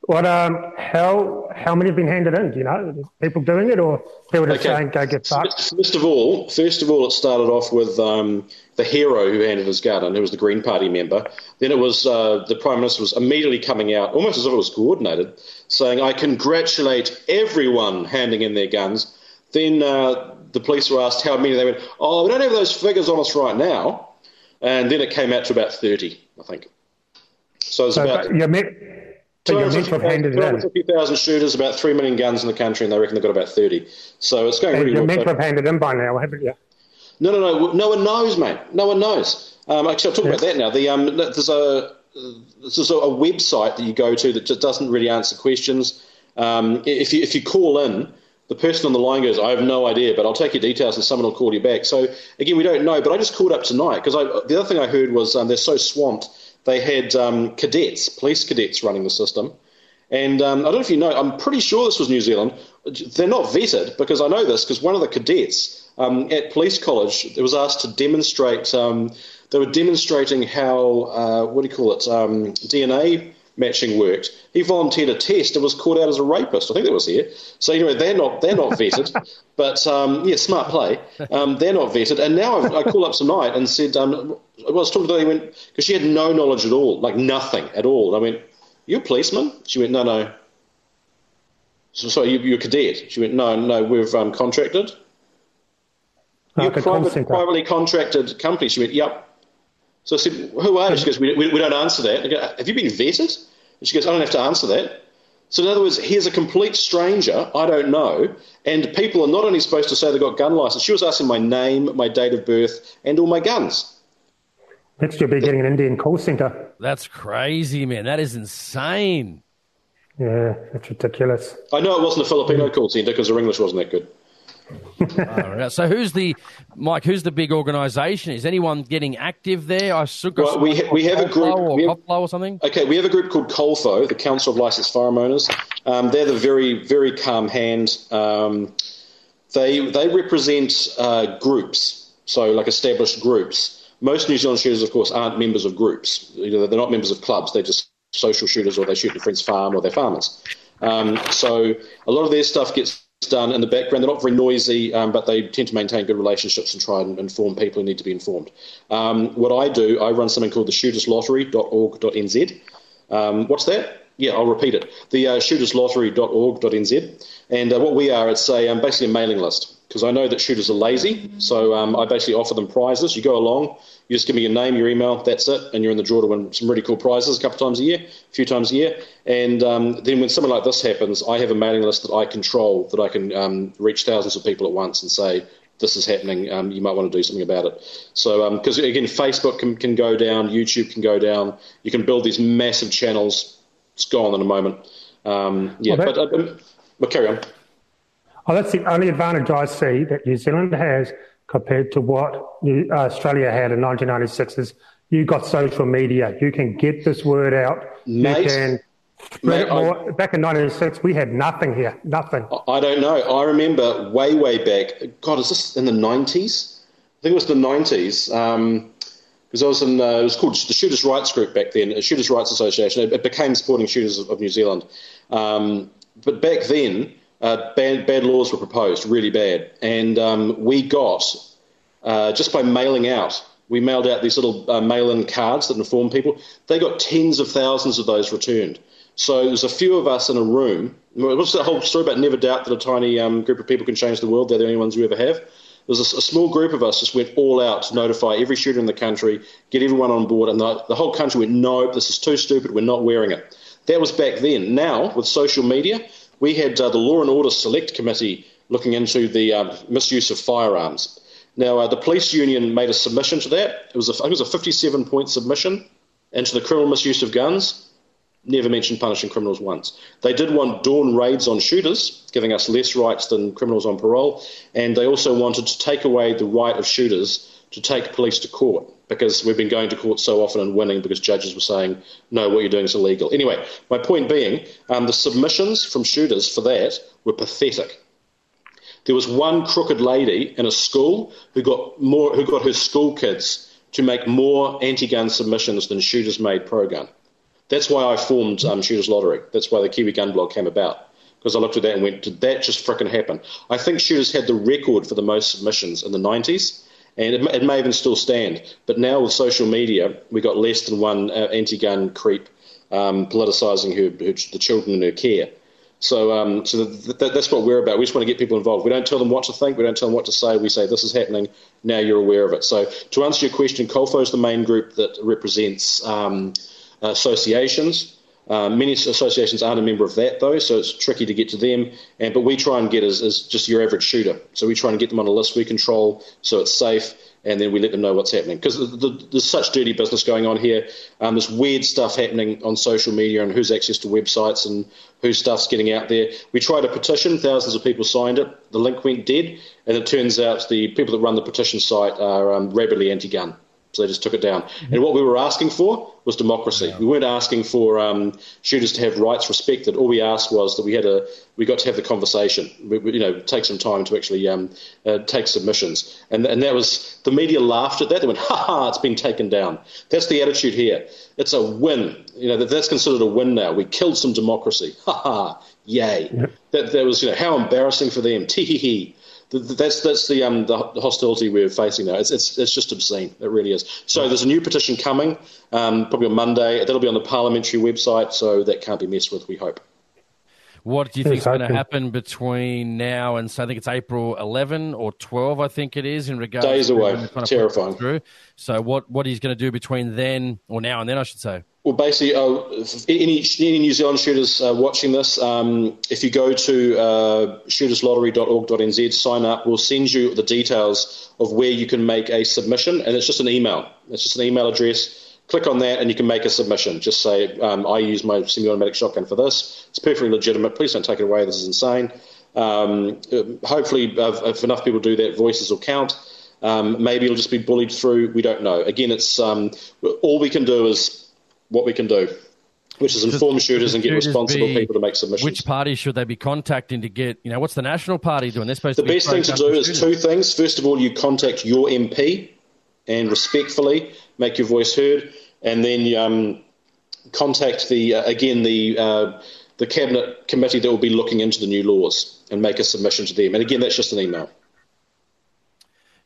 what um how how many have been handed in? Do you know, people doing it or people just okay. saying go get fucked? First of all, first of all, it started off with um, the hero who handed his gun in, who was the Green Party member. Then it was uh, the Prime Minister was immediately coming out, almost as if it was coordinated, saying, I congratulate everyone handing in their guns. Then uh, the police were asked how many. They went, Oh, we don't have those figures on us right now. And then it came out to about 30, I think. So it's so about. You meant, 250,000 shooters, about 3 million guns in the country, and they reckon they've got about 30. So it's going really well. You're meant to have handed in by now, haven't you? No, no, no. No one knows, mate. No one knows. Um, actually, I'll talk yeah. about that now. The, um, there's a there's a, website that you go to that just doesn't really answer questions. Um, if you if you call in, the person on the line goes, "I have no idea, but I'll take your details and someone will call you back." So again, we don't know. But I just called up tonight because the other thing I heard was um, they're so swamped. They had um, cadets, police cadets, running the system. And um, I don't know if you know, I'm pretty sure this was New Zealand. They're not vetted because I know this because one of the cadets um, at police college, was asked to demonstrate. Um, they were demonstrating how uh, what do you call it? Um, DNA matching worked. He volunteered a test and was caught out as a rapist. I think that was here. So anyway, they're not they're not vetted, but um, yeah, smart play. Um, they're not vetted. And now I've, i called up tonight and said um, I was talking to her. He went because she had no knowledge at all, like nothing at all. And I went, "You a policeman?" She went, "No, no." So, sorry, you, are a cadet. She went, "No, no, we've um, contracted." You're a private, privately contracted company. She went, yep. So I said, who are you? She goes, we, we, we don't answer that. I Go, have you been vetted? And she goes, I don't have to answer that. So in other words, here's a complete stranger, I don't know, and people are not only supposed to say they've got gun license, she was asking my name, my date of birth, and all my guns. Next you'll be getting an Indian call centre. That's crazy, man. That is insane. Yeah, that's ridiculous. I know it wasn't a Filipino call centre because her English wasn't that good so who's the Mike? Who's the big organisation? Is anyone getting active there? I well, we ha- we have a group or have, or something. Okay, we have a group called Colfo, the Council of Licensed Firearm Um, they're the very very calm hand. Um, they they represent uh, groups, so like established groups. Most New Zealand shooters, of course, aren't members of groups. You know, they're not members of clubs. They're just social shooters, or they shoot their friend's farm, or they're farmers. Um, so a lot of their stuff gets done in the background. They're not very noisy, um, but they tend to maintain good relationships and try and inform people who need to be informed. Um, what I do, I run something called the shooterslottery.org.nz. Um, what's that? Yeah, I'll repeat it. The uh, shooterslottery.org.nz. And uh, what we are, it's a, um, basically a mailing list because I know that shooters are lazy. So um, I basically offer them prizes. You go along, you just give me your name, your email, that's it, and you're in the draw to win some really cool prizes a couple of times a year, a few times a year. And um, then when something like this happens, I have a mailing list that I control that I can um, reach thousands of people at once and say, this is happening. Um, you might want to do something about it. So, because um, again, Facebook can, can go down, YouTube can go down. You can build these massive channels. It's gone in a moment. Um, yeah, well, that, but, uh, but carry on. Oh, that's the only advantage I see that New Zealand has compared to what uh, Australia had in 1996 is you got social media. You can get this word out. Mate, you can Mate, I, back in 1906, we had nothing here, nothing. I don't know. I remember way, way back. God, is this in the 90s? I think it was the 90s. Um, because I was in, uh, it was called the Shooters' Rights Group back then, Shooters' Rights Association. It, it became Sporting Shooters of, of New Zealand. Um, but back then, uh, bad, bad laws were proposed, really bad. And um, we got, uh, just by mailing out, we mailed out these little uh, mail-in cards that inform people. They got tens of thousands of those returned. So there's a few of us in a room. What's that whole story about never doubt that a tiny um, group of people can change the world? They're the only ones we ever have. There's a, a, small group of us just went all out to notify every shooter in the country, get everyone on board, and the, the whole country went, no, this is too stupid, we're not wearing it. That was back then. Now, with social media, we had uh, the Law and Order Select Committee looking into the uh, misuse of firearms. Now, uh, the police union made a submission to that. It was a, I think it was a 57 point submission into the criminal misuse of guns never mentioned punishing criminals once. They did want dawn raids on shooters, giving us less rights than criminals on parole, and they also wanted to take away the right of shooters to take police to court because we've been going to court so often and winning because judges were saying, no, what you're doing is illegal. Anyway, my point being, um, the submissions from shooters for that were pathetic. There was one crooked lady in a school who got more, who got her school kids to make more anti-gun submissions than shooters made pro-gun. That's why I formed um, Shooters Lottery. That's why the Kiwi Gun Blog came about. Because I looked at that and went, did that just fricking happen? I think Shooters had the record for the most submissions in the 90s, and it, it may even still stand. But now with social media, we got less than one uh, anti gun creep um, politicising the children in her care. So, um, so the, the, that's what we're about. We just want to get people involved. We don't tell them what to think. We don't tell them what to say. We say this is happening. Now you're aware of it. So, to answer your question, Colfo is the main group that represents um, associations. Uh, many associations aren't a member of that though, so it's tricky to get to them. And but we try and get as, as just your average shooter. So we try and get them on a list we control, so it's safe, and then we let them know what's happening because the, the, there's such dirty business going on here. Um, there's weird stuff happening on social media and who's access to websites and whose stuff's getting out there. We tried a petition, thousands of people signed it. The link went dead, and it turns out the people that run the petition site are um, rabidly anti-gun. So they just took it down. Mm-hmm. And what we were asking for was democracy. Yeah. We weren't asking for um, shooters to have rights respected. All we asked was that we had a we got to have the conversation. We, we, you know, take some time to actually um, uh, take submissions. And and that was the media laughed at that. They went, "Ha ha! It's been taken down." That's the attitude here. It's a win. You know, that, that's considered a win now. We killed some democracy. Ha ha! Yay! Yep. That that was you know how embarrassing for them. Tee hee hee that's that's the um the, hostility we're facing now. It's, it's it's just obscene. It really is. So there's a new petition coming, um, probably on Monday. That'll be on the parliamentary website, so that can't be messed with. We hope. What do you think is going to happen between now and so I think it's April 11 or 12, I think it is, in regards days to away, kind of terrifying. Through. So what what he's going to do between then or now and then, I should say. Well, basically, uh, any, any New Zealand shooters uh, watching this, um, if you go to uh, shooterslottery.org.nz, sign up. We'll send you the details of where you can make a submission, and it's just an email. It's just an email address. Click on that, and you can make a submission. Just say, um, "I use my semi-automatic shotgun for this. It's perfectly legitimate. Please don't take it away. This is insane." Um, hopefully, if enough people do that, voices will count. Um, maybe it'll just be bullied through. We don't know. Again, it's um, all we can do is what we can do, which is inform shooters and get responsible be, people to make submissions. Which party should they be contacting to get, you know, what's the National Party doing? They're supposed to the to best thing to do is two things. First of all, you contact your MP and respectfully make your voice heard, and then um, contact the, uh, again, the, uh, the cabinet committee that will be looking into the new laws and make a submission to them. And again, that's just an email.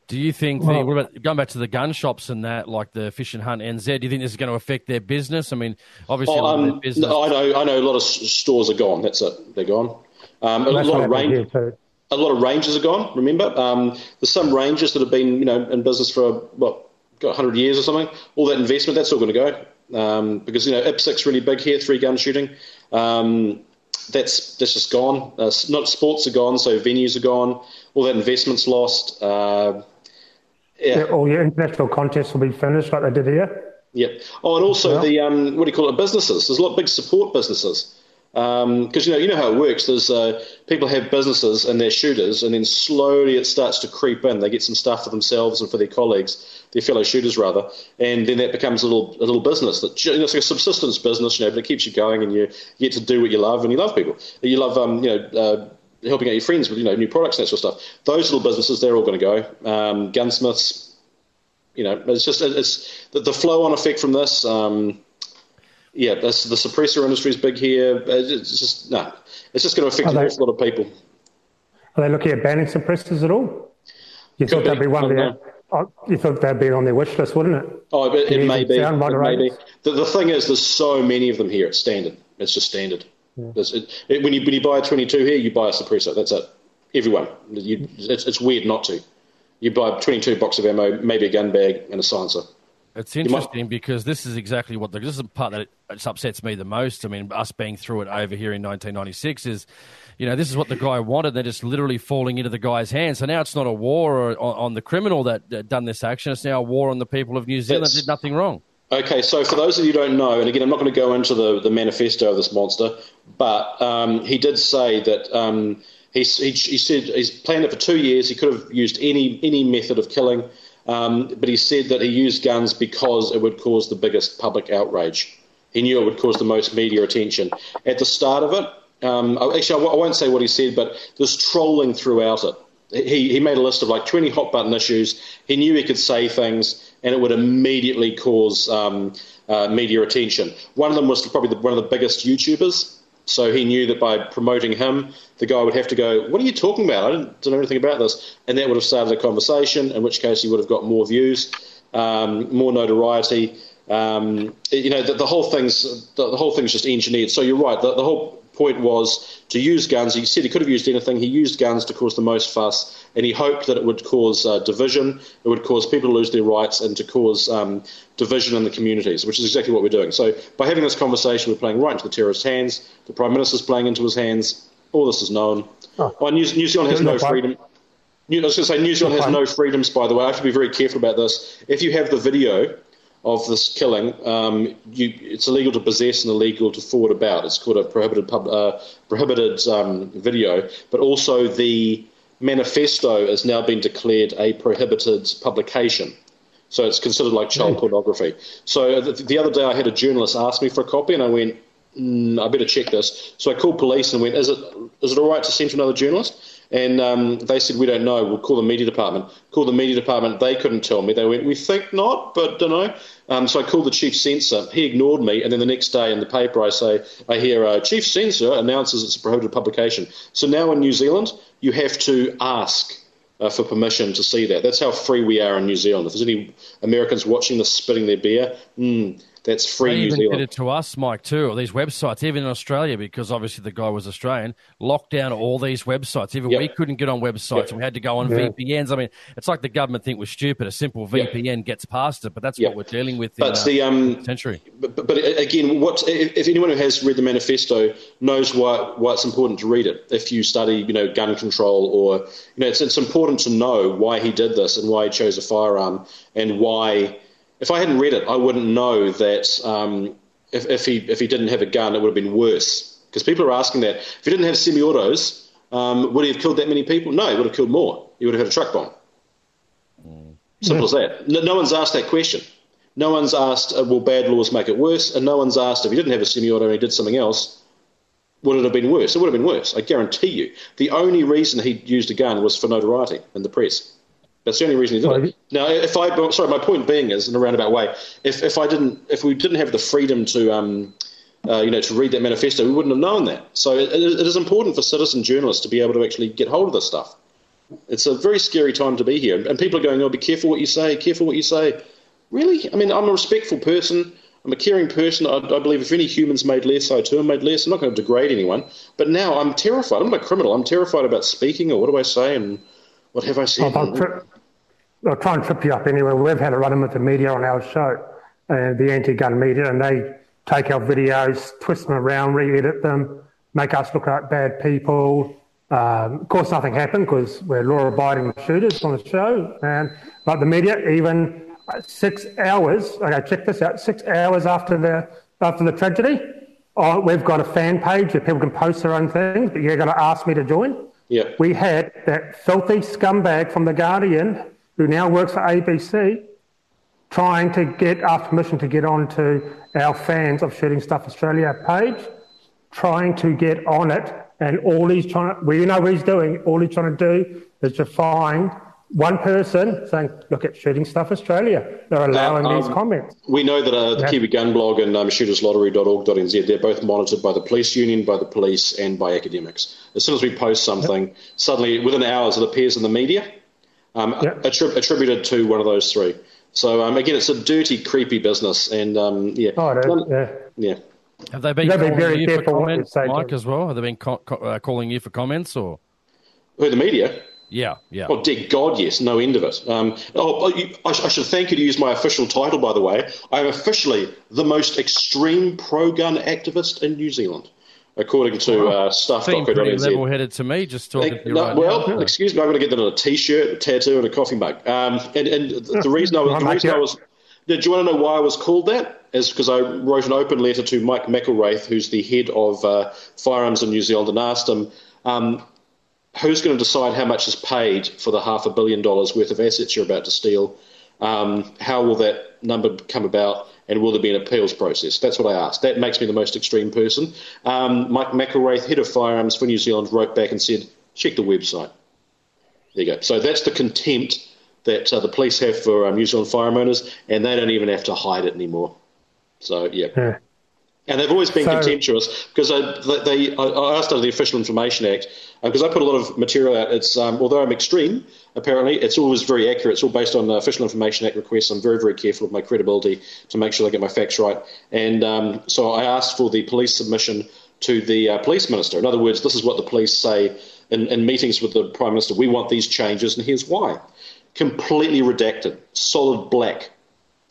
Do you think well, the, what about going back to the gun shops and that, like the Fish and Hunt NZ? Do you think this is going to affect their business? I mean, obviously, oh, um, business... no, I know, I know, a lot of stores are gone. That's it, they're gone. Um, a, lot of range, a lot of ranges are gone. Remember, um, there's some ranges that have been, you know, in business for what, got 100 years or something. All that investment, that's all going to go um, because you know IPSC's really big here, three gun shooting. Um, that's that's just gone. Uh, not sports are gone, so venues are gone. All that investment's lost. Uh, yeah. All your international contests will be finished like they did here. Yep. Oh, and also yeah. the um, what do you call it? Businesses. There's a lot of big support businesses. Because um, you know you know how it works. There's uh, people have businesses and they're shooters, and then slowly it starts to creep in. They get some stuff for themselves and for their colleagues, their fellow shooters rather, and then that becomes a little a little business that you know, it's like a subsistence business, you know, but it keeps you going, and you get to do what you love, and you love people. You love um, you know. Uh, helping out your friends with you know new products and that sort of stuff. Those little businesses, they're all going to go. Um, gunsmiths, you know, it's just it's the, the flow on effect from this. Um, yeah, the suppressor industry is big here. It's just no, it's just going to affect an awful lot of people. Are they looking at banning suppressors at all? You Could thought that'd be one of their. Oh, you thought that'd be on their wish list, wouldn't it? Oh, but it, may be. It may be. The, the thing is, there's so many of them here. It's standard. It's just standard. Yeah. It, it, when you when you buy a 22 here, you buy a suppressor. That's it. Everyone. You, it's, it's weird not to. You buy a 22 box of ammo, maybe a gun bag, and a silencer. It's interesting might... because this is exactly what the, this is the part that it, upsets me the most. I mean, us being through it over here in 1996 is, you know, this is what the guy wanted. They're just literally falling into the guy's hands. So now it's not a war on, on the criminal that, that done this action. It's now a war on the people of New Zealand that did nothing wrong. Okay, so for those of you who don't know, and again, I'm not going to go into the, the manifesto of this monster, but um, he did say that um, he, he, he, said he's planned it for two years. He could have used any any method of killing. Um, but he said that he used guns because it would cause the biggest public outrage. He knew it would cause the most media attention. At the start of it, um, actually, I won't say what he said, but there's trolling throughout it. He, he made a list of like 20 hot button issues. He knew he could say things and it would immediately cause um, uh, media attention. One of them was probably the, one of the biggest YouTubers. So he knew that by promoting him, the guy would have to go, What are you talking about? I don't, don't know anything about this. And that would have started a conversation, in which case he would have got more views, um, more notoriety. Um, you know, the, the, whole thing's the, the, whole thing's just engineered. So you're right. The, the whole point was to use guns. He said he could have used anything. He used guns to cause the most fuss, and he hoped that it would cause uh, division, it would cause people to lose their rights, and to cause um, division in the communities, which is exactly what we're doing. So by having this conversation, we're playing right into the terrorist's hands. The Prime Minister's playing into his hands. All this is known. Oh. Oh, New, New Zealand has no freedom. New, I was going to say New Zealand has no freedoms. By the way, I have to be very careful about this. If you have the video of this killing, um, you, it's illegal to possess and illegal to forward about. It's called a prohibited pub, uh, prohibited um, video. But also the manifesto has now been declared a prohibited publication. So it's considered like child yeah. pornography. So the, the, other day I had a journalist ask me for a copy, and I went, mm, I better check this. So I called police and went, is it is it all right to send to another journalist? And um, they said, we don't know. We'll call the media department. Call the media department. They couldn't tell me. They went, we think not, but don't know. Um, so I called the chief censor. He ignored me. And then the next day in the paper, I say, I hear uh, chief censor announces it's a prohibited publication. So now in New Zealand, you have to ask uh, for permission to see that. That's how free we are in New Zealand. If there's any Americans watching this spitting their beer, mm, that's free they New even Zealand. did it to us, Mike, too. Or these websites, even in Australia, because obviously the guy was Australian, locked down all these websites. Even yep. we couldn't get on websites, yep. we had to go on yep. VPNs. I mean, it's like the government think we're stupid. A simple VPN gets past it, but that's what we're dealing with. But in, uh, the um, century. But, but, again, what if, if, anyone who has read the manifesto knows why why it's important to read it? If you study, you know, gun control, or you know, it's it's important to know why he did this and why he chose a firearm and why if I hadn't read it, I wouldn't know that um, if, if, he if he didn't have a gun, it would have been worse. Because people are asking that. If he didn't have semi-autos, um, would he have killed that many people? No, he would have killed more. He would have had a truck bomb. Mm. Simple as that. No, no, one's asked that question. No one's asked, uh, will bad laws make it worse? And no one's asked, if he didn't have a semi-auto and he did something else, would it have been worse? It would have been worse. I guarantee you. The only reason he used a gun was for notoriety in the press. That's the only reason he did it. Now, if I, sorry, my point being is in a roundabout way, if, if I didn't, if we didn't have the freedom to, um, uh, you know, to read that manifesto, we wouldn't have known that. So it, it is important for citizen journalists to be able to actually get hold of this stuff. It's a very scary time to be here, and people are going, "Oh, be careful what you say. Careful what you say." Really? I mean, I'm a respectful person. I'm a caring person. I, I, believe if any humans made less, I too am made less. I'm not going to degrade anyone. But now I'm terrified. I'm not a criminal. I'm terrified about speaking or what do I say and what have I said. Oh, I'll try and trip you up anyway. We've had a run in with the media on our show, uh, the anti-gun media, and they take our videos, twist them around, re-edit them, make us look like bad people. Um, of course, nothing happened because we're law-abiding shooters on the show. And but the media, even six hours, okay, check this out, six hours after the after the tragedy, oh, we've got a fan page where people can post their own things, but you're going to ask me to join. Yeah. We had that filthy scumbag from The Guardian, who now works for ABC, trying to get our permission to get onto our fans of Shooting Stuff Australia page, trying to get on it, and all he's trying to, you know what he's doing, all he's trying to do is to find one person saying, look at Shooting Stuff Australia. They're allowing um, these comments. We know that uh, the yeah. Kiwi Gun Blog and um, shooterslottery.org.nz, they're both monitored by the police union, by the police, and by academics. As soon as we post something, suddenly within hours it appears in the media, um, attrib- attributed to one of those three. So um, again, it's a dirty, creepy business, and um, yeah, oh, it is. yeah, yeah. Have they been calling very you for comments, Mike, as well? Have they been co- co- uh, calling you for comments, or who the media? Yeah, yeah. Oh, dear God, yes, no end of it. Um, oh, oh I, I, should thank you to use my official title, by the way. I am officially the most extreme pro-gun activist in New Zealand, according to wow. uh, stuff.co.nz. pretty level-headed to me, just talking to no, right Well, now. excuse me, I'm going to get that on a T-shirt, a tattoo, and a coffee mug. Um, and, and the reason I was, the reason I was, do you want to know why I was called that? Is because I wrote an open letter to Mike McIlraith, who's the head of uh, firearms in New Zealand, and asked him. Um, who's going to decide how much is paid for the half a billion dollars worth of assets you're about to steal? Um, how will that number come about? And will there be an appeals process? That's what I asked. That makes me the most extreme person. Um, Mike McIlraith, head of firearms for New Zealand, wrote back and said, check the website. There you go. So that's the contempt that uh, the police have for um, New Zealand firearm owners, and they don't even have to hide it anymore. So, yeah. yeah. And they've always been so, contemptuous because they, they, I asked under the Official Information Act because uh, I put a lot of material out. It's um, although I'm extreme, apparently it's always very accurate. It's all based on the Official Information Act requests. I'm very very careful of my credibility to make sure I get my facts right. And um, so I asked for the police submission to the uh, police minister. In other words, this is what the police say in, in meetings with the prime minister. We want these changes, and here's why. Completely redacted, solid black.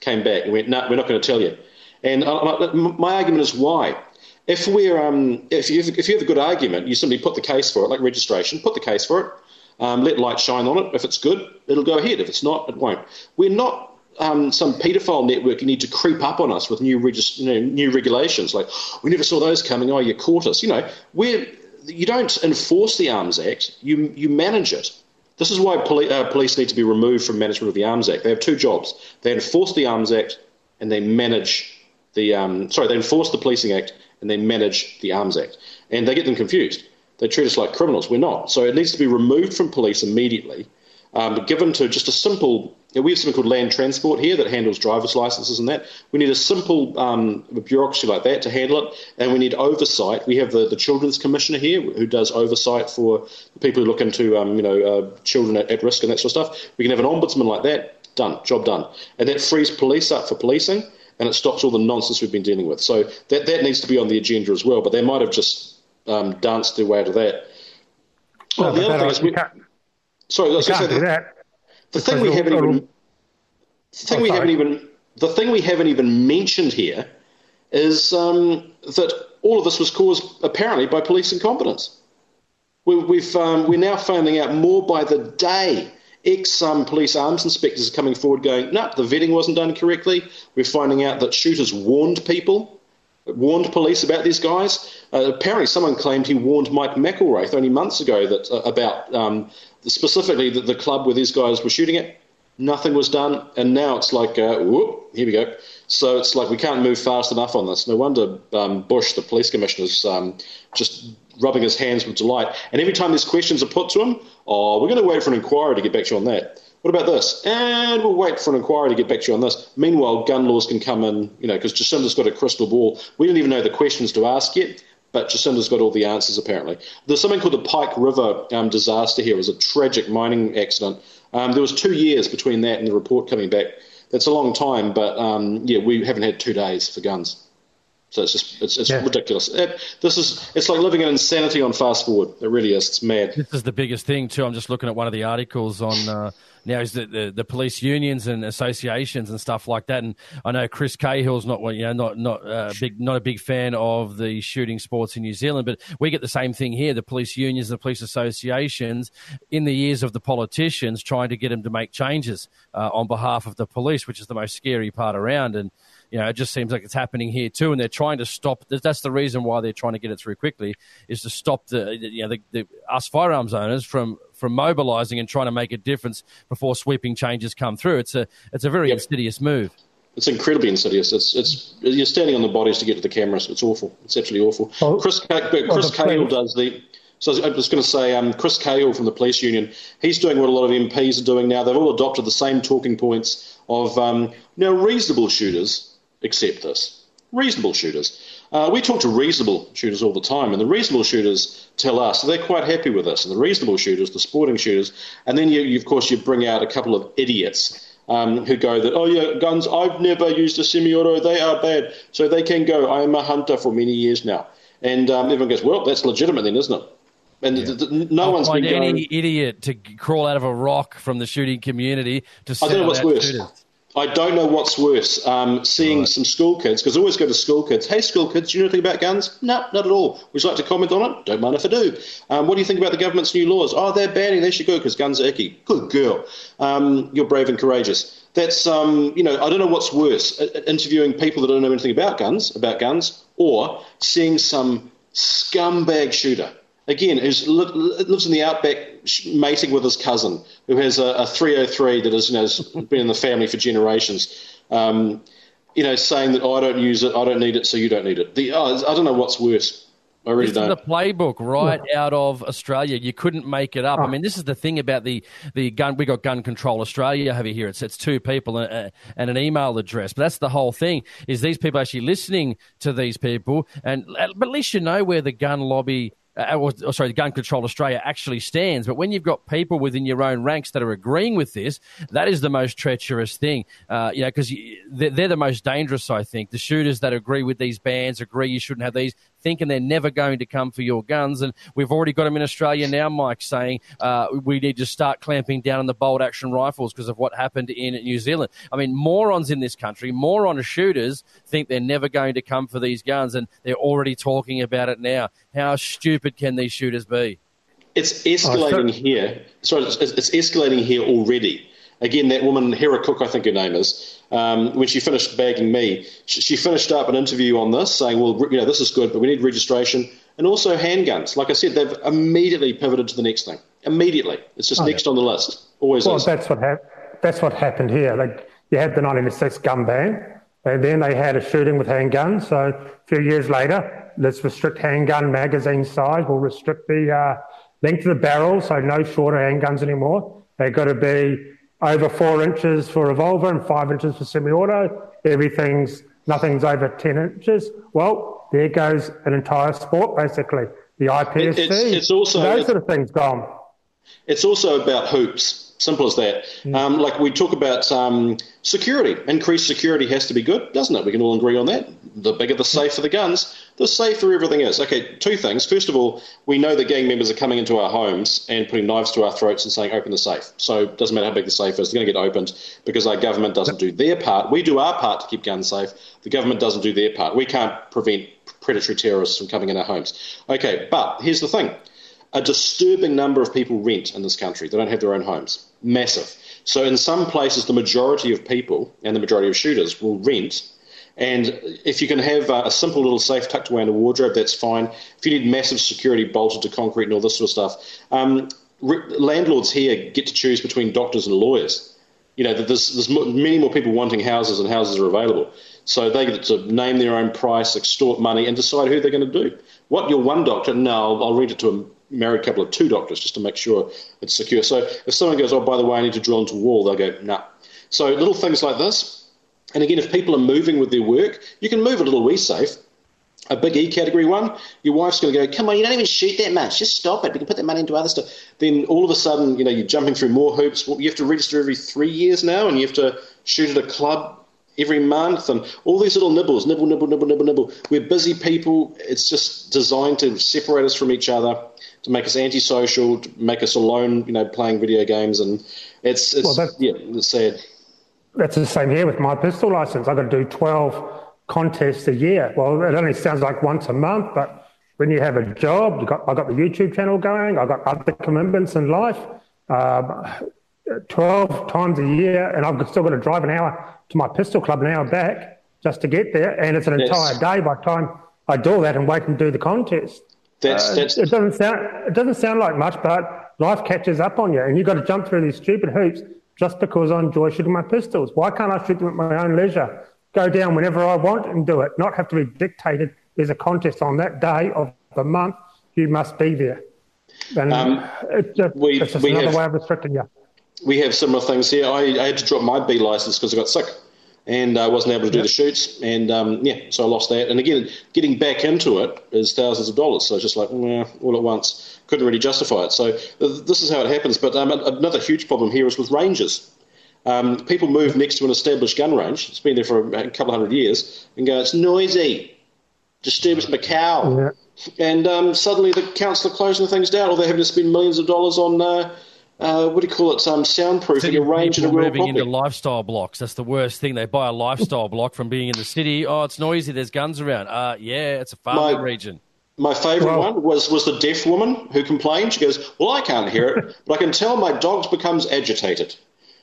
Came back and went, no, we're not going to tell you. And uh, my argument is why. If we're um, if you if you have a good argument, you simply put the case for it, like registration. Put the case for it. Um, let light shine on it. If it's good, it'll go ahead. If it's not, it won't. We're not um, some paedophile network you need to creep up on us with new, regis- you know, new regulations. Like, we never saw those coming. Oh, you caught us. You know, we're, you don't enforce the Arms Act, you, you manage it. This is why poli- uh, police need to be removed from management of the Arms Act. They have two jobs they enforce the Arms Act and they manage the um, sorry, they enforce the Policing Act and they manage the Arms Act, and they get them confused. They treat us like criminals. We're not. So it needs to be removed from police immediately, um, given to just a simple. You know, we have something called land transport here that handles driver's licenses and that. We need a simple um, bureaucracy like that to handle it, and we need oversight. We have the, the Children's Commissioner here who does oversight for people who look into um, you know uh, children at, at risk and that sort of stuff. We can have an ombudsman like that. Done, job done, and that frees police up for policing and it stops all the nonsense we've been dealing with. So that that needs to be on the agenda as well. But they might have just um, danced their way to that. Well, the other thing is, we, sorry, I was say the, the thing we haven't even, the thing we haven't even, the thing we haven't even mentioned here is um, that all of this was caused apparently by police incompetence. We, we've um, we're now finding out more by the day ex um, police arms inspectors are coming forward going, no, the vetting wasn't done correctly. We're finding out that shooters warned people, warned police about these guys. Uh, apparently, someone claimed he warned Mike McIlraith only months ago that uh, about um, specifically the, the club where these guys were shooting at. Nothing was done, and now it's like, uh, whoop, here we go. So it's like we can't move fast enough on this. No wonder um, Bush, the police commissioner, is um, just rubbing his hands with delight. And every time these questions are put to him, oh, we're going to wait for an inquiry to get back to you on that. What about this? And we'll wait for an inquiry to get back to you on this. Meanwhile, gun laws can come in, you know, because Jacinda's got a crystal ball. We don't even know the questions to ask yet, but Jacinda's got all the answers apparently. There's something called the Pike River um, disaster here. It was a tragic mining accident. Um, there was two years between that and the report coming back. That's a long time, but um, yeah, we haven't had two days for guns. So it's just it's, it's yeah. ridiculous. It, this is it's like living in insanity on fast forward. It really is. It's mad. This is the biggest thing too. I'm just looking at one of the articles on uh, now is the, the, the police unions and associations and stuff like that. And I know Chris Cahill's not you know not not uh, big not a big fan of the shooting sports in New Zealand, but we get the same thing here. The police unions, the police associations, in the ears of the politicians, trying to get them to make changes uh, on behalf of the police, which is the most scary part around. And you know, it just seems like it's happening here too, and they're trying to stop. That's the reason why they're trying to get it through quickly, is to stop the you know the, the us firearms owners from from mobilising and trying to make a difference before sweeping changes come through. It's a it's a very yep. insidious move. It's incredibly insidious. It's it's you're standing on the bodies to get to the cameras. It's awful. It's absolutely awful. Oh, Chris Chris Cahill does the. So I was going to say, um, Chris Cahill from the police union, he's doing what a lot of MPs are doing now. They've all adopted the same talking points of um, now reasonable shooters accept this. Reasonable shooters. Uh, we talk to reasonable shooters all the time, and the reasonable shooters tell us they're quite happy with this. And the reasonable shooters, the sporting shooters, and then you, you of course, you bring out a couple of idiots um, who go that, oh yeah, guns, I've never used a semi-auto, they are bad. So they can go, I am a hunter for many years now. And um, everyone goes, well, that's legitimate then, isn't it? And yeah. th- th- no I'll one's find been any going, idiot to crawl out of a rock from the shooting community to I don't know what's worse. Shooters. I don't know what's worse. Um, seeing right. some school kids, because I always go to school kids. Hey, school kids, do you know anything about guns? No, not at all. Would you like to comment on it? Don't mind if I do. Um, what do you think about the government's new laws? Oh, they're banning. They should go because guns are icky. Good girl. Um, you're brave and courageous. That's um, you know, I don't know what's worse: interviewing people that don't know anything about guns, about guns, or seeing some scumbag shooter again, who lives in the outback mating with his cousin, who has a, a 303 that has, you know, has been in the family for generations. Um, you know, saying that oh, I don't use it, I don't need it, so you don't need it. The, oh, I don't know what's worse. I really this don't. is the playbook right out of Australia. You couldn't make it up. I ah. mean, this is the thing about the, the gun. We got Gun Control Australia over here. It's, it's two people and, and an email address. But that's the whole thing. Is these people actually listening to these people? And but at least you know where the gun lobby uh, or, or, sorry, Gun Control Australia actually stands. But when you've got people within your own ranks that are agreeing with this, that is the most treacherous thing. Uh, you know, because they're, they're, the most dangerous, I think. The shooters that agree with these bans, agree you shouldn't have these, thinking they're never going to come for your guns. And we've already got them in Australia now, Mike, saying uh, we need to start clamping down on the bolt action rifles because of what happened in New Zealand. I mean, morons in this country, moron shooters think they're never going to come for these guns, and they're already talking about it now. How stupid can these shooters be? It's escalating oh, here. Sorry, it's, it's escalating here already. Again, that woman, Hera Cook, I think her name is, um, when she finished bagging me, she, she, finished up an interview on this saying, well, you know, this is good, but we need registration and also handguns. Like I said, they've immediately pivoted to the next thing. Immediately. It's just oh, next yeah. on the list. Always well, is. that's what, hap- that's what happened here. Like, you had the 1996 gun ban, and then they had a shooting with handguns. So a few years later, let's restrict handgun magazine size. We'll restrict the uh, length of the barrel, so no shorter handguns anymore. They've got to be over four inches for revolver and five inches for semi-auto. Everything's nothing's over ten inches. Well, there goes an entire sport basically. The IPSC. It's, it's also those sort of things gone. It's also about hoops. Simple as that. Mm. Um, like we talk about um, security. Increased security has to be good, doesn't it? We can all agree on that. The bigger the safe for the guns, the safer everything is. Okay, two things. First of all, we know that gang members are coming into our homes and putting knives to our throats and saying, open the safe. So it doesn't matter how big the safe is, they're going to get opened because our government doesn't do their part. We do our part to keep guns safe. The government doesn't do their part. We can't prevent predatory terrorists from coming in our homes. Okay, but here's the thing a disturbing number of people rent in this country. They don't have their own homes. Massive. So in some places, the majority of people and the majority of shooters will rent. And if you can have a simple little safe tucked away in a wardrobe, that's fine. If you need massive security bolted to concrete and all this sort of stuff, um, landlords here get to choose between doctors and lawyers. You know, there's, there's many more people wanting houses and houses are available. So they get to name their own price, extort money, and decide who they're going to do. What, you're one doctor? No, I'll, rent it to married couple of two doctors just to make sure it's secure. So if someone goes, oh, by the way, I need to drill into a wall, they'll go, nah. So little things like this. And again, if people are moving with their work, you can move a little wee safe. A big E category one, your wife's going to go, come on, you don't even shoot that much. Just stop it. We can put that money into other stuff. Then all of a sudden, you know, you're jumping through more hoops. You have to register every three years now, and you have to shoot at a club every month, and all these little nibbles, nibble, nibble, nibble, nibble, nibble. We're busy people. It's just designed to separate us from each other to make us antisocial, to make us alone, you know, playing video games, and it's, it's well, yeah, it's sad. That's the same here with my pistol license. I've got to do twelve contests a year. Well, it only sounds like once a month, but when you have a job, got, I've got the YouTube channel going, I've got other commitments in life. Um, 12 times a year, and I've still got to drive an hour to my pistol club, an hour back. just to get there, and it's an Yes. entire day by the time I do all that and wait and do the contest. That's Uh, that's it doesn't sound it doesn't sound like much, but life catches up on you, and you've got to jump through these stupid hoops just because I enjoy shooting my pistols. Why can't I shoot them at my own leisure? Go down whenever I want and do it, not have to be dictated. There's a contest on that day of the month. You must be there. And Um, it's just, we- it's just another have- way of restricting you. we have similar things here. I, I had to drop my B license because I got sick and I wasn't able to do the shoots. And um, yeah, so I lost that. And again, getting back into it is thousands of dollars. So it's just like, nah, all at once. Couldn't really justify it. So th- this is how it happens. But um, another huge problem here is with ranges. Um, people move next to an established gun range. It's been there for a couple of hundred years and go, it's noisy, disturbs my cow. Yeah. And um, suddenly the council are closing things down, or they're having to spend millions of dollars on, uh, uh, what do you call it, um, soundproofing City a range in a moving property. into lifestyle blocks. That's the worst thing. They buy a lifestyle block from being in the city. Oh, it's noisy. There's guns around. Uh, yeah, it's a farming My- region. My favourite Well- one was, was the deaf woman who complained. She goes, Well, I can't hear it, but I can tell my dog becomes agitated.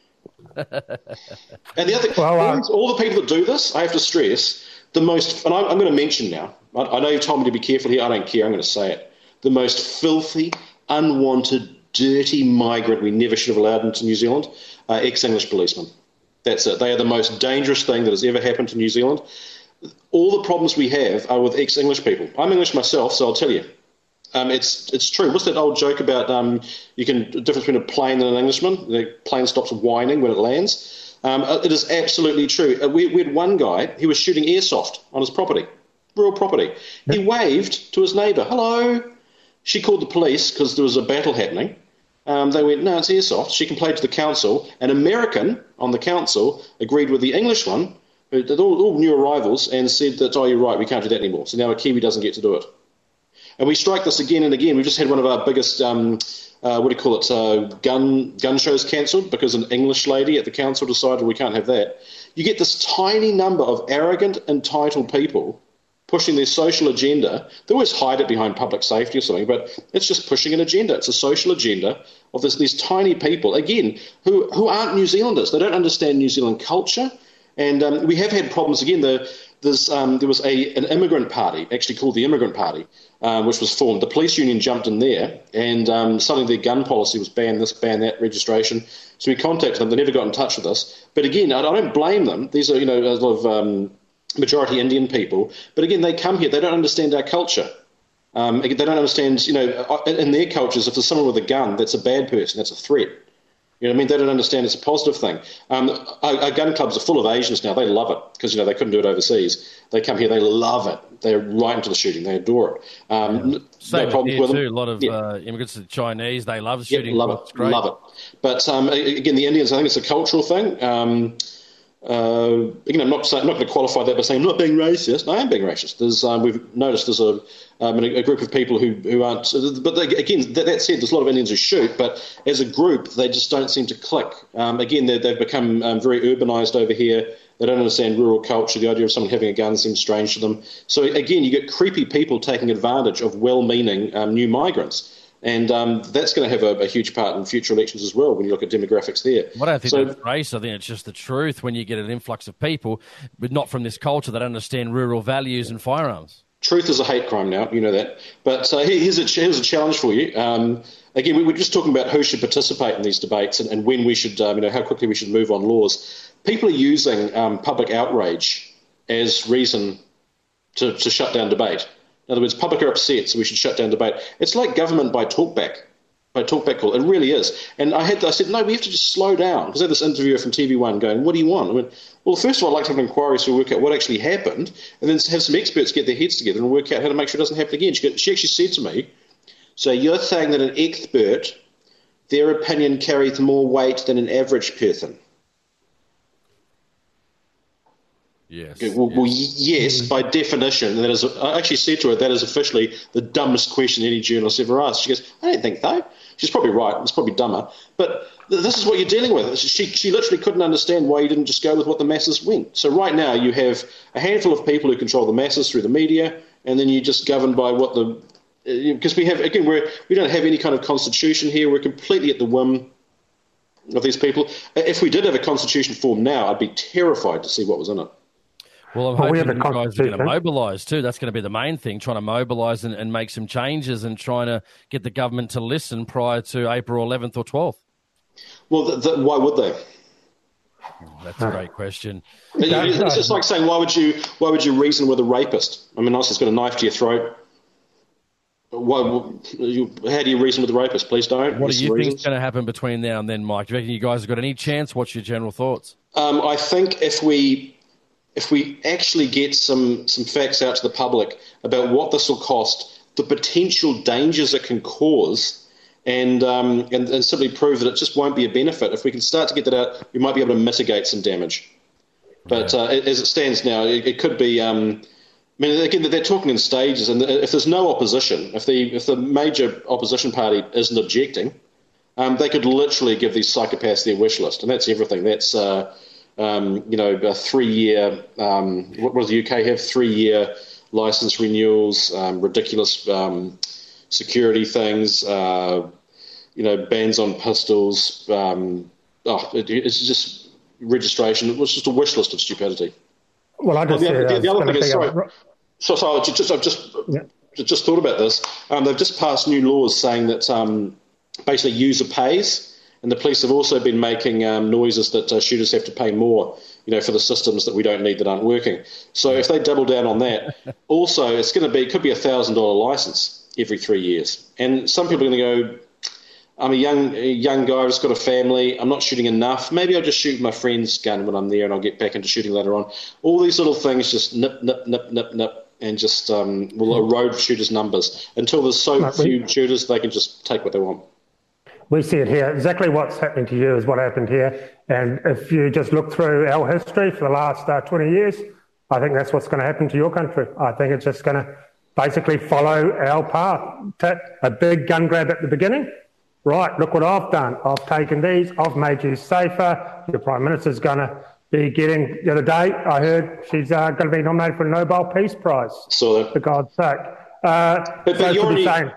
and the other, Well, uh, all, all the people that do this, I have to stress, the most, and I'm, I'm going to mention now, I, I know you've told me to be careful here, I don't care, I'm going to say it. The most filthy, unwanted, dirty migrant we never should have allowed into New Zealand are ex English policemen. That's it. They are the most dangerous thing that has ever happened to New Zealand. All the problems we have are with ex English people. I'm English myself, so I'll tell you. Um, it's it's true. What's that old joke about um, you can the difference between a plane and an Englishman? The plane stops whining when it lands. Um, uh, it is absolutely true. Uh, we, we had one guy. He was shooting airsoft on his property, rural property. He waved to his neighbour, "Hello." She called the police because there was a battle happening. Um, they went, "No, it's airsoft." She complained to the council. An American on the council agreed with the English one, all, all new arrivals, and said that, "Oh, you're right. We can't do that anymore." So now a Kiwi doesn't get to do it. And we strike this again and again. We've just had one of our biggest, um, uh, what do you call it, uh, gun gun shows cancelled because an English lady at the council decided we can't have that. You get this tiny number of arrogant, entitled people pushing their social agenda. They always hide it behind public safety or something, but it's just pushing an agenda. It's a social agenda of this, these tiny people, again, who, who aren't New Zealanders. They don't understand New Zealand culture. And um, we have had problems again. The, um, there was a, an immigrant party, actually called the Immigrant Party, um, which was formed. The police union jumped in there, and um, suddenly their gun policy was ban this, ban that, registration. So we contacted them. They never got in touch with us. But again, I, I don't blame them. These are, you know, a lot of um, majority Indian people. But again, they come here. They don't understand our culture. Um, they don't understand, you know, uh, in their cultures, if there's someone with a gun, that's a bad person. That's a threat. You know what I mean? They don't understand it's a positive thing. Um, our, our gun clubs are full of Asians now. They love it because, you know, they couldn't do it overseas. They come here, they love it. They're right into the shooting. They adore it. Um, n- Same no problems here with them. too. A lot of Yeah. uh, immigrants, the Chinese, they love Yeah, shooting. love It's it, love it. But um, again, the Indians, I think it's a cultural thing. Um, uh, again, I'm not, saying, not going to qualify that by saying I'm not being racist. I am being racist. There's, um, we've noticed there's a, um, a, group of people who, who aren't. But they, again, that, that said, there's a lot of Indians who shoot, but as a group, they just don't seem to click. Um, again, they, they've become um, very urbanised over here. They don't understand rural culture. The idea of someone having a gun seems strange to them. So again, you get creepy people taking advantage of well-meaning um, new migrants. And um, that's going to have a, a huge part in future elections as well when you look at demographics there. I don't think So- that's race. I think it's just the truth when you get an influx of people, but not from this culture that understand rural values and firearms. truth is a hate crime now, you know that. But uh, here's, a, here's a challenge for you. Um, again, we were just talking about who should participate in these debates and, and when we should, um, you know, how quickly we should move on laws. People are using um, public outrage as reason to, to shut down debate. In other words, public are upset, so we should shut down debate. It's like government by talkback. By talkback call, it really is. And I had, I said, no, we have to just slow down because I had this interviewer from TV One going, "What do you want?" I went, "Well, first of all, I'd like to have an inquiry so we work out what actually happened, and then have some experts get their heads together and work out how to make sure it doesn't happen again." She, go- she actually said to me, "So you're saying that an expert, their opinion carries more weight than an average person?" Yes. Okay, well, well, yes, mm. by definition, that is. I actually said to her that is officially the dumbest question any journalist ever asked. She goes, "I don't think so." She's probably right. It's probably dumber, but th- this is what you're dealing with. She she literally couldn't understand why you didn't just go with what the masses went. So right now you have a handful of people who control the masses through the media, and then you just govern by what the uh, because we have again we're we don't have any kind of constitution here. We're completely at the whim of these people. If we did have a constitution form now, I'd be terrified to see what was in it. Well, I'm hoping you guys are going to mobilise too. That's going to be the main thing, trying to mobilise and, and, make some changes and trying to get the government to listen prior to April 11th or 12th. Well, the, the, why would they? That's a great question. It's just like saying, why would you why would you reason with a rapist? I mean, nice, has got a knife to your throat. Why, how do you reason with a rapist? Please don't. What do you think is going to happen between now and then, Mike? Do you reckon you guys have got any chance? What's your general thoughts? Um, I think if we if we actually get some some facts out to the public about what this will cost, the potential dangers it can cause, and, um, and, and simply prove that it just won't be a benefit. If we can start to get that out, we might be able to mitigate some damage. But uh, as it stands now, it, it could be. Um, I mean, again, they're talking in stages, and if there's no opposition, if the if the major opposition party isn't objecting, um, they could literally give these psychopaths their wish list, and that's everything. That's uh, um, you know a three year. Um, what does the UK have? Three year license renewals, um, ridiculous um, security things, uh, you know, bans on pistols. Um, oh, it, it's just registration. It was just a wish list of stupidity. Well, I just the, the, the other thing is sorry. So, so I just, I've just yeah. just thought about this. Um, they've just passed new laws saying that um, basically user pays, and the police have also been making um, noises that uh, shooters have to pay more, you know, for the systems that we don't need that aren't working. So if they double down on that, also it's going to be it could be a thousand dollar license every three years, and some people are going to go. I'm a young a young guy. I've just got a family. I'm not shooting enough. Maybe I'll just shoot my friend's gun when I'm there, and I'll get back into shooting later on. All these little things just nip, nip, nip, nip, nip, and just um, will erode shooters' numbers until there's so few shooters they can just take what they want. We see it here. Exactly what's happening to you is what happened here. And if you just look through our history for the last uh, 20 years, I think that's what's going to happen to your country. I think it's just going to basically follow our path. A big gun grab at the beginning, right, look what I've done. I've taken these, I've made you safer. Your Prime Minister's going to be getting, the other day, I heard she's uh, going to be nominated for a Nobel Peace Prize. So that. For God's sake. Uh, but, but so you're, saying,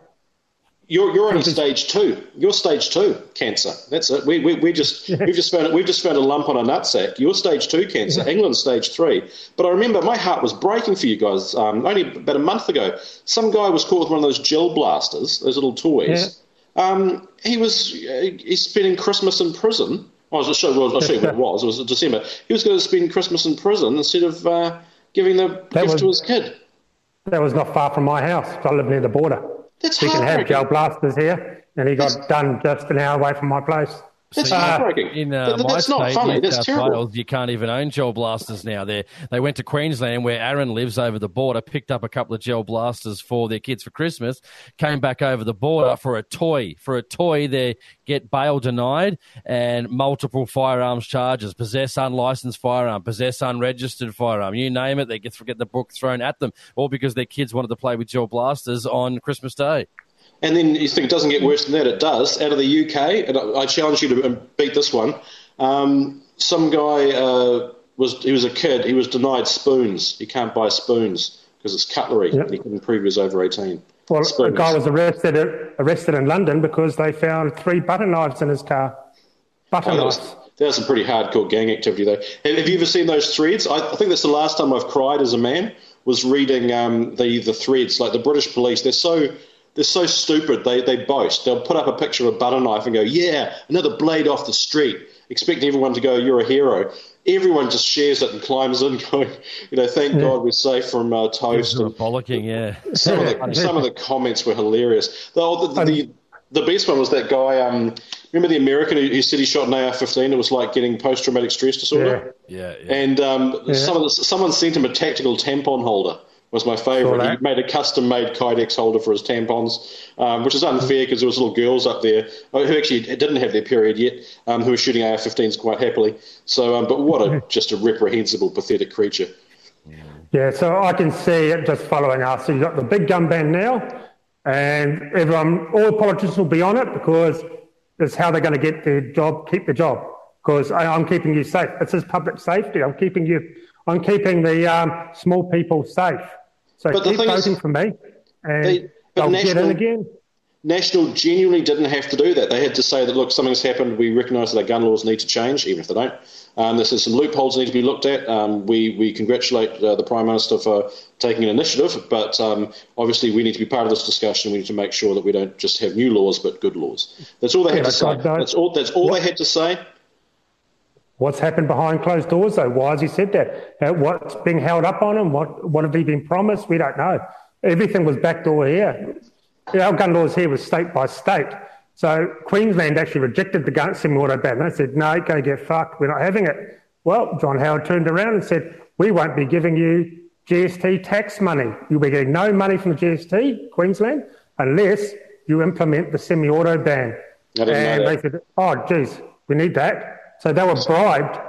you're, you're only stage two. You're stage two cancer. That's it. We, we, we just, we've, just found, we've just found a lump on a nutsack. You're stage two cancer. Yeah. England's stage three. But I remember my heart was breaking for you guys um, only about a month ago. Some guy was caught with one of those gel blasters, those little toys. Yeah. Um, he was he's spending Christmas in prison. I was show, well, I'll show you what it was. It was December. He was going to spend Christmas in prison instead of uh, giving the that gift was, to his kid. That was not far from my house. I live near the border. That's we can have gel blasters here, and he got that's, done just an hour away from my place. That's so, heartbreaking. In uh, that, that's not funny. That's terrible. Wales, you can't even own gel blasters now. They they went to Queensland, where Aaron lives over the border, picked up a couple of gel blasters for their kids for Christmas, came back over the border for a toy. For a toy, they get bail denied and multiple firearms charges: possess unlicensed firearm, possess unregistered firearm. You name it, they get get the book thrown at them, all because their kids wanted to play with gel blasters on Christmas Day. And then you think it doesn't get worse than that. It does. Out of the UK, and I challenge you to beat this one. Um, some guy uh, was he was a kid. He was denied spoons. He can't buy spoons because it's cutlery. Yep. And he couldn't prove he was over eighteen. Well, spoons. a guy was arrested arrested in London because they found three butter knives in his car. Butter oh, knives. That's some pretty hardcore gang activity, though. Have you ever seen those threads? I, I think that's the last time I've cried as a man. Was reading um, the the threads. Like the British police, they're so they're so stupid. They they boast. They'll put up a picture of a butter knife and go, "Yeah, another blade off the street," expecting everyone to go, "You're a hero." Everyone just shares it and climbs in, going, "You know, thank yeah. God we're safe from uh, toast." And bollocking, yeah. Some of the some of the comments were hilarious. The, the, the, the best one was that guy. Um, remember the American who, who said he shot an AR-15? It was like getting post-traumatic stress disorder. Yeah, yeah. yeah. And um, yeah. Some the, someone sent him a tactical tampon holder was my favourite. He made a custom made Kydex holder for his tampons, um, which is unfair because there was little girls up there uh, who actually didn't have their period yet, um, who were shooting AR-15s quite happily. So, um, but what a just a reprehensible, pathetic creature. Yeah, so I can see it just following us. So you've got the big gun ban now, and everyone, all politicians will be on it because it's how they're going to get their job, keep the job. Because I'm keeping you safe. It's just public safety. I'm keeping you I'm keeping the um, small people safe. So but keep voting is, for me, and they, they'll national, get in again. National genuinely didn't have to do that. They had to say that, look, something's happened. We recognise that our gun laws need to change, even if they don't. Um, there's some loopholes that need to be looked at. Um, we, we congratulate uh, the Prime Minister for taking an initiative, but um, obviously we need to be part of this discussion. We need to make sure that we don't just have new laws, but good laws. That's all they had yeah, to say. That's all, that's all they had to say. What's happened behind closed doors, though? Why has he said that? Uh, what's being held up on him? What, what have he been promised? We don't know. Everything was backdoor here. Our gun laws here was state by state. So Queensland actually rejected the gun semi-auto ban. They said, no, go get fucked. We're not having it. Well, John Howard turned around and said, we won't be giving you GST tax money. You'll be getting no money from the GST, Queensland, unless you implement the semi-auto ban. And they said, oh, geez, we need that. So they were bribed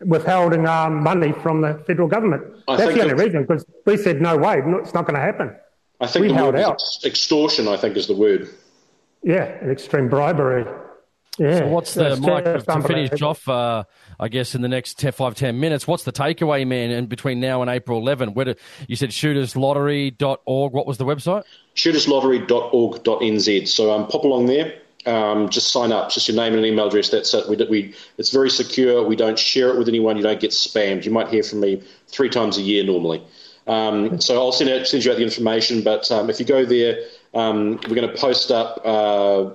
withholding um, money from the federal government. I That's the only reason, because we said, no way, it's not going to happen. I think we the word out. extortion, I think, is the word. Yeah, an extreme bribery. Yeah. So what's the Mike to finish off? Uh, I guess in the next 10, five ten minutes. What's the takeaway, man? And between now and April 11, where do, you said shooterslottery.org. What was the website? Shooterslottery.org.nz. So um, pop along there. Um, just sign up. Just your name and an email address. That's it. We, we, it's very secure. We don't share it with anyone. You don't get spammed. You might hear from me three times a year normally. Um, so I'll send, out, send you out the information. But um, if you go there, um, we're going to post up. Uh,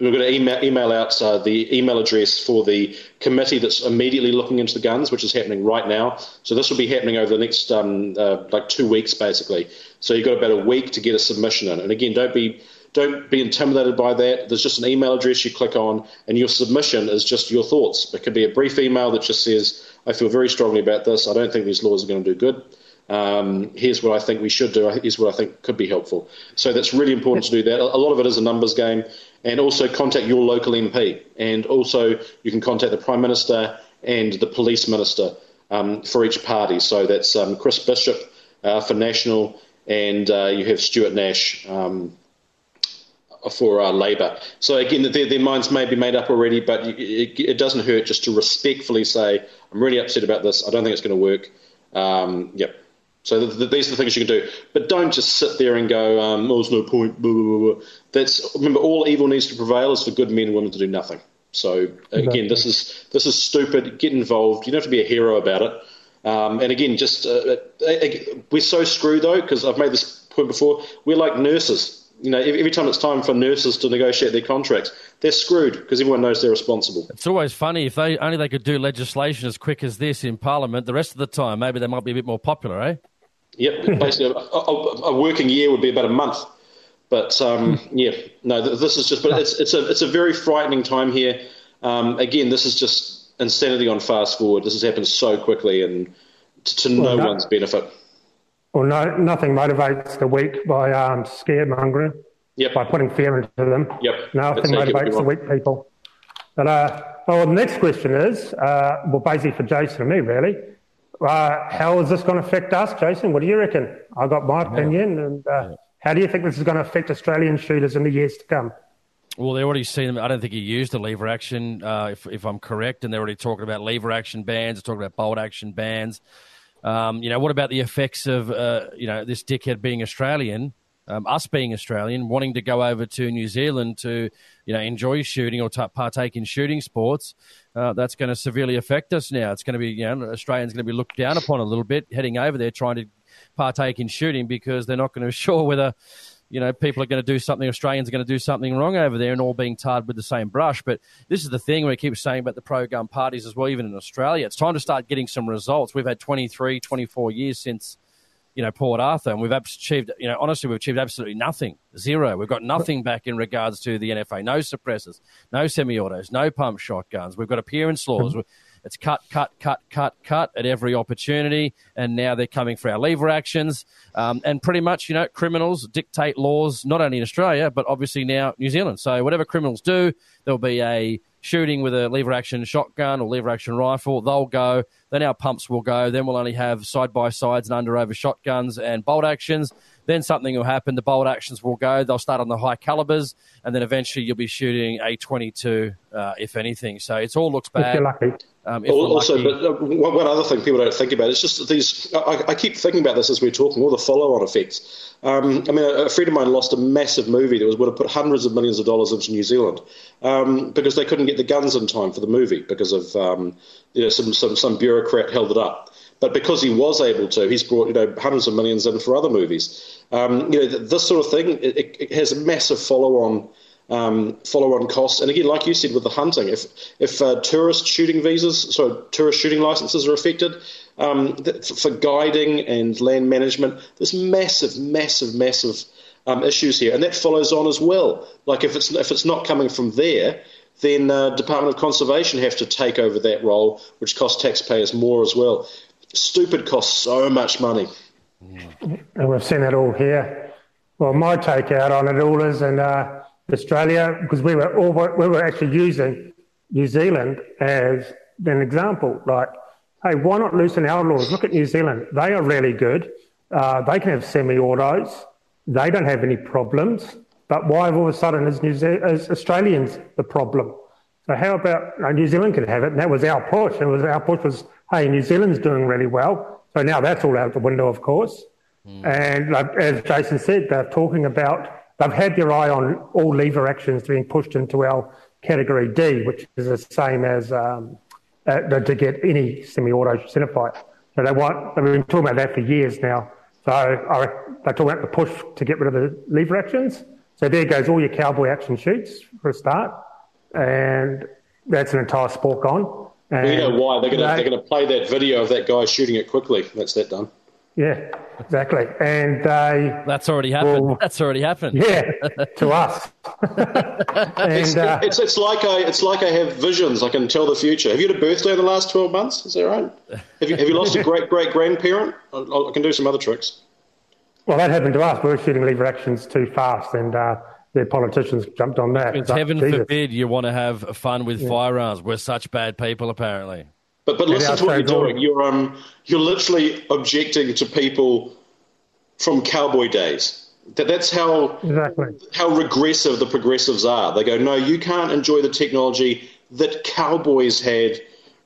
we're going to email, email out uh, the email address for the committee that's immediately looking into the guns, which is happening right now. So this will be happening over the next um, uh, like two weeks, basically. So you've got about a week to get a submission in. And again, don't be don't be intimidated by that. There's just an email address you click on, and your submission is just your thoughts. It could be a brief email that just says, "I feel very strongly about this. I don't think these laws are going to do good." Um, here's what I think we should do. Here's what I think could be helpful. So that's really important to do that. A lot of it is a numbers game, and also contact your local MP, and also you can contact the Prime Minister and the Police Minister um, for each party. So that's um, Chris Bishop uh, for National, and uh, you have Stuart Nash. Um, for uh, Labour. So again, their, their, minds may be made up already, but it, it, doesn't hurt just to respectfully say, "I'm really upset about this. I don't think it's going to work." Um, yep, so the, the, these are the things you can do, but don't just sit there and go, um, "Oh, there's no point." Blah, blah, blah. That's remember, all evil needs to prevail is for good men and women to do nothing. So again, this is this is stupid. Get involved. You don't have to be a hero about it. Um, and again, just uh, uh we're so screwed though because I've made this point before. We're like nurses. You know, every time it's time for nurses to negotiate their contracts, they're screwed because everyone knows they're responsible. It's always funny if they only they could do legislation as quick as this in Parliament. The rest of the time, maybe they might be a bit more popular, eh? Yep, basically a, a, a, working year would be about a month. But um, yeah, no, this is just. But it's it's a it's a very frightening time here. Um, again, this is just insanity on fast forward. This has happened so quickly and to, to well, no, one's benefit. Well, no, nothing motivates the weak by um, scaremongering. Yep. By putting fear into them. Yep. Nothing motivates the weak people. But uh, well, the next question is, uh, well, basically for Jason and me, really. Uh, how is this going to affect us, Jason? What do you reckon? I got my opinion, and uh, yeah. how do you think this is going to affect Australian shooters in the years to come? Well, they already seen them. I don't think he used a lever action, uh, if, if I'm correct, and they're already talking about lever action bans. Talking about bolt action bans. Um, you know, what about the effects of uh, you know this dickhead being Australian, um, us being Australian, wanting to go over to New Zealand to you know enjoy shooting or t- partake in shooting sports? uh, that's going to severely affect us now. It's going to be, you know, Australians going to be looked down upon a little bit heading over there trying to partake in shooting because they're not going to be sure whether, you know, people are going to do something, Australians are going to do something wrong over there and all being tarred with the same brush. But this is the thing we keep saying about the pro gun parties as well, even in Australia. It's time to start getting some results. We've had 23, 24 years since you know, Port Arthur, and we've achieved, you know, honestly, we've achieved absolutely nothing, zero. We've got nothing back in regards to the NFA. No suppressors, no semi-autos, no pump shotguns. We've got appearance laws. It's cut, cut, cut, cut, cut at every opportunity, and now they're coming for our lever actions. Um, and pretty much, you know, criminals dictate laws not only in Australia but obviously now New Zealand. So whatever criminals do, there'll be a shooting with a lever action shotgun or lever action rifle, they'll go. Then our pumps will go. Then we'll only have side by sides and under over shotguns and bolt actions. Then something will happen. The bolt actions will go. They'll start on the high calibers, and then eventually you'll be shooting a 22, uh, if anything. So it all looks bad. Um, also, lucky... but uh, one other thing people don't think about it's just these. I, I, keep thinking about this as we're talking, all the follow-on effects. Um, I mean, a, a, friend of mine lost a massive movie that was would have put hundreds of millions of dollars into New Zealand um, because they couldn't get the guns in time for the movie because of um, you know some, some some bureaucrat held it up. But because he was able to, he's brought you know hundreds of millions in for other movies. Um, you know, this sort of thing it, it has a massive follow-on um, follow-on costs. And again, like you said with the hunting, if if uh, tourist shooting visas, so tourist shooting licenses are affected, um, for guiding and land management, there's massive, massive, massive um, issues here, and that follows on as well. Like if it's if it's not coming from there, then uh, Department of Conservation have to take over that role, which costs taxpayers more as well. Stupid costs so much money. And we've seen it all here. Well, my take out on it all is, and uh, Australia, because we were all, we were actually using New Zealand as an example. Like, hey, why not loosen our laws? Look at New Zealand; they are really good. Uh, they can have semi-autos. They don't have any problems. But why all of a sudden is, New Ze- is Australians the problem? So how about uh, New Zealand can have it? And that was our push. And was our push was, hey, New Zealand's doing really well. So now that's all out the window, of course. Mm. And like, as Jason said, they're talking about They've had their eye on all lever actions being pushed into our category D, which is the same as um, uh, to get any semi-auto certified. So they want, they've been talking about that for years now. So I, they're talking about the push to get rid of the lever actions. So there goes all your cowboy action shoots for a start, and that's an entire sport gone. And you know why they're going to they're going to play that video of that guy shooting it quickly. That's that done. Yeah, exactly. And they. That's already happened. Will, That's already happened. Yeah, to us. and, it's, uh, it's, it's, like I, it's like I have visions. I can tell the future. Have you had a birthday in the last 12 months? Is that right? Have you, have you lost a great great grandparent? I, I, can do some other tricks. Well, that happened to us. We were shooting lever actions too fast, and uh, the politicians jumped on that. It's heaven Jesus. forbid you want to have fun with yeah. firearms. We're such bad people, apparently. But but listen to what you're doing. You're um you're literally objecting to people from cowboy days. That that's how exactly. how regressive the progressives are. They go, no, you can't enjoy the technology that cowboys had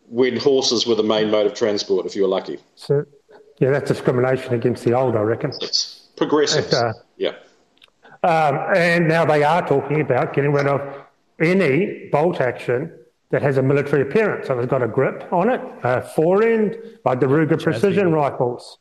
when horses were the main mode of transport. If you were lucky. So yeah, that's discrimination against the old, I reckon. It's progressive. Uh, yeah. Um, and now they are talking about getting rid of any bolt action that has a military appearance. So it's got a grip on it, a forend, like the Ruger precision rifles.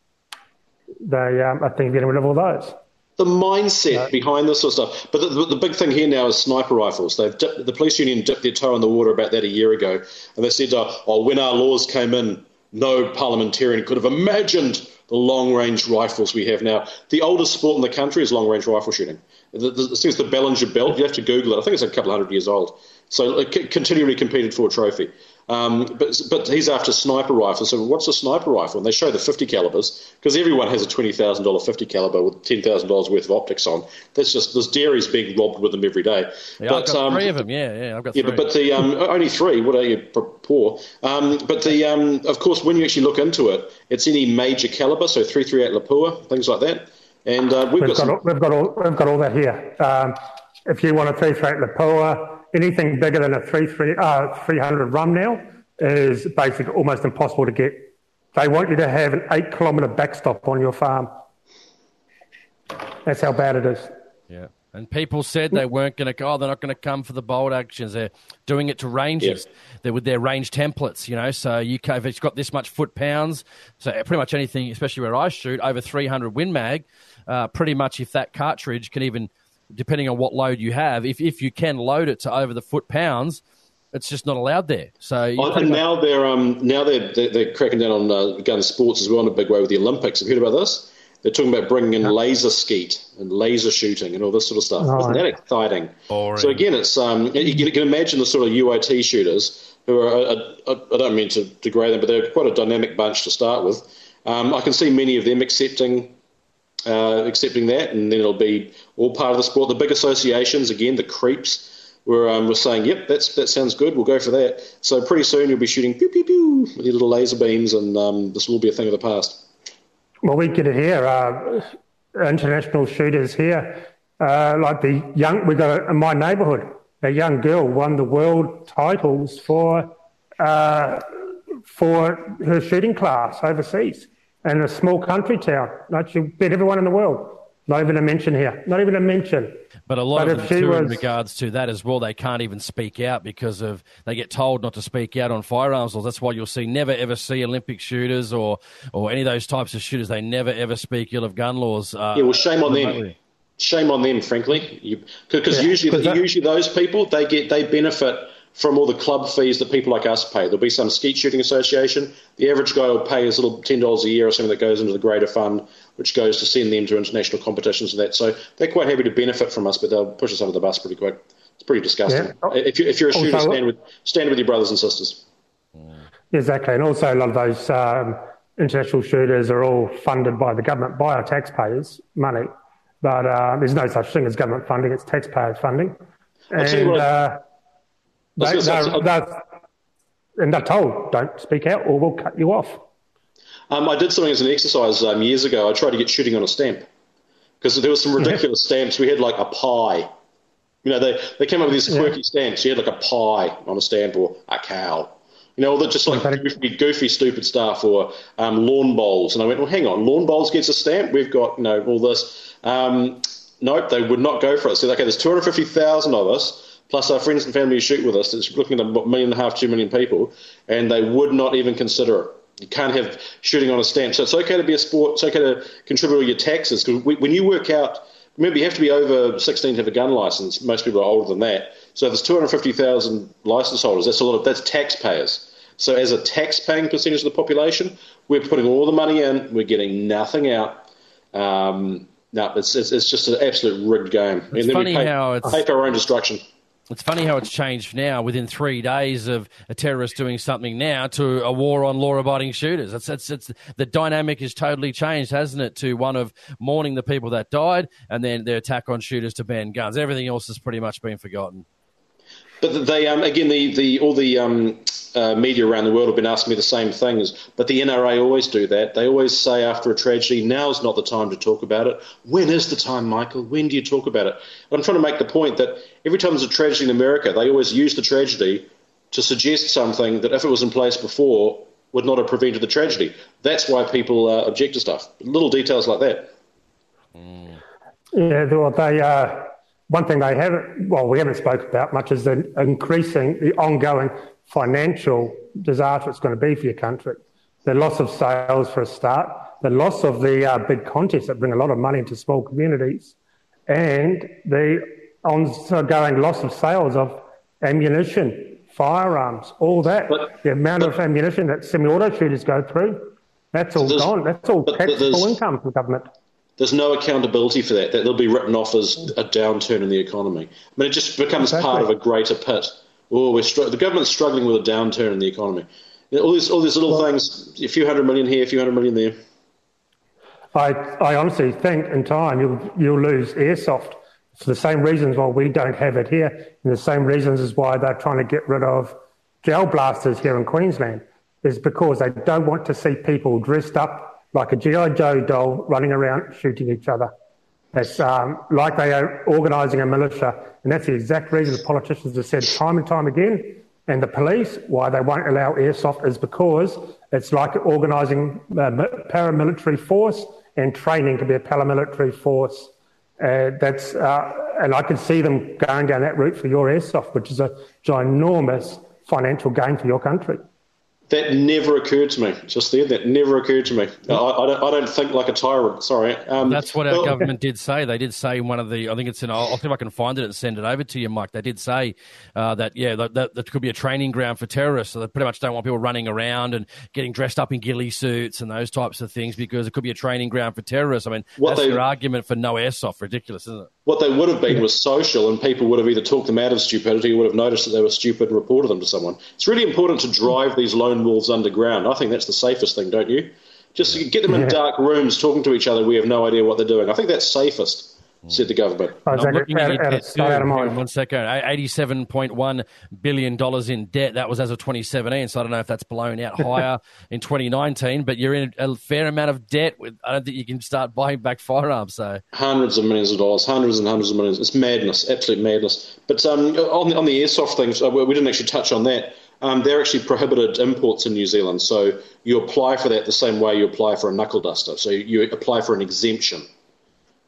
They, um, I think, getting rid of all those. The mindset behind this sort of stuff. But the, the, big thing here now is sniper rifles. They've dipped, the police union dipped their toe in the water about that a year ago, and they said, uh, "Oh, when our laws came in, no parliamentarian could have imagined the long range rifles we have now. The oldest sport in the country is long range rifle shooting. The, the, the, the Ballinger belt, you have to Google it. I think it's a couple hundred years old. So it continually competed for a trophy. Um, but but he's after sniper rifles. So what's a sniper rifle? And they show the 50 calibers because everyone has a $20,000 50 caliber with $10,000 worth of optics on. That's just there's dairies being robbed with them every day. Yeah, but, I've got um, three of them. Yeah, yeah, I've got yeah, three. But, but the um, only three. What are you poor? Um, but the um, of course when you actually look into it, it's any major caliber, so 338 Lapua, things like that. And uh, we've, we've, got, got some... all, we've got all we've got all that here. Um, if you want a 338 Lapua anything bigger than a three, three, uh, 300 rum now is basically almost impossible to get. They want you to have an eight kilometre backstop on your farm. That's how bad it is. Yeah. And people said they weren't going to, oh, they're not going to come for the bolt actions. They're doing it to ranges. They're with their range templates, you know. So you can, if it's got this much foot pounds, so pretty much anything, especially where I shoot, over 300 Win Mag, uh, pretty much if that cartridge can even depending on what load you have, if, if you can load it to over the foot pounds, it's just not allowed there. So and now they're um, now they're, they're, they're cracking down on uh, gun sports as well in a big way with the Olympics. Have you heard about this? They're talking about bringing in laser skeet and laser shooting and all this sort of stuff. Isn't that exciting? Boring. So again, it's um, you can imagine the sort of UIT shooters who are. Uh, uh, I don't mean to degrade them, but they're quite a dynamic bunch to start with. Um, I can see many of them accepting uh, accepting that, and then it'll be all part of the sport. The big associations, again, the creeps, were, um, were saying, yep, that's, that sounds good, we'll go for that. So pretty soon you'll be shooting pew, pew, pew with your little laser beams, and um, this will be a thing of the past. Well, we get it here. Uh, international shooters here, uh, like the young, We've got a, in my neighbourhood, a young girl won the world titles for uh, for her shooting class overseas in a small country town. Like she beat everyone in the world. Not even a mention here. Not even a mention. But a lot but of them too, was... in regards to that as well, they can't even speak out because of they get told not to speak out on firearms laws. That's why you'll see never ever see Olympic shooters or or any of those types of shooters. They never ever speak ill of gun laws. Uh, yeah, well, shame on remotely. them. Shame on them, frankly, because yeah, usually that... usually those people they get they benefit from all the club fees that people like us pay. There'll be some skeet shooting association. The average guy will pay his little ten dollars a year or something that goes into the greater fund, which goes to send them to international competitions and that. So they're quite happy to benefit from us, but they'll push us under the bus pretty quick. It's pretty disgusting. Yeah. If, you, if you're a shooter, also, stand with stand with your brothers and sisters. Exactly, and also a lot of those um, international shooters are all funded by the government, by our taxpayers' money. But uh, there's no such thing as government funding; it's taxpayers' funding. And, they, they're, they're, and they're told, don't speak out or we'll cut you off. Um, I did something as an exercise um, years ago. I tried to get shooting on a stamp because there were some ridiculous stamps. We had like a pie. You know, they, they came up with these quirky yeah. stamps. You had like a pie on a stamp or a cow. You know, all the just like goofy, goofy, stupid stuff or um, lawn bowls. And I went, well, hang on, lawn bowls gets a stamp. We've got, you know, all this. Um, nope, they would not go for it. So, okay, there's 250,000 of us plus our friends and family who shoot with us. It's looking at a million and a half, two million people, and they would not even consider it. You can't have shooting on a stamp. So it's okay to be a sport. It's okay to contribute all your taxes because when you work out, remember you have to be over 16 to have a gun license. Most people are older than that. So if there's 250,000 license holders. That's a lot of that's taxpayers. So as a tax-paying percentage of the population, we're putting all the money in. We're getting nothing out. Um, no, it's, it's, it's just an absolute rigged game. It's funny pay, how it's for our own destruction. It's funny how it's changed now within three days of a terrorist doing something now to a war on law abiding shooters. It's, it's, it's, the dynamic has totally changed, hasn't it? To one of mourning the people that died and then their attack on shooters to ban guns. Everything else has pretty much been forgotten. But they, um, again, the, the, all the um, uh, media around the world have been asking me the same things. But the NRA always do that. They always say after a tragedy, now's not the time to talk about it. When is the time, Michael? When do you talk about it? I'm trying to make the point that every time there's a tragedy in America, they always use the tragedy to suggest something that if it was in place before would not have prevented the tragedy. That's why people uh, object to stuff. Little details like that. Mm. Yeah, well, they. Uh, one thing they haven't, well, we haven't spoken about much is the increasing, the ongoing financial disaster it's going to be for your country. The loss of sales for a start, the loss of the uh, big contests that bring a lot of money into small communities, and the ongoing loss of sales of ammunition, firearms, all that. But, the amount but, of ammunition that semi-auto shooters go through, that's all gone. That's all taxable income for government. There's no accountability for that. That they'll be written off as a downturn in the economy. I mean, it just becomes exactly. part of a greater pit oh, we're str- the government's struggling with a downturn in the economy. All these, all these little well, things, a few hundred million here, a few hundred million there. I, I honestly think in time you'll, you'll lose airsoft for the same reasons why we don't have it here, and the same reasons as why they're trying to get rid of gel blasters here in Queensland, is because they don't want to see people dressed up like a G.I. Joe doll running around shooting each other. It's um, like they are organising a militia, and that's the exact reason the politicians have said time and time again. And the police, why they won't allow airsoft is because it's like organising a paramilitary force and training to be a paramilitary force. Uh, that's uh, and I can see them going down that route for your airsoft, which is a ginormous financial gain for your country. That never occurred to me. Just there, that never occurred to me. I, I, don't, I don't, think like a tyrant. Sorry. Um, That's what our well, government did say. They did say one of the. I think it's in. I'll see if I can find it and send it over to you, Mike. They did say uh, that yeah, that, that, that, could be a training ground for terrorists. So they pretty much don't want people running around and getting dressed up in ghillie suits and those types of things because it could be a training ground for terrorists. I mean, what that's they, their argument for no airsoft. Ridiculous, isn't it? What they would have been was social, and people would have either talked them out of stupidity or would have noticed that they were stupid and reported them to someone. It's really important to drive these lone wolves underground. I think that's the safest thing, don't you? Just get them in yeah. dark rooms talking to each other. We have no idea what they're doing. I think that's safest said the government. Oh, I'm looking at, at, at, at One second, eighty-seven point one billion dollars in debt. That was as of 2017. So I don't know if that's blown out higher in 2019. But you're in a fair amount of debt. With I don't think you can start buying back firearms. So hundreds of millions of dollars, hundreds and hundreds of millions. It's madness, absolute madness. But um, on the, on the airsoft things, uh, we didn't actually touch on that. um, they're actually prohibited imports in New Zealand. So you apply for that the same way you apply for a knuckle duster. So you apply for an exemption.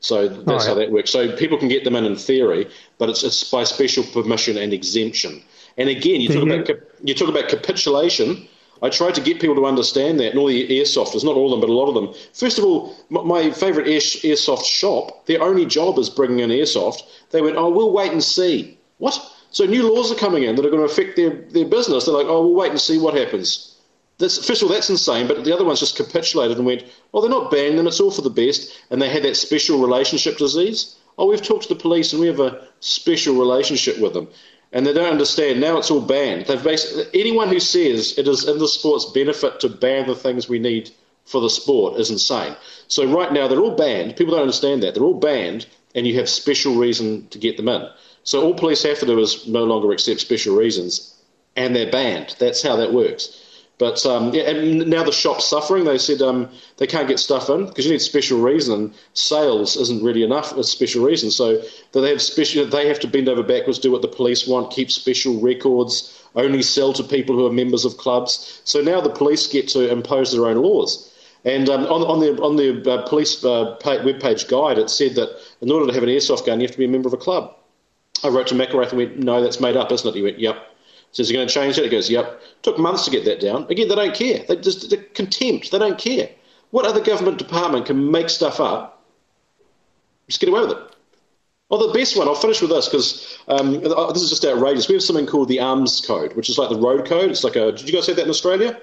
So that's how that works. So people can get them in in theory, but it's, it's by special permission and exemption. And again, you talk about you talk about capitulation. I tried to get people to understand that, and all the airsofters, not all of them, but a lot of them. First of all, my favourite air, airsoft shop, their only job is bringing in airsoft. They went, oh, we'll wait and see. What? So new laws are coming in that are going to affect their, their business. They're like, oh, we'll wait and see what happens. That's, first of all, that's insane, but the other ones just capitulated and went, oh, they're not banned, then it's all for the best. And they had that special relationship disease. Oh, we've talked to the police and we have a special relationship with them and they don't understand. Now it's all banned. They've basically anyone who says it is in the sport's benefit to ban the things we need for the sport is insane. So right now they're all banned. People don't understand that they're all banned, and you have special reason to get them in. So all police have to do is no longer accept special reasons, and they're banned. That's how that works. But um, yeah, and now the shop's suffering. They said um, they can't get stuff in because you need special reason. Sales isn't really enough with special reason, so they have special. They have to bend over backwards, do what the police want, keep special records, only sell to people who are members of clubs. So now the police get to impose their own laws. And um, on, on, the on the uh, police uh, webpage guide, it said that in order to have an airsoft gun, you have to be a member of a club. I wrote to McIlraith and went, "No, that's made up, isn't it?" He went, "Yep." Says, you're going to change that? He goes, yep. Took months to get that down. Again, they don't care. They just they're contempt. They don't care. What other government department can make stuff up? Just get away with it. Oh, the best one, I'll finish with this because um, this is just outrageous. We have something called the arms code, which is like the road code. It's like a, did you guys have that in Australia?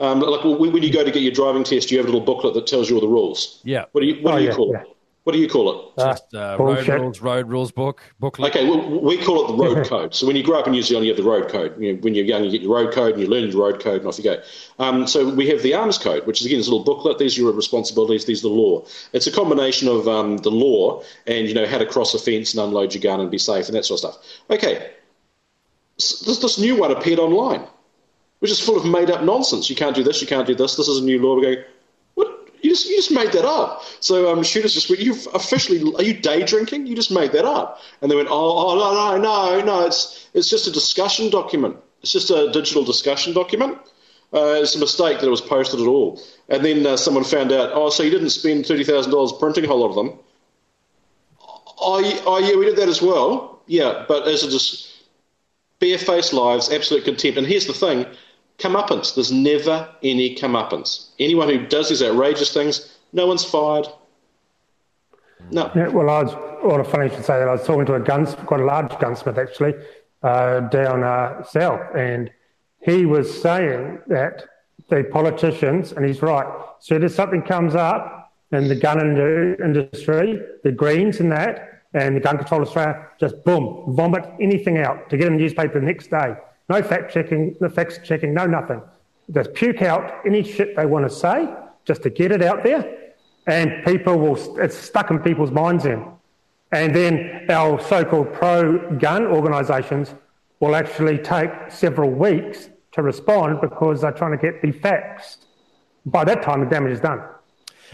Um, like when you go to get your driving test, you have a little booklet that tells you all the rules. Yeah. What do you, what oh, do you yeah, call yeah. it? What do you call it? Just uh, road rules, road rules book, booklet. Okay, well, we call it the road code. So when you grow up in New Zealand, you have the road code. You know, when you're young, you get your road code, and you learn your road code, and off you go. Um, so we have the arms code, which is again this little booklet. These are your responsibilities. These are the law. It's a combination of um, the law and you know how to cross a fence and unload your gun and be safe and that sort of stuff. Okay, this, this new one appeared online, which is full of made up nonsense. You can't do this. You can't do this. This is a new law. We go you just, you just made that up. So um, shooters just went, you've officially, are you day drinking? You just made that up. And they went, oh, oh no, no, no, no, it's, it's just a discussion document. It's just a digital discussion document. Uh, it's a mistake that it was posted at all. And then uh, someone found out, oh, so you didn't spend $30,000 printing a whole lot of them. Oh, oh, yeah, we did that as well. Yeah, but as a just barefaced lies, absolute contempt. And here's the thing comeuppance. There's never any comeuppance. Anyone who does these outrageous things, no one's fired. No. Yeah, well, I was, well, funny to say that I was talking to a guns, quite a large gunsmith actually, uh, down uh, south, and he was saying that the politicians, and he's right, so if something comes up in the gun industry, the Greens and that, and the Gun Control Australia, just boom, vomit anything out to get in the newspaper the next day. No fact checking, no facts checking, no nothing. Just puke out any shit they want to say just to get it out there, and people will, it's stuck in people's minds then. And then our so called pro gun organisations will actually take several weeks to respond because they're trying to get the facts. By that time, the damage is done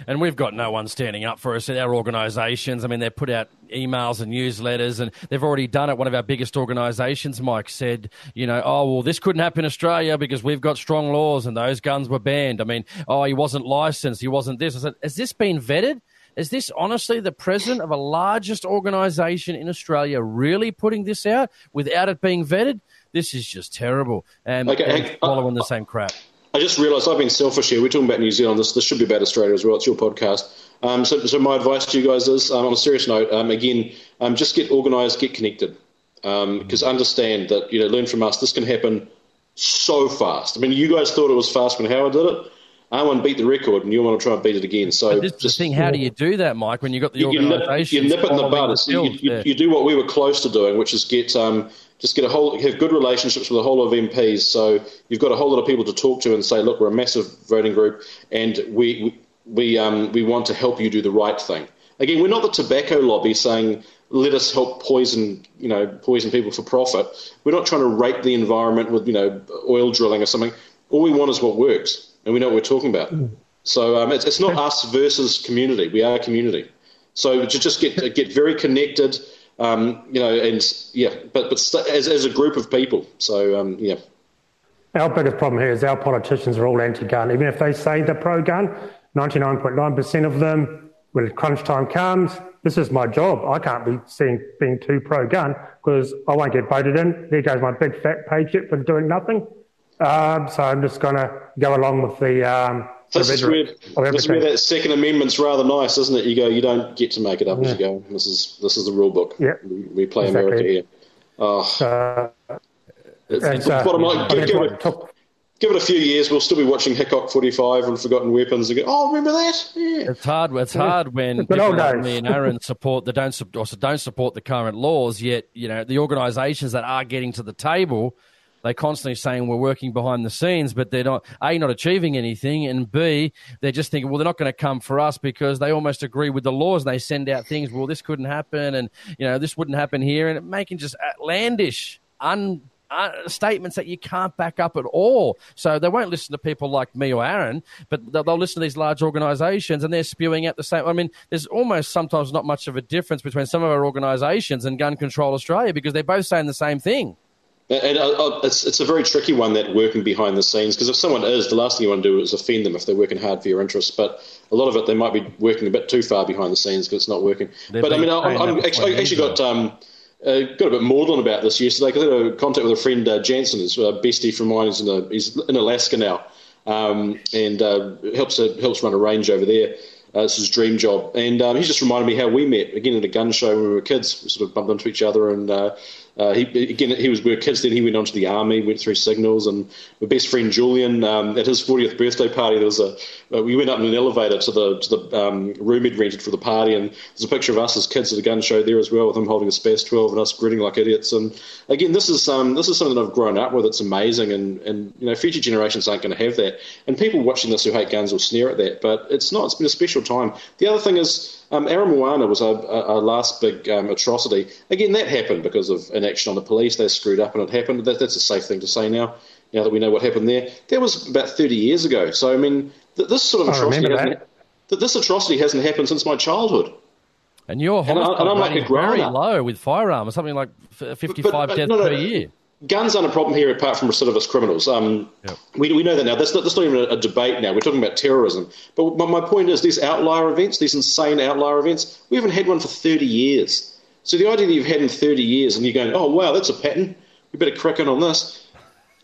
and we've got no one standing up for us at our organisations. I mean, they've put out emails and newsletters, and they've already done it. One of our biggest organisations, Mike, said, you know, oh, well, this couldn't happen in Australia because we've got strong laws and those guns were banned. I mean, oh, he wasn't licensed, he wasn't this. I said, has this been vetted? Is this honestly the president of a largest organisation in Australia really putting this out without it being vetted? This is just terrible. And, okay, and following uh, the same crap. I just realised I've been selfish here. We're talking about New Zealand. This, this should be about Australia as well. It's your podcast. Um, so, so, my advice to you guys is, um, on a serious note, um, again, um, just get organised, get connected, because um, understand that you know, learn from us. This can happen so fast. I mean, you guys thought it was fast when Howard did it. I want to beat the record, and you want to try and beat it again. So, just, thing. How do you do that, Mike? When you got the you, organisation, you nip, you nip it in the bud. You, you, you, do what we were close to doing, which is get um, just get a whole have good relationships with a whole lot of MPs. So you've got a whole lot of people to talk to and say, look, we're a massive voting group, and we we um, we want to help you do the right thing. Again, we're not the tobacco lobby saying let us help poison you know poison people for profit. We're not trying to rape the environment with you know oil drilling or something. All we want is what works, and we know what we're talking about. Mm. So um, it's, it's not us versus community. We are community. So to just get get very connected um, you know, and yeah, but but st- as as a group of people. So um, yeah. our biggest problem here is our politicians are all anti-gun. Even if they say they're pro-gun, 99.9% of them, when crunch time comes, this is my job. I can't be seen being too pro-gun because I won't get voted in. There goes my big fat paycheck for doing nothing. Um, so I'm just going to go along with the. Um, this is, where, this is where that Second Amendment's rather nice, isn't it? You go, you don't get to make it up yeah. as you go. This is this is the rule book. Yeah, we, we play exactly. America here. Oh. Uh, it's, it's, uh, bottom line, give, give, it, give, it, a few years, we'll still be watching Hickok 45 and Forgotten Weapons and go, oh, remember that? Yeah. It's hard. It's hard when people like me and Aaron support the don't also don't support the current laws. Yet, you know, the organisations that are getting to the table they're constantly saying we're working behind the scenes, but they're not a not achieving anything, and b they're just thinking, well, they're not going to come for us because they almost agree with the laws. And they send out things, well, this couldn't happen, and you know this wouldn't happen here, and making just outlandish, un statements that you can't back up at all. So they won't listen to people like me or Aaron, but they'll, they'll listen to these large organisations and they're spewing out the same. I mean, there's almost sometimes not much of a difference between some of our organisations and Gun Control Australia because they're both saying the same thing. And uh, uh, it's, it's a very tricky one that working behind the scenes because if someone is, the last thing you want to do is offend them if they're working hard for your interests. But a lot of it, they might be working a bit too far behind the scenes because it's not working. They're but I mean, I, I'm, actually, I actually got um, uh, got a bit maudlin about this yesterday because I had a contact with a friend, uh, Jansen, his uh, bestie from mine. He's in, a, he's in Alaska now um, and uh, helps helps run a range over there. Uh, it's his dream job, and um, he just reminded me how we met again at a gun show when we were kids. We sort of bumped into each other, and uh, uh, he, again, he was we were kids then. He went on to the army, went through signals, and my best friend Julian um, at his 40th birthday party, there was a uh, we went up in an elevator to the to the um, room he'd rented for the party, and there's a picture of us as kids at a gun show there as well, with him holding a Spas 12 and us grinning like idiots. And again, this is um, this is something I've grown up with. It's amazing, and and you know future generations aren't going to have that. And people watching this who hate guns will sneer at that, but it's not. It's been a special time. The other thing is um, Aramoana was our, our last big um, atrocity. Again, that happened because of inaction on the police. They screwed up and it happened. That, that's a safe thing to say now, now that we know what happened there. That was about 30 years ago. So, I mean, th- this sort of atrocity hasn't, th- this atrocity hasn't happened since my childhood. And you're and, I, and I'm like very low with firearms, something like 55 but, but, deaths no, no, per year guns aren't a problem here apart from recidivist criminals. Um, yep. we, we know that now. That's not, that's not even a, debate now. We're talking about terrorism. But, but my point is, these outlier events, these insane outlier events, we haven't had one for 30 years. So the idea that you've had in 30 years and you're going, oh, wow, that's a pattern. We better crack in on this.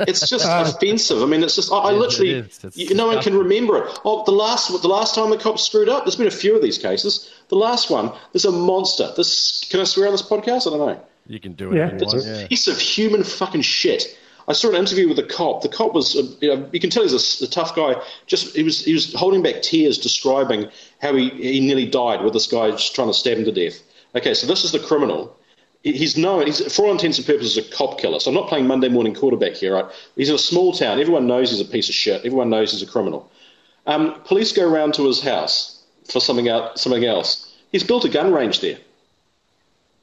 It's just offensive. I mean, it's just I, I literally you, no one can remember it. Oh, the last the last time the cops screwed up. There's been a few of these cases. The last one, there's a monster. This can I swear on this podcast? I don't know. You can do it. Yeah. It's a piece of human fucking shit. I saw an interview with a cop. The cop was, uh, you, know, you can tell he's a, a, tough guy. Just he was he was holding back tears, describing how he, he nearly died with this guy just trying to stab him to death. Okay, so this is the criminal. He's known, he's, for all intents and purposes, a cop killer. So I'm not playing Monday morning quarterback here, right? He's in a small town. Everyone knows he's a piece of shit. Everyone knows he's a criminal. Um, police go around to his house for something, out, something else. He's built a gun range there.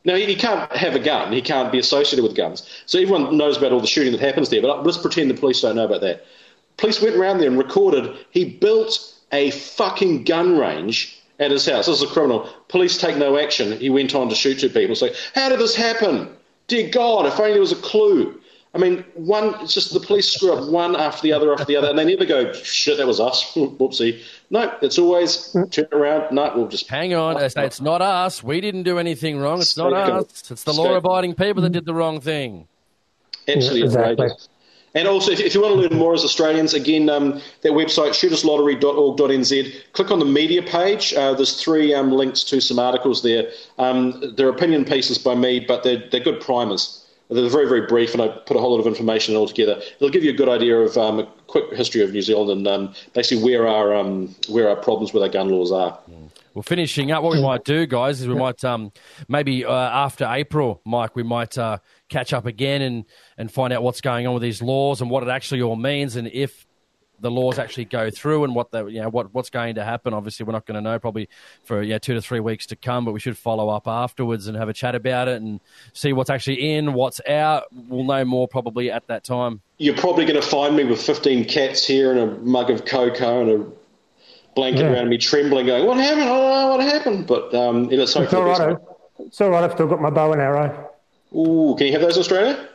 Now, he can't have a gun. He can't be associated with guns. So everyone knows about all the shooting that happens there, but let's pretend the police don't know about that. Police went around there and recorded he built a fucking gun range at his house. This is a criminal. Police take no action. He went on to shoot two people. So, how did this happen? Dear God, if only there was a clue. I mean, one, it's just the police screw up one after the other after the other, and they never go, shit, that was us. Whoopsie. No, it's always turn around. No, we'll just. Hang on. It's, it's not us. We didn't do anything wrong. It's not us. It's the law abiding people that did the wrong thing. Absolutely. Yeah, exactly. And also, if, if, you want to learn more as Australians, again, um, their website, shooterslottery.org.nz, click on the media page. Uh, there's three um, links to some articles there. Um, they're opinion pieces by me, but they're, they're good primers. They're very, very brief, and I put a whole lot of information all together. It'll give you a good idea of um, a quick history of New Zealand and um, basically where our um, where our problems with our gun laws are. Well, finishing up, what we might do, guys, is we might um, maybe uh, after April, Mike, we might uh, catch up again and, and find out what's going on with these laws and what it actually all means, and if the laws actually go through and what the you know what what's going to happen. Obviously, we're not going to know probably for yeah two to three weeks to come, but we should follow up afterwards and have a chat about it and see what's actually in, what's out. We'll know more probably at that time. You're probably going to find me with 15 cats here and a mug of cocoa and a blanket yeah. around me, trembling, going, "What happened? I don't know what happened." But um, it's, it's all right. It's all right. I've still got my bow and arrow. Ooh, can you have those in Australia?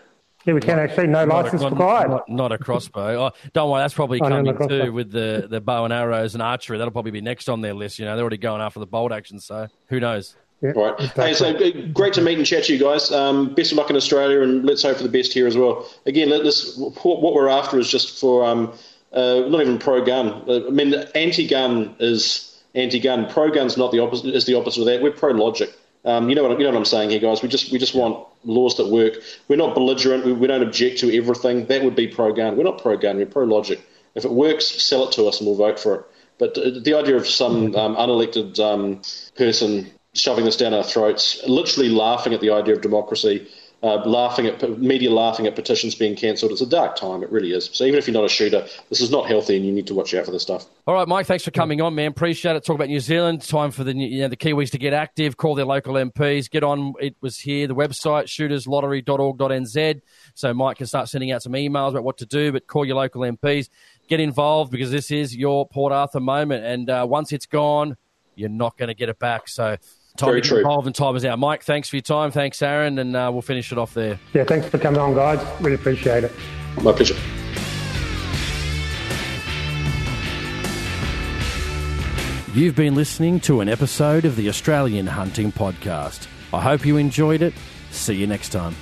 Yeah, we can not, actually. No Not a- license not, required. Not, not a crossbow. Oh, don't worry, that's probably Oh, coming not crossbow. too with the, the bow and arrows and archery. That'll probably be next on their list. You know, they're already going after the bolt action, so who knows? Yeah, All right. Hey, so uh, great to meet and chat to you guys. Um, best of luck in Australia, and let's hope for the best here as well. Again, let this, what what we're after is just for um, uh, not even pro gun. Uh, I mean, anti gun is anti gun. Pro gun's not the opposite. Is the opposite of that. We're pro logic. Um, you know what you know what I'm saying here, guys. We just we just want laws that work. We're not belligerent. We, we don't object to everything. That would be pro gun. We're not pro gun. We're pro logic. If it works, sell it to us, and we'll vote for it. But the idea of some um, unelected um, person shoving this down our throats, literally laughing at the idea of democracy, uh, laughing at media laughing at petitions being cancelled. It's a dark time. It really is. So even if you're not a shooter, this is not healthy, and you need to watch out for this stuff. All right, Mike, thanks for coming on, man. Appreciate it. Talk about New Zealand. Time for the you know, the Kiwis to get active, call their local MPs, get on. It was here, the website, shooterslottery.org.nz. So Mike can start sending out some emails about what to do, but call your local MPs, get involved because this is your Port Arthur moment. And uh, once it's gone, you're not going to get it back. So time Very true. involved and time is out. Mike, thanks for your time. Thanks, Aaron. And uh, we'll finish it off there. Yeah, thanks for coming on, guys. Really appreciate it. My pleasure. You've been listening to an episode of the Australian Hunting Podcast. I hope you enjoyed it. See you next time.